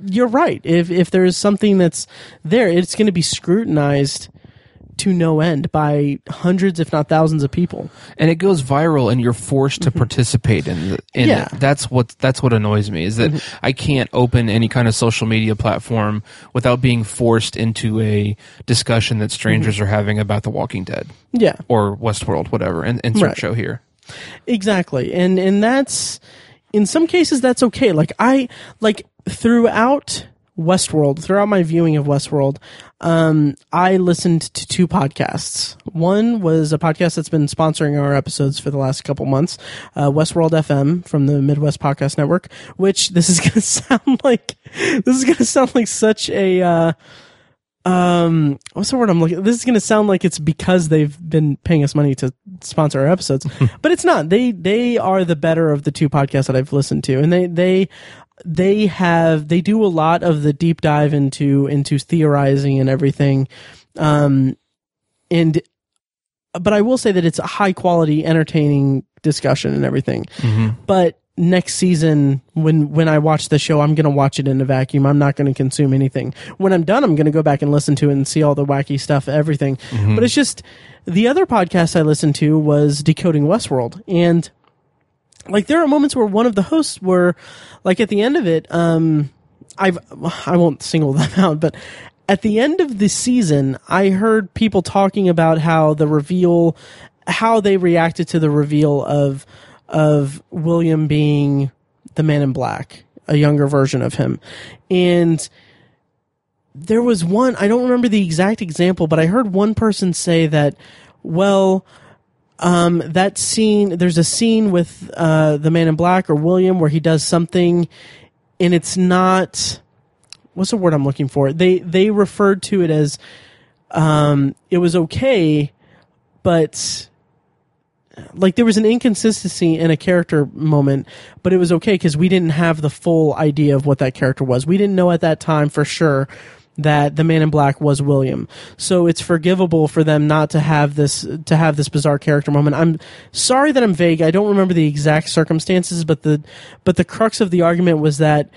[SPEAKER 1] you're right. If if there is something that's there, it's going to be scrutinized to no end by hundreds, if not thousands, of people.
[SPEAKER 2] and it goes viral and you're forced to mm-hmm. participate in, the, in
[SPEAKER 1] Yeah.
[SPEAKER 2] it. That's what that's what annoys me is that mm-hmm. I can't open any kind of social media platform without being forced into a discussion that strangers mm-hmm. are having about The Walking Dead
[SPEAKER 1] Yeah,
[SPEAKER 2] or Westworld, whatever, and insert
[SPEAKER 1] Right.
[SPEAKER 2] show here.
[SPEAKER 1] exactly. And and that's in some cases that's okay. Like I like throughout Westworld, throughout my viewing of Westworld, um, I listened to two podcasts. One was a podcast that's been sponsoring our episodes for the last couple months, uh, Westworld FM from the Midwest Podcast Network. Which [laughs] this is going to sound like this is going to sound like such a. Uh, um what's the word i'm looking this is going to sound like it's because they've been paying us money to sponsor our episodes [laughs] but it's not they they are the better of the two podcasts that i've listened to and they they they have they do a lot of the deep dive into into theorizing and everything. Um and but i will say that it's a high quality entertaining discussion and everything. But next season when when I watch the show I'm going to watch it in a vacuum. I'm not going to consume anything. When I'm done I'm going to go back and listen to it and see all the wacky stuff everything. But it's just the other podcast I listened to was Decoding Westworld. And like there are moments where one of the hosts were like at the end of it um I've I won't single [laughs] them out, but at the end of the season, I heard people talking about how the reveal, how they reacted to the reveal of of William being the Man in Black, a younger version of him, and there was one I don't remember the exact example, but I heard one person say that, well, um, that scene there's a scene with uh, the Man in Black or William where he does something, and it's not what's the word I'm looking for? They they referred to it as um, it was okay, but like there was an inconsistency in a character moment, but it was okay because we didn't have the full idea of what that character was. We didn't know at that time for sure that the man in black was William. So it's forgivable for them not to have this to have this bizarre character moment. I'm sorry that I'm vague. I don't remember the exact circumstances, but the but the crux of the argument was that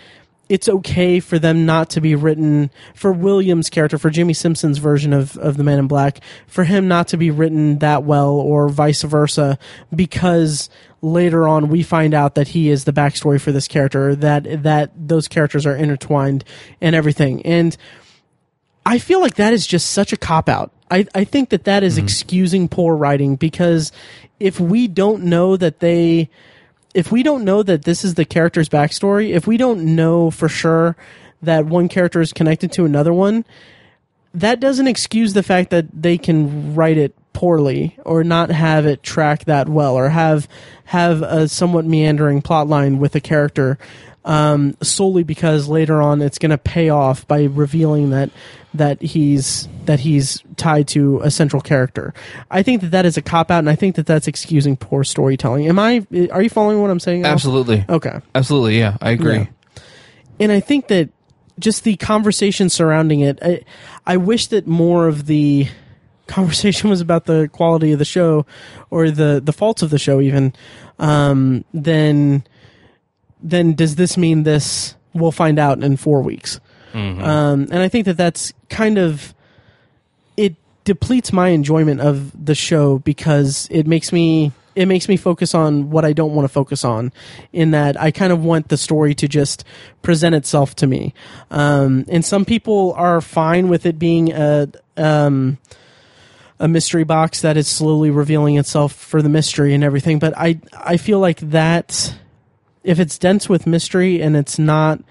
[SPEAKER 1] it's okay for them not to be written for William's character, for Jimmi Simpson's version of, of the Man in Black, for him not to be written that well or vice versa, because later on we find out that he is the backstory for this character, that that those characters are intertwined and everything. And I feel like that is just such a cop out. I, I think that that is mm-hmm. excusing poor writing because if we don't know that they if we don't know that this is the character's backstory, if we don't know for sure that one character is connected to another one, that doesn't excuse the fact that they can write it poorly or not have it track that well or have have a somewhat meandering plot line with a character um, solely because later on it's going to pay off by revealing that that he's that he's tied to a central character. I think that that is a cop out, and I think that that's excusing poor storytelling. Am I? Are you following what I'm saying? Al?
[SPEAKER 2] Absolutely.
[SPEAKER 1] Okay.
[SPEAKER 2] Absolutely. Yeah, I agree.
[SPEAKER 1] Yeah. And I think that just the conversation surrounding it, I, I wish that more of the conversation [laughs] was about the quality of the show or the the faults of the show, even. Um, then, then does this mean this? We'll find out in four weeks. Um, and I think that that's kind of it depletes my enjoyment of the show because it makes me it makes me focus on what I don't want to focus on. In that I kind of want the story to just present itself to me. Um, and some people are fine with it being a um, a mystery box that is slowly revealing itself for the mystery and everything. But I I feel like that if it's dense with mystery and it's not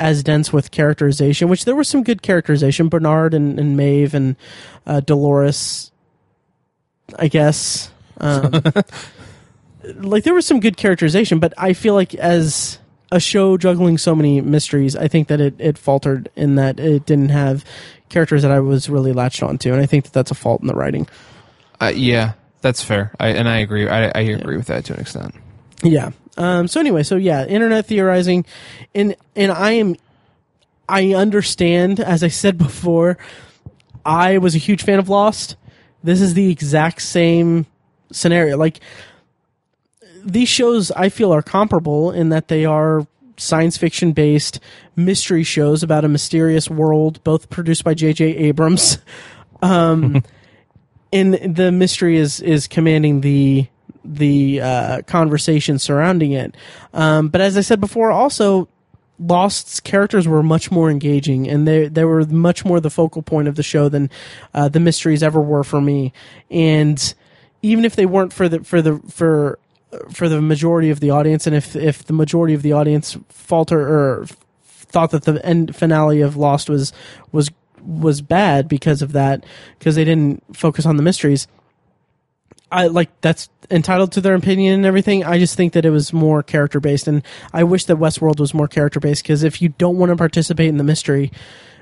[SPEAKER 1] as dense with characterization, which there was some good characterization, Bernard and, and Maeve and uh, Dolores, I guess. Um, [laughs] like there was some good characterization, but I feel like as a show juggling so many mysteries, I think that it, it faltered in that it didn't have characters that I was really latched onto, and I think that that's a fault in the writing.
[SPEAKER 2] Uh, yeah, that's fair. I, and I agree. I, I agree with that to an extent.
[SPEAKER 1] Yeah. Um, so anyway, so yeah, internet theorizing, and and I am, I understand. As I said before, I was a huge fan of Lost. This is the exact same scenario. Like these shows, I feel are comparable in that they are science fiction based mystery shows about a mysterious world, both produced by J.J. Abrams. [laughs] Um, [laughs] and the mystery is is commanding the the uh, conversation surrounding it. Um, but as I said before, also Lost's characters were much more engaging, and they they were much more the focal point of the show than uh, the mysteries ever were for me. And even if they weren't for the for the for for the majority of the audience, and if if the majority of the audience falter or thought that the end finale of Lost was was was bad because of that, because they didn't focus on the mysteries. I like that's entitled to their opinion and everything. I just think that it was more character based, and I wish that Westworld was more character based. Because if you don't want to participate in the mystery,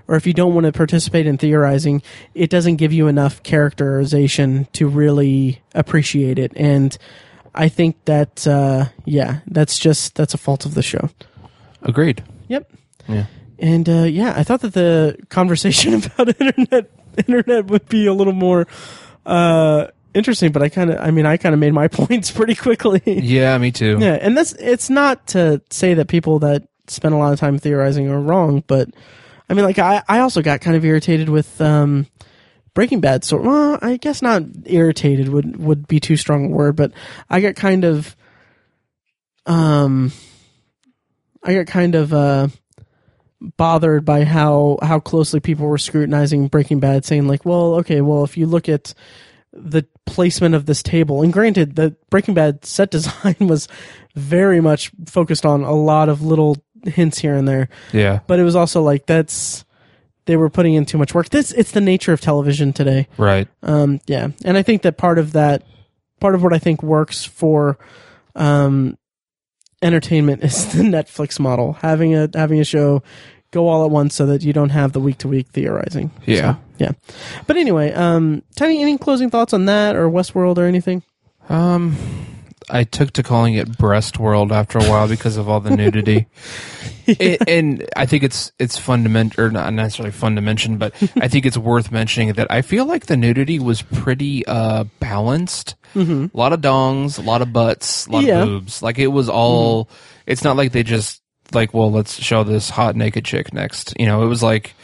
[SPEAKER 1] or if you don't want to participate in theorizing, it doesn't give you enough characterization to really appreciate it. And I think that uh, yeah, that's just that's a fault of the show.
[SPEAKER 2] Agreed.
[SPEAKER 1] Yep.
[SPEAKER 2] Yeah.
[SPEAKER 1] And uh, yeah, I thought that the conversation [laughs] about internet internet would be a little more uh, interesting, but I kind of, I mean, I kind of made my [laughs] points pretty quickly.
[SPEAKER 2] Yeah, me too.
[SPEAKER 1] yeah, and that's it's not to say that people that spend a lot of time theorizing are wrong, but I mean, like I, I also got kind of irritated with um, Breaking Bad. So, well, I guess not irritated would would be too strong a word, but I got kind of, um, I got kind of uh bothered by how how closely people were scrutinizing Breaking Bad, saying like, well, okay, well, if you look at the placement of this table, and granted, the Breaking Bad set [laughs] design was very much focused on a lot of little hints here and there,
[SPEAKER 2] Yeah.
[SPEAKER 1] but it was also like that's they were putting in too much work. This it's the nature of television today.
[SPEAKER 2] Right.
[SPEAKER 1] Um, yeah, and I think that part of that, part of what I think works for um, entertainment [laughs] is the Netflix model, having a having a show go all at once so that you don't have the week to week theorizing.
[SPEAKER 2] Yeah.
[SPEAKER 1] So, yeah. But anyway, um, Tiny, any closing thoughts on that or Westworld or anything?
[SPEAKER 2] Um, I took to calling it Breast World after a while because of all the nudity, [laughs] It- and I think it's it's fundamental, or not necessarily fun to mention, but I think it's worth mentioning that I feel like the nudity was pretty uh balanced. A lot of dongs, a lot of butts, a lot
[SPEAKER 1] Yeah.
[SPEAKER 2] of boobs. Like it was all. It's not like they just like, well, let's show this hot naked chick next. You know, it was like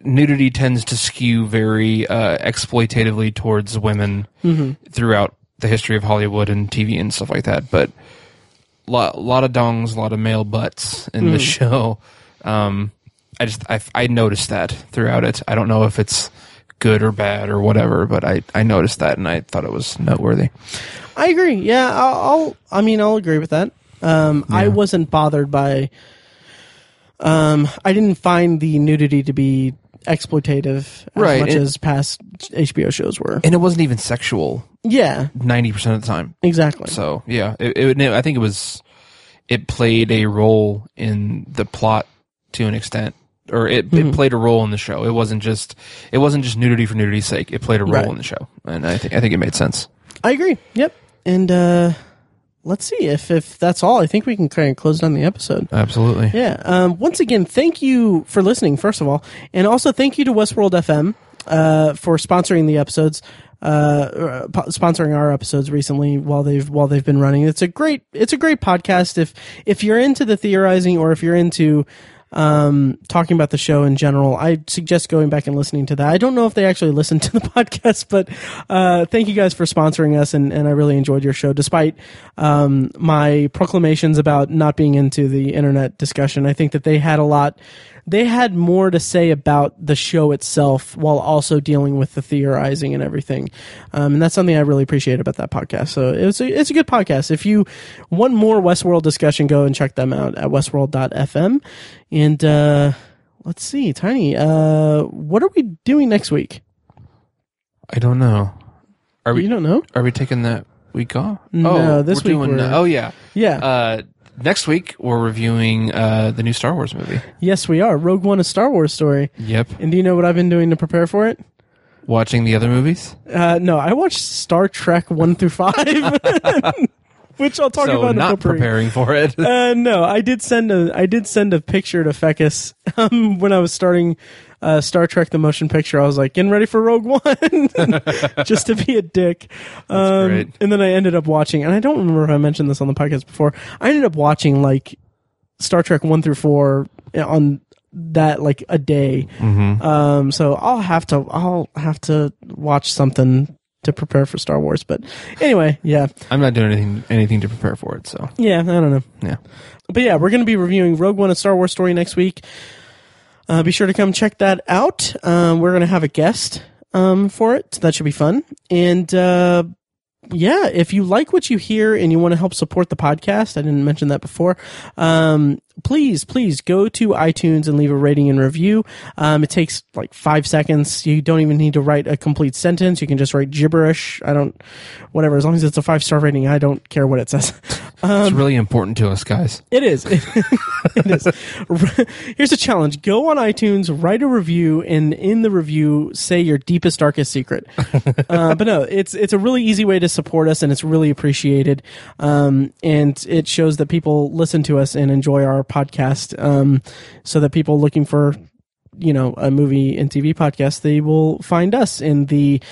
[SPEAKER 2] nudity tends to skew very uh, exploitatively towards women throughout the history of Hollywood and TV and stuff like that. But a lot, lot of dongs, a lot of male butts in the show. Um, I just I, I noticed that throughout it. I don't know if it's good or bad or whatever, but I, I noticed that and I thought it was noteworthy.
[SPEAKER 1] I agree. Yeah, I'll, I'll I mean, I'll agree with that. Um, I wasn't bothered by. Um, I didn't find the nudity to be exploitative as
[SPEAKER 2] Right,
[SPEAKER 1] much
[SPEAKER 2] it-
[SPEAKER 1] as past HBO shows were.
[SPEAKER 2] And it wasn't even sexual
[SPEAKER 1] Yeah,
[SPEAKER 2] ninety percent of the time.
[SPEAKER 1] exactly.
[SPEAKER 2] So yeah, it, it, I think it was it played a role in the plot to an extent, or it,
[SPEAKER 1] Mm-hmm.
[SPEAKER 2] it played a role in the show. It wasn't just it wasn't just nudity for nudity's sake. It played a role
[SPEAKER 1] Right.
[SPEAKER 2] in the show, and I think I think it made sense.
[SPEAKER 1] I agree. Yep. And uh, let's see if if that's all. I think we can kind of close down the episode.
[SPEAKER 2] Absolutely.
[SPEAKER 1] Yeah. Um, once again, thank you for listening, first of all. And also thank you to Westworld FM uh, for sponsoring the episodes. Uh, sponsoring our episodes recently while they've while they've been running. It's a great it's a great podcast. If if you're into the theorizing or if you're into um, talking about the show in general, I suggest going back and listening to that. I don't know if they actually listened to the [laughs] podcast, but uh, thank you guys for sponsoring us, and, and I really enjoyed your show, despite um, my proclamations about not being into the internet discussion. I think that they had a lot. They had more to say about the show itself while also dealing with the theorizing and everything, um, and that's something I really appreciate about that podcast. So it's a, it's a good podcast. If you want more Westworld discussion, go and check them out at westworld.fm. And uh, let's see, Tiny, uh, what are we doing next week?
[SPEAKER 2] I don't know. Are we
[SPEAKER 1] You don't know?
[SPEAKER 2] are we taking that week off?
[SPEAKER 1] No,
[SPEAKER 2] oh,
[SPEAKER 1] this week
[SPEAKER 2] doing. oh yeah.
[SPEAKER 1] Yeah.
[SPEAKER 2] Uh, next week we're reviewing uh, the new Star Wars movie.
[SPEAKER 1] yes, we are. Rogue One, a Star Wars story.
[SPEAKER 2] Yep.
[SPEAKER 1] And do you know what I've been doing to prepare for it?
[SPEAKER 2] Watching the other movies.
[SPEAKER 1] Uh, no, I watched Star Trek 1 through 5, [laughs] which I'll talk
[SPEAKER 2] so
[SPEAKER 1] about in
[SPEAKER 2] not preparing for it.
[SPEAKER 1] Uh, no, I did send a I did send a picture to Fecus [laughs] um, when I was starting uh, Star Trek: The Motion Picture. I was like, getting ready for Rogue [laughs] One, [laughs] just to be a dick. Um. And then I ended up watching, and I don't remember if I mentioned this on the podcast before. I ended up watching like Star Trek one through four on that like a day. Um, so I'll have to I'll have to watch something to prepare for Star Wars. But anyway, yeah,
[SPEAKER 2] I'm not doing anything anything to prepare for it. So
[SPEAKER 1] yeah, I don't know.
[SPEAKER 2] yeah.
[SPEAKER 1] But yeah, we're going to be reviewing Rogue One, a Star Wars story next week. Uh, be sure to come check that out. Um, we're going to have a guest um, for it. So that should be fun. And uh, yeah, if you like what you hear and you want to help support the podcast, I didn't mention that before. Um, please, please go to iTunes and leave a rating and review. Um, it takes like five seconds. You don't even need to write a complete sentence. You can just write gibberish. I don't, whatever. As long as it's a five star rating, I don't care what it says. [laughs]
[SPEAKER 2] it's really important to us, guys.
[SPEAKER 1] It is. [laughs] it is. [laughs] Here's a challenge. Go on iTunes, write a review, and in the review, say your deepest, darkest secret. [laughs] uh, but no, it's it's a really easy way to support us, and it's really appreciated. Um, and it shows that people listen to us and enjoy our podcast. Um, so that people looking for, you know, a movie and TV podcast, they will find us in the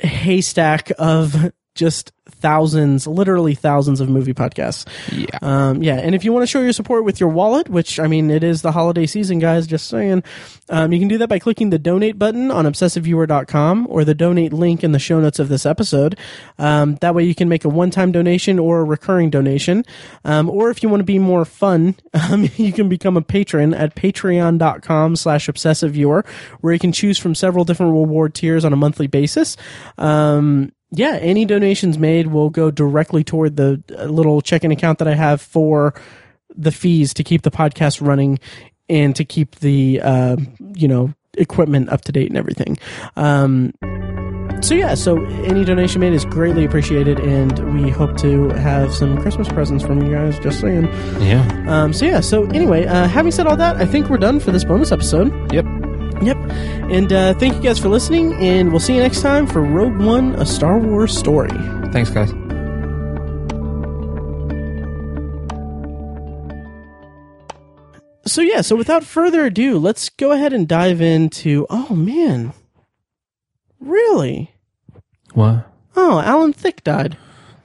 [SPEAKER 1] haystack of just thousands, literally thousands of movie podcasts.
[SPEAKER 2] Yeah.
[SPEAKER 1] Um, yeah, and if you want to show your support with your wallet, which I mean, it is the holiday season, guys, just saying, um, you can do that by clicking the donate button on obsessiveviewer.com or the donate link in the show notes of this episode. Um, that way you can make a one-time donation or a recurring donation. Um, or if you want to be more fun, [laughs] um, you can become a patron at patreon.com slash obsessiveviewer, where you can choose from several different reward tiers on a monthly basis. Um, yeah, any donations made will go directly toward the uh, little checking account that I have for the fees to keep the podcast running and to keep the uh, you know equipment up to date and everything. Um, so yeah, so any donation made is greatly appreciated, and we hope to have some Christmas presents from you guys. Just saying.
[SPEAKER 2] Yeah.
[SPEAKER 1] Um, so yeah, so anyway, uh, having said all that, I think we're done for this bonus episode.
[SPEAKER 2] Yep.
[SPEAKER 1] Yep. And uh, thank you guys for listening, and we'll see you next time for Rogue One, a Star Wars story.
[SPEAKER 2] Thanks, guys.
[SPEAKER 1] So yeah, so without further ado, let's go ahead and dive into. Oh man, really?
[SPEAKER 2] What?
[SPEAKER 1] Oh, Alan Thicke died.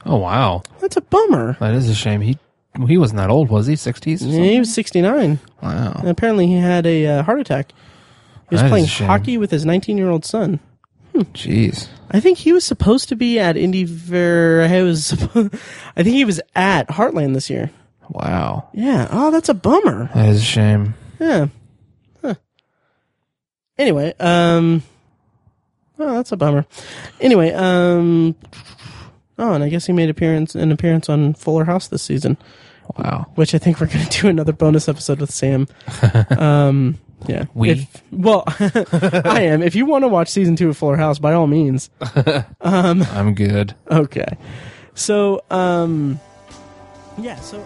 [SPEAKER 2] Oh wow,
[SPEAKER 1] That's a bummer.
[SPEAKER 2] that is a shame. He he wasn't that old, was he? Sixties.
[SPEAKER 1] Yeah, he was sixty nine,
[SPEAKER 2] Wow.
[SPEAKER 1] and apparently he had a uh, heart attack. He was
[SPEAKER 2] That is
[SPEAKER 1] playing
[SPEAKER 2] a shame.
[SPEAKER 1] hockey with his nineteen year old son.
[SPEAKER 2] Jeez.
[SPEAKER 1] I think he was supposed to be at Indy Ver. I was. [laughs] I think he was at Heartland this year.
[SPEAKER 2] Wow.
[SPEAKER 1] Yeah. Oh, that's a bummer.
[SPEAKER 2] That is a shame.
[SPEAKER 1] Yeah. Huh. Anyway, um Oh, that's a bummer. Anyway, um Oh, and I guess he made appearance an appearance on Fuller House this season,
[SPEAKER 2] Wow.
[SPEAKER 1] which I think we're going [laughs] to do another bonus episode with Sam. [laughs] um yeah.
[SPEAKER 2] We?
[SPEAKER 1] If- well, [laughs] I am. If you want to watch season 2 of Fuller House, by all means. [laughs]
[SPEAKER 2] I'm good.
[SPEAKER 1] Okay. So, um yeah, so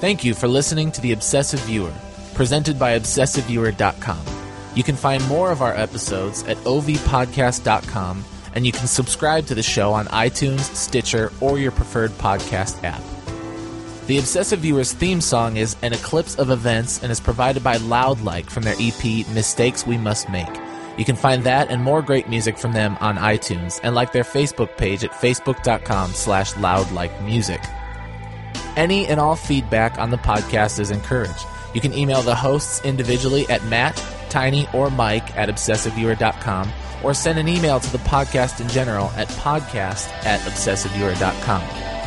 [SPEAKER 6] Thank you for listening to The Obsessive Viewer, presented by ObsessiveViewer.com. You can find more of our episodes at ovpodcast.com, and you can subscribe to the show on iTunes, Stitcher, or your preferred podcast app. The Obsessive Viewer's theme song is An Eclipse of Events and is provided by Loudlike from their EP Mistakes We Must Make. You can find that and more great music from them on iTunes and like their Facebook page at facebook.com slash loudlikemusic. Any and all feedback on the podcast is encouraged. You can email the hosts individually at Matt, Tiny, or Mike at obsessiveviewer.com or send an email to the podcast in general at podcast at obsessiveviewer.com.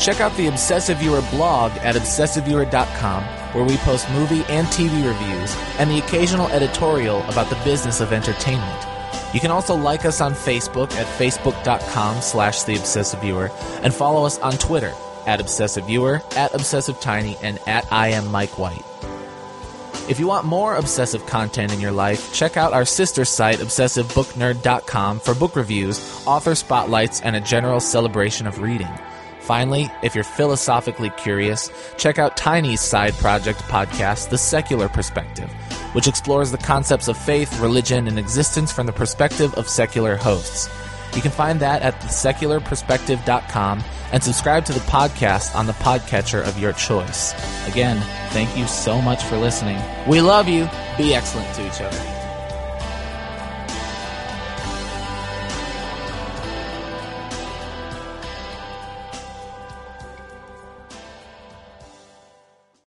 [SPEAKER 6] Check out the Obsessive Viewer blog at obsessiveviewer.com where we post movie and TV reviews and the occasional editorial about the business of entertainment. You can also like us on Facebook at facebook.com slash the obsessive viewer and follow us on Twitter at obsessive viewer, at obsessive tiny, and at I am Mike White. If you want more obsessive content in your life, check out our sister site, obsessivebooknerd.com, for book reviews, author spotlights, and a general celebration of reading. Finally, if you're philosophically curious, check out Tiny's side project podcast, The Secular Perspective, which explores the concepts of faith, religion, and existence from the perspective of secular hosts. You can find that at thesecularperspective.com and subscribe to the podcast on the podcatcher of your choice. Again, thank you so much for listening. We love you. Be excellent to each other.